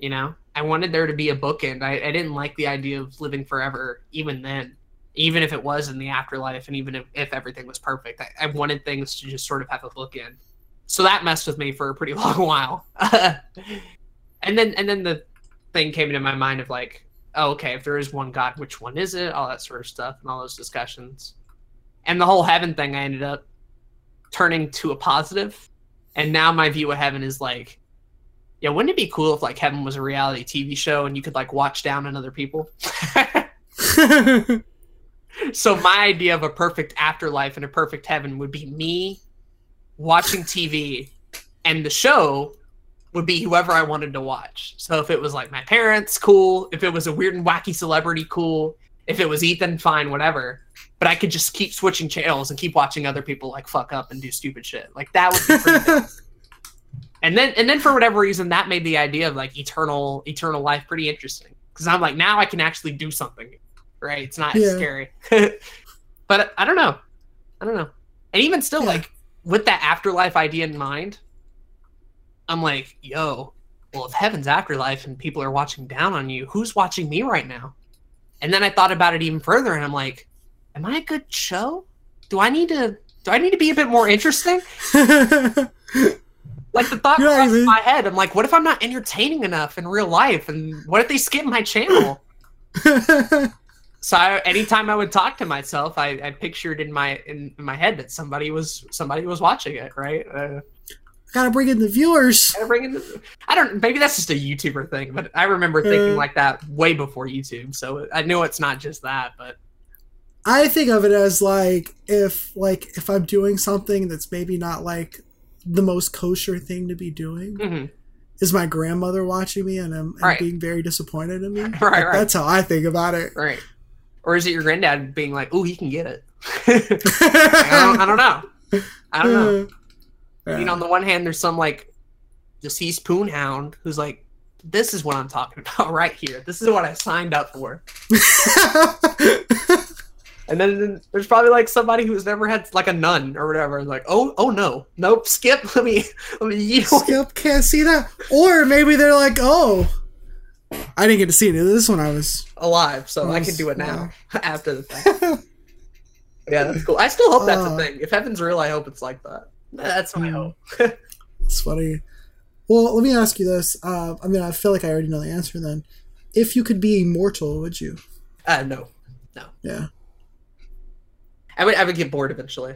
You know, I wanted there to be a bookend. I, I didn't like the idea of living forever, even then, even if it was in the afterlife, and even if, if everything was perfect. I, I wanted things to just sort of have a bookend. So that messed with me for a pretty long while. and then and then the thing came into my mind of like, oh, okay, if there is one God, which one is it? All that sort of stuff and all those discussions. And the whole heaven thing, I ended up turning to a positive. And now my view of heaven is like, yeah, wouldn't it be cool if like heaven was a reality TV show and you could like watch down on other people? so my idea of a perfect afterlife and a perfect heaven would be me watching TV and the show would be whoever I wanted to watch. So if it was like my parents, cool. If it was a weird and wacky celebrity, cool. If it was Ethan, fine, whatever. But I could just keep switching channels and keep watching other people like fuck up and do stupid shit. Like that would be pretty. And then and then for whatever reason that made the idea of like eternal eternal life pretty interesting. Because I'm like, now I can actually do something. Right? It's not Yeah. scary. but I don't know. I don't know. And even still, Yeah. like with that afterlife idea in mind, I'm like, yo, well, if heaven's afterlife and people are watching down on you, who's watching me right now? And then I thought about it even further, and I'm like, am I a good show? Do I need to? Do I need to be a bit more interesting? Like the thought I crossed my head. I'm like, what if I'm not entertaining enough in real life? And what if they skip my channel? So I, anytime I would talk to myself, I, I pictured in my in, in my head that somebody was somebody was watching it, right? Uh, Gotta bring in the viewers. gotta bring in the- I don't. Maybe that's just a YouTuber thing, but I remember thinking Uh. like that way before YouTube. So I know it's not just that, but I think of it as like if like if I'm doing something that's maybe not like the most kosher thing to be doing. mhm. Is my grandmother watching me and I'm, and Right. being very disappointed in me? Right, Like, right. That's how I think about it. right. Or is it your granddad being like, "Oh, he can get it"? I, don't, I don't know. I don't know. Yeah. You know, on the one hand, there's some like deceased poon hound who's like, "This is what I'm talking about right here. This is what I signed up for." And then there's probably like somebody who's never had like a nun or whatever. Like, oh, oh no, nope, skip. Let me, let me. You know, Skip can't see that. Or maybe they're like, oh, I didn't get to see any of this when I was. alive, so I Gross, can do it now after the fact. yeah, that's cool. I still hope that's Uh, a thing. If heaven's real, I hope it's like that. That's my Hmm. hope. It's funny. Well, let me ask you this. Uh, I mean, I feel like I already know the answer. Then, if you could be immortal, would you? Uh, no, no, Yeah, I would. I would get bored eventually.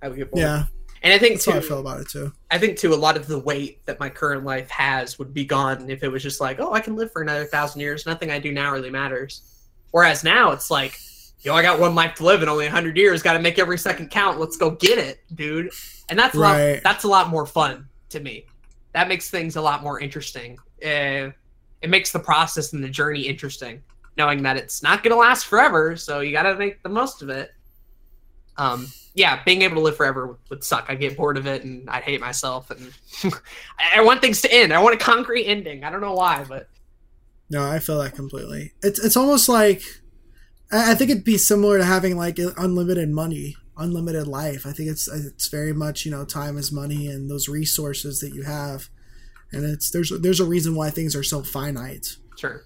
I would get bored. yeah. and I think That's too. how I feel about it too. I think too a lot of the weight that my current life has would be gone if it was just like, oh, I can live for another thousand years. Nothing I do now really matters. Whereas now it's like, yo, I got one life to live and only hundred years. Got to make every second count. Let's go get it, dude. And that's a lot, that's a lot more fun to me. That makes things a lot more interesting. Uh, it makes the process and the journey interesting, knowing that it's not gonna last forever. So you got to make the most of it. Um, yeah, being able to live forever would, would suck. I'd get bored of it and I'd hate myself. And I, I want things to end. I want a concrete ending. I don't know why, but No, I feel that completely. It's it's almost like I I think it'd be similar to having like unlimited money, unlimited life. I think it's it's very much you know time is money and those resources that you have, and it's there's there's a reason why things are so finite. Sure.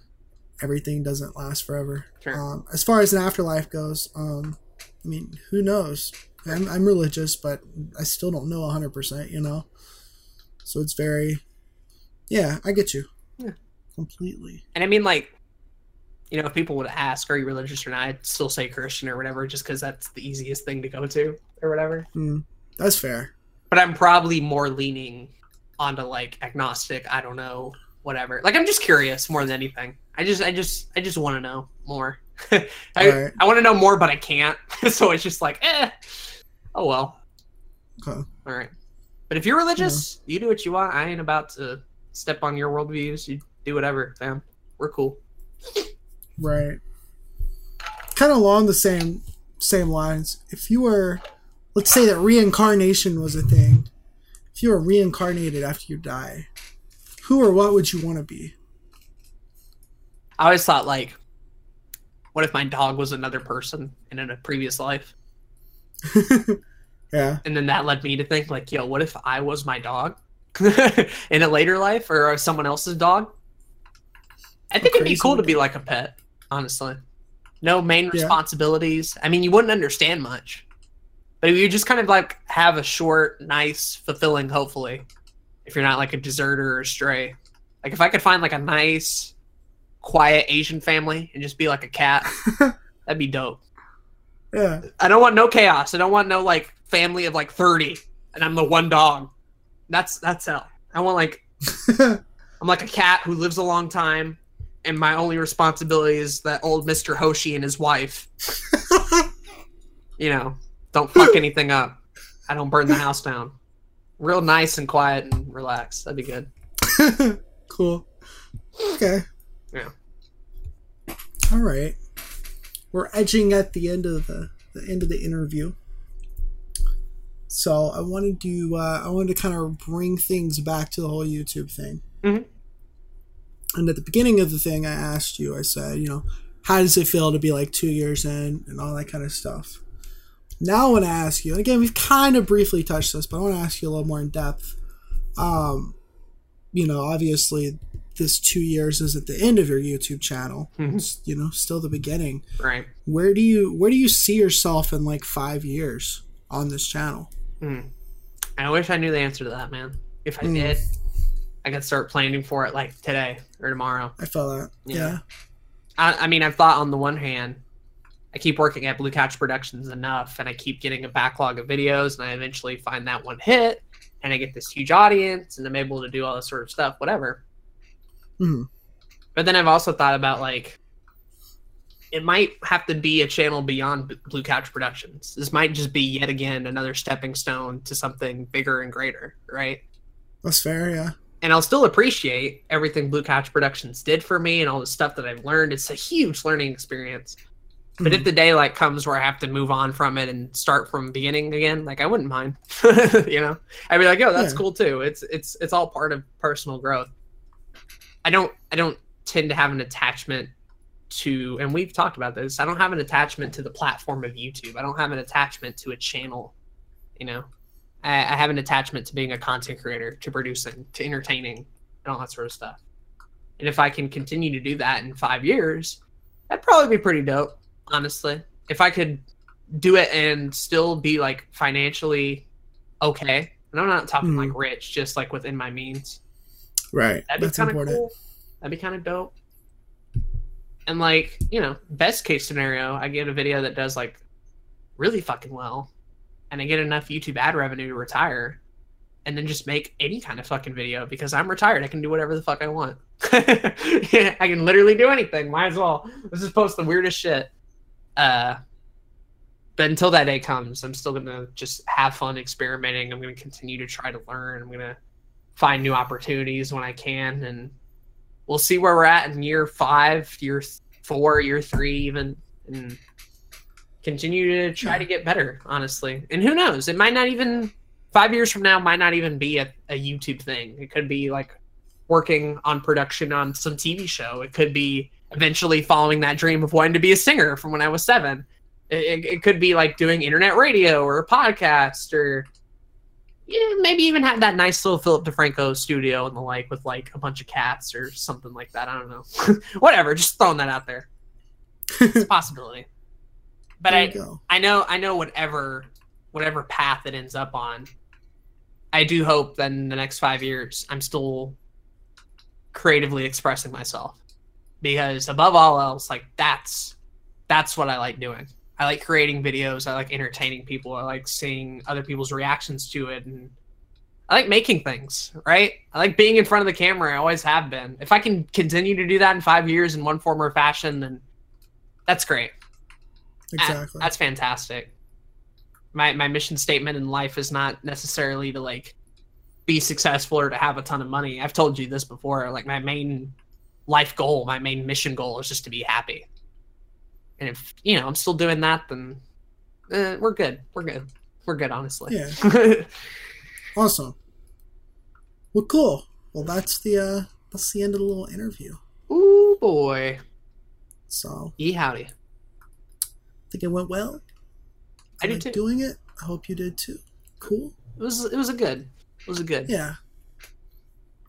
Everything doesn't last forever. Sure. Um, as far as an afterlife goes, um, I mean, who knows? I'm, I'm religious, but I still don't know 100%, you know? So it's very, yeah, I get you. Yeah. Completely. And I mean, like, you know, if people would ask, "Are you religious or not?" I'd still say Christian or whatever, just because that's the easiest thing to go to or whatever. Mm, that's fair. But I'm probably more leaning onto like agnostic. I don't know, whatever. Like, I'm just curious more than anything. I just, I just, I just want to know more. I, Right. I want to know more, but I can't. so it's just like, eh. Oh well. Okay. All right. But if you're religious, you do what you want. I ain't about to step on your worldviews. You do whatever, fam. We're cool. Right. Kind of along the same same lines. If you were, let's say that reincarnation was a thing. If you were reincarnated after you die, who or what would you want to be? I always thought like, what if my dog was another person and in a previous life? yeah. And then that led me to think like, yo, what if I was my dog in a later life or someone else's dog? I think it'd be cool to be like a pet, honestly. No main Yeah. responsibilities. I mean, you wouldn't understand much, but you just kind of like have a short, nice, fulfilling, hopefully, if you're not like a deserter or a stray. Like if I could find like a nice, quiet Asian family and just be like a cat, that'd be dope. Yeah. I don't want no chaos. I don't want no like family of like 30 and I'm the one dog. That's that's hell. I want like I'm like a cat who lives a long time and my only responsibility is that old Mr. Hoshi and his wife. You know, don't fuck anything up. I don't burn the house down. Real nice and quiet and relaxed. That'd be good. cool. Okay. All right. We're edging at the end of the, the end of the interview. So I wanted to uh, I wanted to kind of bring things back to the whole YouTube thing. Mhm. And at the beginning of the thing, I asked you. I said, you know, how does it feel to be like two years in and all that kind of stuff. Now I want to ask you. And again, we've kind of briefly touched this, but I want to ask you a little more in depth. Um, you know, obviously, this two years is at the end of your YouTube channel. Mhm. It's, you know, still the beginning. Right. Where do you where do you see yourself in like five years on this channel? Mm. I wish I knew the answer to that, man. If I Mm. did, I could start planning for it like today or tomorrow. I feel that. Yeah. Yeah. I, I mean, I've thought on the one hand, I keep working at Blue Couch Productions enough, and I keep getting a backlog of videos, and I eventually find that one hit, and I get this huge audience, and I'm able to do all this sort of stuff, whatever. Mhm. But then I've also thought about like, it might have to be a channel beyond Blue Couch Productions. This might just be yet again another stepping stone to something bigger and greater, right? That's fair. Yeah. and I'll still appreciate everything Blue Couch Productions did for me and all the stuff that I've learned. It's a huge learning experience. But if Mhm. the day like comes where I have to move on from it and start from beginning again, like I wouldn't mind. you know, I'd be like, "Yo, that's Yeah. cool too." It's it's it's all part of personal growth. I don't I don't tend to have an attachment to, and we've talked about this. I don't have an attachment to the platform of YouTube. I don't have an attachment to a channel. You know, I, I have an attachment to being a content creator, to producing, to entertaining, and all that sort of stuff. And if I can continue to do that in five years, that'd probably be pretty dope, honestly. If I could do it and still be like financially okay, and I'm not talking Mhm. like rich, just like within my means, Right. that'd be kind of cool. That'd be kind of dope. And like, you know, best case scenario, I get a video that does like really fucking well, and I get enough YouTube ad revenue to retire, and then just make any kind of fucking video because I'm retired. I can do whatever the fuck I want. yeah, I can literally do anything. Might as well. Let's just post the weirdest shit. Uh, but until that day comes, I'm still gonna just have fun experimenting. I'm gonna continue to try to learn. I'm gonna find new opportunities when I can, and we'll see where we're at in year five, year four, year three, even, and continue to try to get better. Honestly, and who knows? It might not even five years from now might not even be a, a YouTube thing. It could be like working on production on some TV show. It could be eventually following that dream of wanting to be a singer from when I was seven. It, it, it could be like doing internet radio or a podcast or yeah, maybe even have that nice little Philip DeFranco studio and the like with like a bunch of cats or something like that. I don't know. Whatever, just throwing that out there. It's a possibility. But I go. I know I know whatever whatever path it ends up on. I do hope that in the next five years I'm still creatively expressing myself. Because above all else, like that's that's what I like doing. I like creating videos, I like entertaining people, I like seeing other people's reactions to it and I like making things, right? I like being in front of the camera. I always have been. If I can continue to do that in five years in one form or fashion, then that's great. Ah, Exactly. That's fantastic. My my mission statement in life is not necessarily to like be successful or to have a ton of money. I've told you this before. Like my main life goal, my main mission goal is just to be happy. And if you know I'm still doing that, then uh, we're good. We're good. We're good, honestly. Yeah. Awesome. Well, cool. Well, that's the uh that's the end of the little interview. Ooh boy. So Yee howdy. I think it went well. I did like too. doing it. I hope you did too. Cool. It was it was a good. It was a good. Yeah.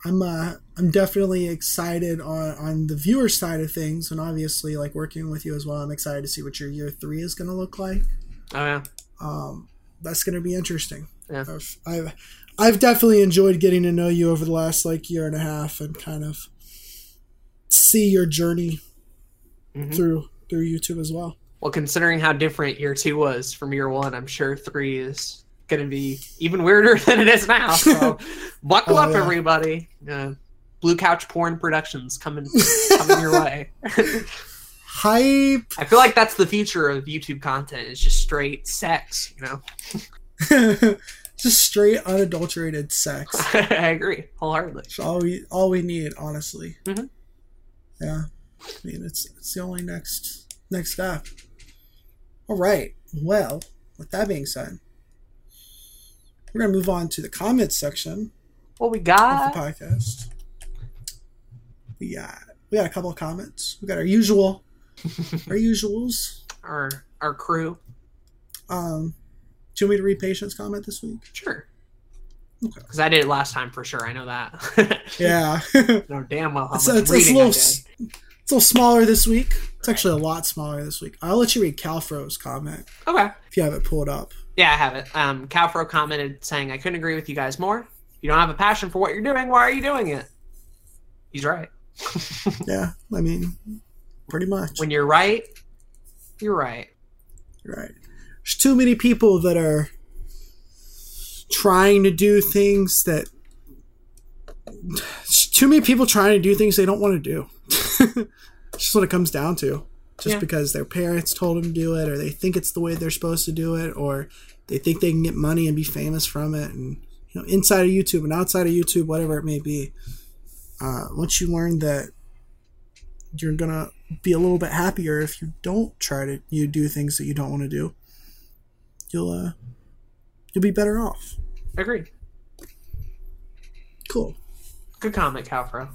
I'm uh I'm definitely excited on on the viewer side of things and obviously like working with you as well. I'm excited to see what your year 3 is going to look like. Oh yeah. Um that's going to be interesting. Yeah. I've, I've I've definitely enjoyed getting to know you over the last like year and a half and kind of see your journey Mhm. through through YouTube as well. Well, considering how different year two was from year one, I'm sure three is going to be even weirder than it is now. So buckle Oh, up, yeah. everybody. Uh, Blue Couch Porn Productions coming coming your way. Hype. I feel like that's the future of YouTube content. It's just straight sex. You know, Just straight unadulterated sex. I agree wholeheartedly. It's all we all we need, honestly. Mhm. Yeah, I mean it's it's the only next next step. All right. Well, with that being said, we're gonna move on to the comments section What we got? the podcast. We got we got a couple of comments. We got our usual our usuals. Our our crew. Um, do you want me to read Patient's comment this week? Sure. Okay. Because I did it last time for sure. I know that. Yeah. know damn well how It's, much it's, it's a little, it's a little smaller this week. It's actually a lot smaller this week. I'll let you read Calfro's comment Okay. if you have it pulled up. Yeah, I have it. Um, Calfro commented saying, I couldn't agree with you guys more. If you don't have a passion for what you're doing, why are you doing it? He's right. Yeah, I mean, pretty much. When you're right, you're right. right. There's too many people that are trying to do things that. there's too many people trying to do things they don't want to do. Just what it comes down to. Just Yeah. because their parents told them to do it, or they think it's the way they're supposed to do it, or they think they can get money and be famous from it, and you know, inside of YouTube and outside of YouTube, whatever it may be. Uh, once you learn that you're gonna be a little bit happier if you don't try to you do things that you don't want to do, you'll uh, you'll be better off. Agreed. Cool. Good comment, Calfro.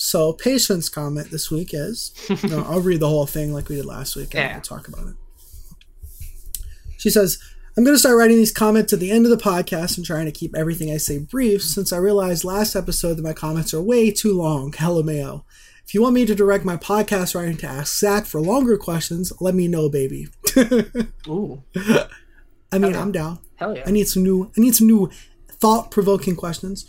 So, patience comment this week is no, I'll read the whole thing like we did last week and Yeah. we'll talk about it. She says, I'm going to start writing these comments at the end of the podcast and trying to keep everything I say brief since I realized last episode that my comments are way too long. LMAO. If you want me to direct my podcast writing to ask Zach for longer questions, let me know, baby. Ooh, I mean, Okay. I'm down. hell yeah. I need some new I need some new thought provoking questions.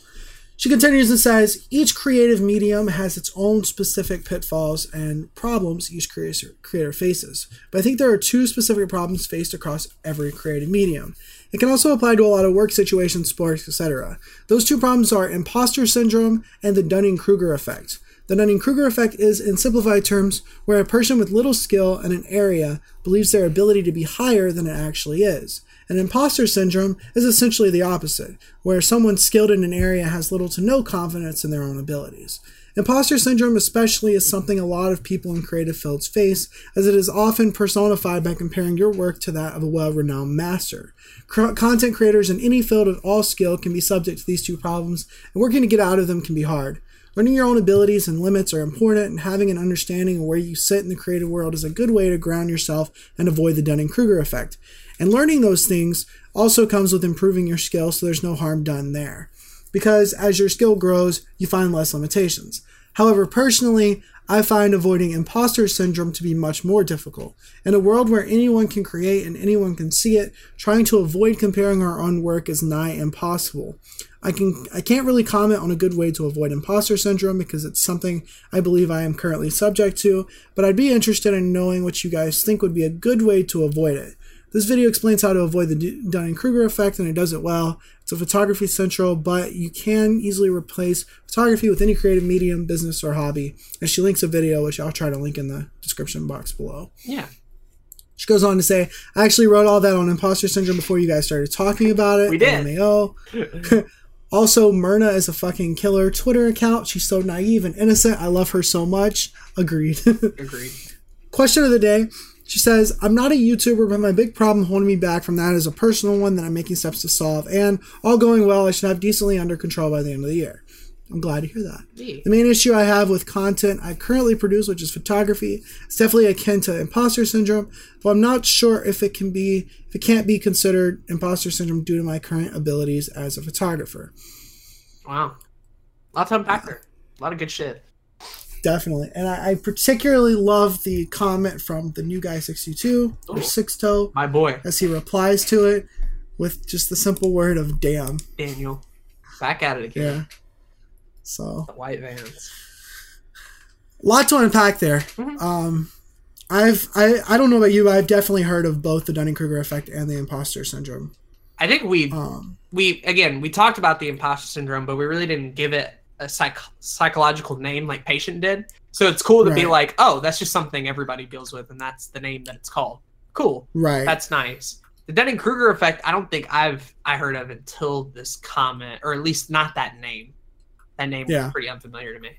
She continues and says, each creative medium has its own specific pitfalls and problems each creator, faces. But I think there are two specific problems faced across every creative medium. It can also apply to a lot of work situations, sports, etc. Those two problems are imposter syndrome and the Dunning-Kruger effect. The Dunning-Kruger effect is, in simplified terms, where a person with little skill in an area believes their ability to be higher than it actually is. An imposter syndrome is essentially the opposite, where someone skilled in an area has little to no confidence in their own abilities. Imposter syndrome, especially, is something a lot of people in creative fields face, as it is often personified by comparing your work to that of a well renowned master. Content creators in any field of all skill can be subject to these two problems, and working to get out of them can be hard. Learning your own abilities and limits are important, and having an understanding of where you sit in the creative world is a good way to ground yourself and avoid the Dunning Kruger effect. And learning those things also comes with improving your skill, so there's no harm done there. Because as your skill grows, you find less limitations. However, personally, I find avoiding imposter syndrome to be much more difficult. In a world where anyone can create and anyone can see it, trying to avoid comparing our own work is nigh impossible. I can I can't really comment on a good way to avoid imposter syndrome because it's something I believe I am currently subject to, but I'd be interested in knowing what you guys think would be a good way to avoid it. This video explains how to avoid the Dunning-Kruger effect, and it does it well. It's a photography central, but you can easily replace photography with any creative medium, business, or hobby. And she links a video, which I'll try to link in the description box below. Yeah. She goes on to say, I actually wrote all that on imposter syndrome before you guys started talking about it. We did. LMAO. also, Myrna is a fucking killer Twitter account. She's so naive and innocent. I love her so much. Agreed. Agreed. Question of the day. She says, I'm not a YouTuber, but my big problem holding me back from that is a personal one that I'm making steps to solve. And all going well, I should have decently under control by the end of the year. I'm glad to hear that. Gee. The main issue I have with content I currently produce, which is photography, is definitely akin to imposter syndrome, but I'm not sure if it can be if it can't be considered imposter syndrome due to my current abilities as a photographer. Wow. A lot to unpack there. A lot of good shit. Definitely. And I, I particularly love the comment from the new guy 62 or six toe My boy, as he replies to it with just the simple word of damn. Daniel. Back at it again. Yeah. So white vans. a lot to unpack there. Mhm. Um, I've I, I don't know about you, but I've definitely heard of both the Dunning Kruger effect and the imposter syndrome. I think we Um, we again we talked about the imposter syndrome, but we really didn't give it a psych- psychological name like patient did. So it's cool to be like, oh, that's just something everybody deals with, and that's the name that it's called. Cool, right. that's nice. The Dunning Kruger effect, I don't think I've I heard of until this comment, or at least not that name. That name Yeah. was pretty unfamiliar to me.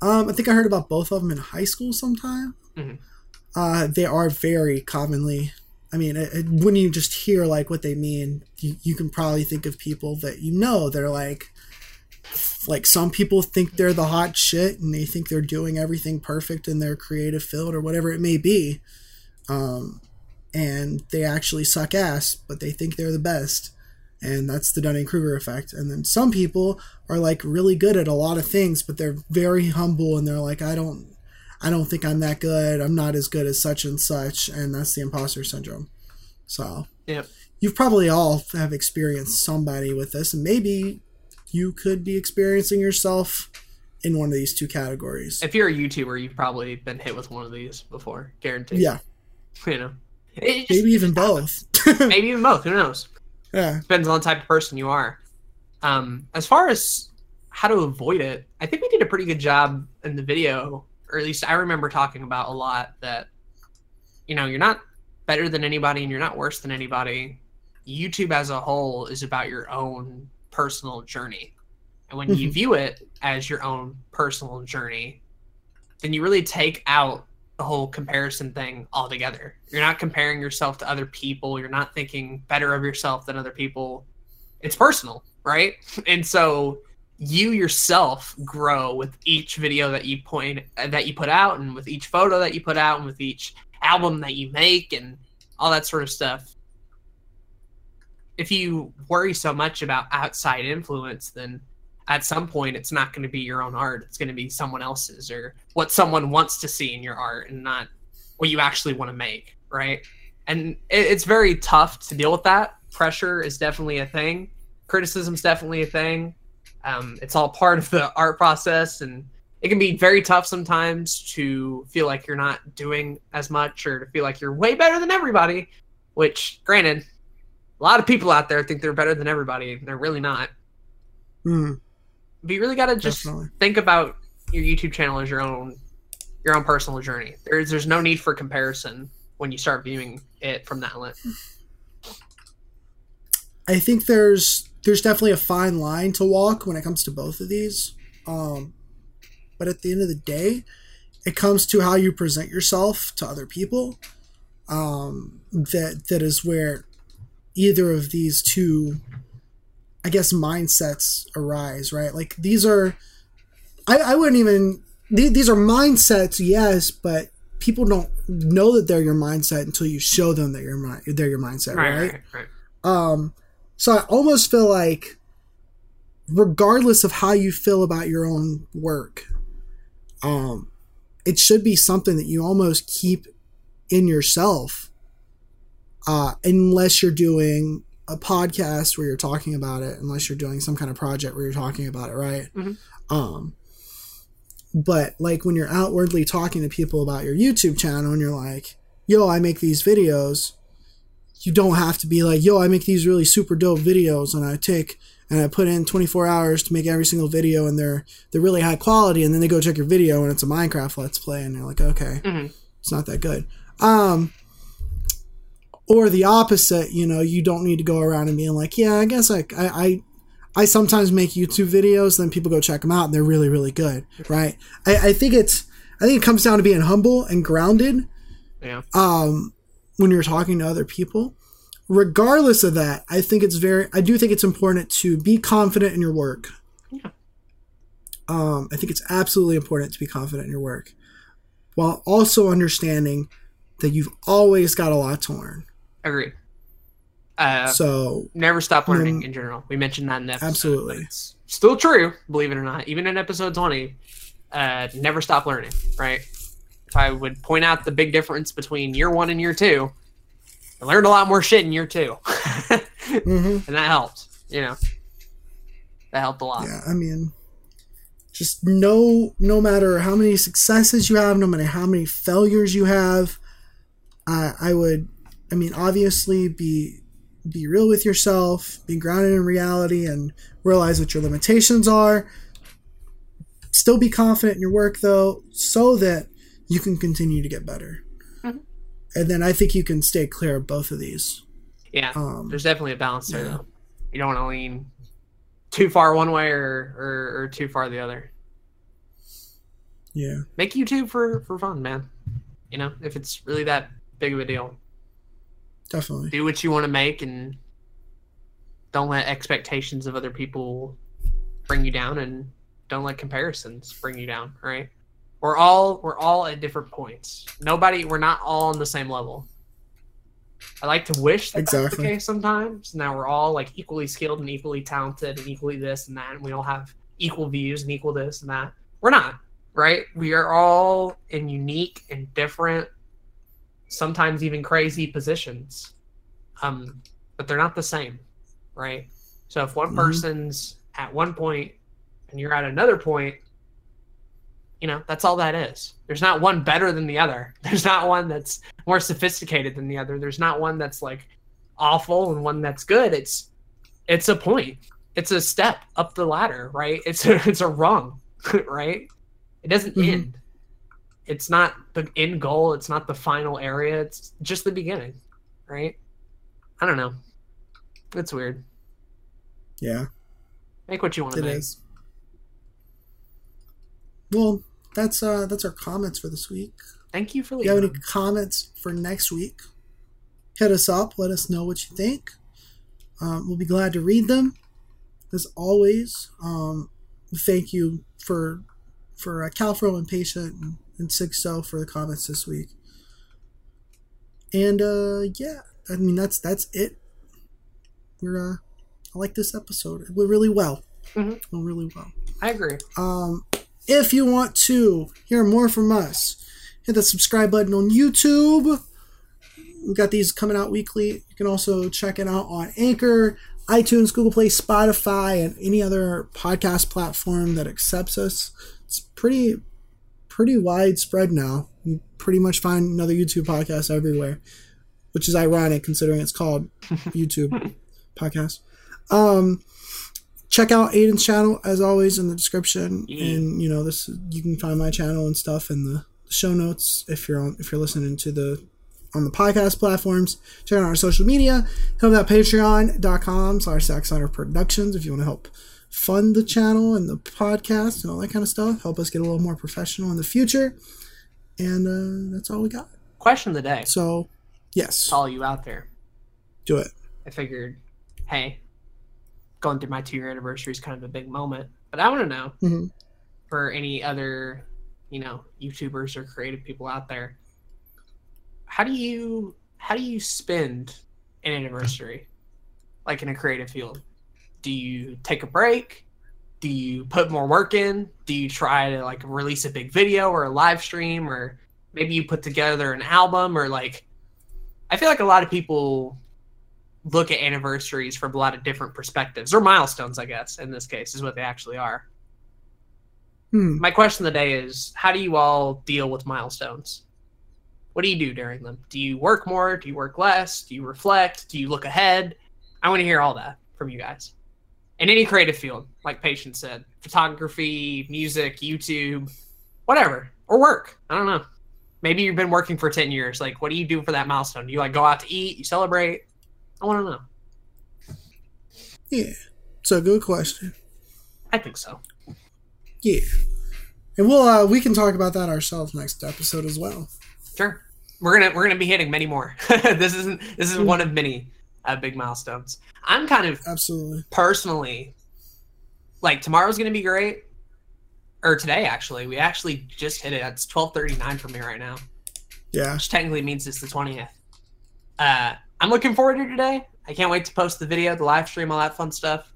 Um, I think I heard about both of them in high school sometime. Mhm. Uh, they are very commonly. I mean, it, it- when you just hear like what they mean, you, you can probably think of people that you know that are like, like some people think they're the hot shit and they think they're doing everything perfect in their creative field or whatever it may be, um, and they actually suck ass, but they think they're the best, and that's the Dunning Kruger effect. And then some people are like really good at a lot of things, but they're very humble and they're like, I don't, I don't think I'm that good. I'm not as good as such and such, and that's the imposter syndrome. So Yep. you've probably all have experienced somebody with this, and maybe you could be experiencing yourself in one of these two categories. If you're a YouTuber, you've probably been hit with one of these before, guaranteed. Yeah, you know, just- maybe even both. maybe even both. Who knows? Yeah, depends on the type of person you are. Um, as far as how to avoid it, I think we did a pretty good job in the video, or at least I remember talking about a lot that, you know, you're not better than anybody and you're not worse than anybody. YouTube as a whole is about your own personal journey. And when you Mhm. view it as your own personal journey, then you really take out the whole comparison thing altogether. You're not comparing yourself to other people. You're not thinking better of yourself than other people. It's personal, right? And so you yourself grow with each video that you point uh, that you put out and with each photo that you put out and with each album that you make and all that sort of stuff. If you worry so much about outside influence, then at some point it's not going to be your own art it's going to be someone else's or what someone wants to see in your art and not what you actually want to make right? And it, it's very tough to deal with that. Pressure is definitely a thing. Criticism is definitely a thing. Um, it's all part of the art process and it can be very tough sometimes to feel like you're not doing as much or to feel like you're way better than everybody which granted a lot of people out there think they're better than everybody they're really not. Mm, but you really got to just definitely. think about your YouTube channel as your own your own personal journey. There's there's no need for comparison when you start viewing it from that lens. I think there's there's definitely a fine line to walk when it comes to both of these. Um, but at the end of the day, it comes to how you present yourself to other people. Um, that that is where either of these two I guess mindsets arise, right? Like these are, I, I wouldn't even these, these are mindsets, yes, but people don't know that they're your mindset until you show them that you're—they're your mindset, Right, right? right, right. Um, so I almost feel like, regardless of how you feel about your own work, um, it should be something that you almost keep in yourself, uh, unless you're doing a podcast where you're talking about it, unless you're doing some kind of project where you're talking about it, right? Mhm. Um, but like when you're outwardly talking to people about your YouTube channel and you're like, yo, I make these videos, you don't have to be like, yo, I make these really super dope videos and I take and I put in 24 hours to make every single video and they're they're really high quality and then they go check your video and it's a Minecraft let's play and you're like, okay, Mhm. it's not that good. Um or the opposite, you know, you don't need to go around and being like, yeah, I guess I I I, I sometimes make YouTube videos, then people go check them out and they're really, really good, right? I, I think it's I think it comes down to being humble and grounded Yeah. um, when you're talking to other people. Regardless of that, I think it's very, I do think it's important to be confident in your work. Yeah. Um, I think it's absolutely important to be confident in your work while also understanding that you've always got a lot to learn. Agreed. Uh, So, never stop learning in general. We mentioned that in the episode. Absolutely. It's still true, believe it or not. Even in episode 20, uh, never stop learning, right? If I would point out the big difference between year one and year two, I learned a lot more shit in year two. mhm. and that helped, you know. That helped a lot. yeah, I mean, just no, no matter how many successes you have, no matter how many failures you have, I I would, I mean, obviously be be real with yourself, be grounded in reality, and realize what your limitations are. Still be confident in your work, though, so that you can continue to get better. Mhm. And then I think you can stay clear of both of these. Yeah. Um, There's definitely a balance there, yeah. though. You don't want to lean too far one way or, or, or too far the other. yeah, Make YouTube for, for fun, man. You know, if it's really that big of a deal. Definitely. do what you want to make and don't let expectations of other people bring you down and don't let comparisons bring you down right? We're all we're all at different points. Nobody we're not all on the same level. I like to wish that that's the case sometimes. Now we're all like equally skilled and equally talented and equally this and that and we all have equal views and equal this and that. We're not right? We are all in unique and different sometimes even crazy positions. Um but they're not the same right? So if one Mhm. person's at one point and you're at another point you know that's all that is. There's not one better than the other. There's not one that's more sophisticated than the other. There's not one that's like awful and one that's good. It's it's a point. It's a step up the ladder right? It's a, it's a rung right? It doesn't Mhm. end it's not the end goal it's not the final area it's just the beginning right i don't know it's weird Yeah. make what you want to It make is. Well, that's uh that's our comments for this week. thank you for If you have any comments for next week, hit us up. Let us know what you think. Um, we'll be glad to read them. As always, um, thank you for for uh, Calfro and Patient and, and Sixo for the comments this week. And uh, yeah, I mean that's that's it. We're uh, I like this episode. It went really well. Mhm. It went really well. i agree Um, if you want to hear more from us, hit the subscribe button on YouTube. We've got these coming out weekly. You can also check it out on Anchor, iTunes, Google Play, Spotify, and any other podcast platform that accepts us. It's pretty pretty widespread now. You pretty much find another YouTube podcast everywhere, which is ironic considering it's called YouTube podcast. Um, check out Aiden's channel as always in the description, Yeah. and you know this you can find my channel and stuff in the show notes if you're on if you're listening to the on the podcast platforms. Check out our social media. Help out patreon.com slash Zack Snyder Productions if you want to help fund the channel and the podcast and all that kind of stuff. Help us get a little more professional in the future. And uh, that's all we got. question of the day So, yes, all you out there do it. I figured, hey, going through my two year anniversary is kind of a big moment. But I want to know hmm for any other, you know, YouTubers or creative people out there, how do you how do you spend an anniversary, like in a creative field? Do you take a break? Do you put more work in? Do you try to like release a big video or a live stream or maybe you put together an album or like I feel like a lot of people look at anniversaries from a lot of different perspectives or milestones, I guess, in this case, is what they actually are. Hmm. My question of the day is how do you all deal with milestones? What do you do during them? Do you work more? Do you work less? Do you reflect? Do you look ahead? I want to hear all that from you guys. In any creative field, like Patience said, photography, music, YouTube, whatever, or work. I don't know. Maybe you've been working for 10 years. Like, what do you do for that milestone? Do you like go out to eat? You celebrate? I want to know. Yeah. So good question. I think so. Yeah. And we'll uh we can talk about that ourselves next episode as well. Sure. We're gonna we're gonna be hitting many more. this isn't this is one of many uh, big milestones. I'm kind of Absolutely. personally like tomorrow's gonna be great. Or today actually. We actually just hit it. It's twelve thirty nine for me right now. Yeah. Which technically means it's the twentieth. Uh I'm looking forward to today. I can't wait to post the video, the live stream, all that fun stuff.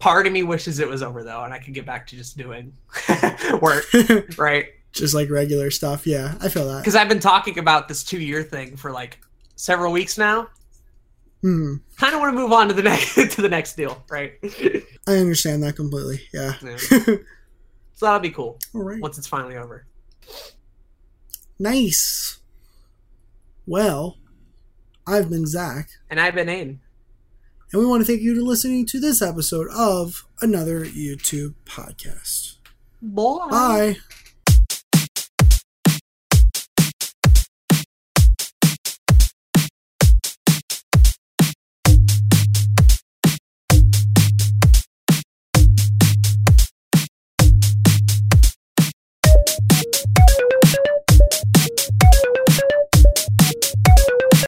Part of me wishes it was over though, and I could get back to just doing work, right? Just like regular stuff. Yeah, I feel that. because I've been talking about this two year thing for like several weeks now. Hmm. Kind of want to move on to the next to the next deal, right? I understand that completely. Yeah. Yeah. so that'll be cool All right. once it's finally over. Nice. Well, I've been Zach, And I've been in. and we want to thank you for listening to this episode of another YouTube podcast. Boy. Bye.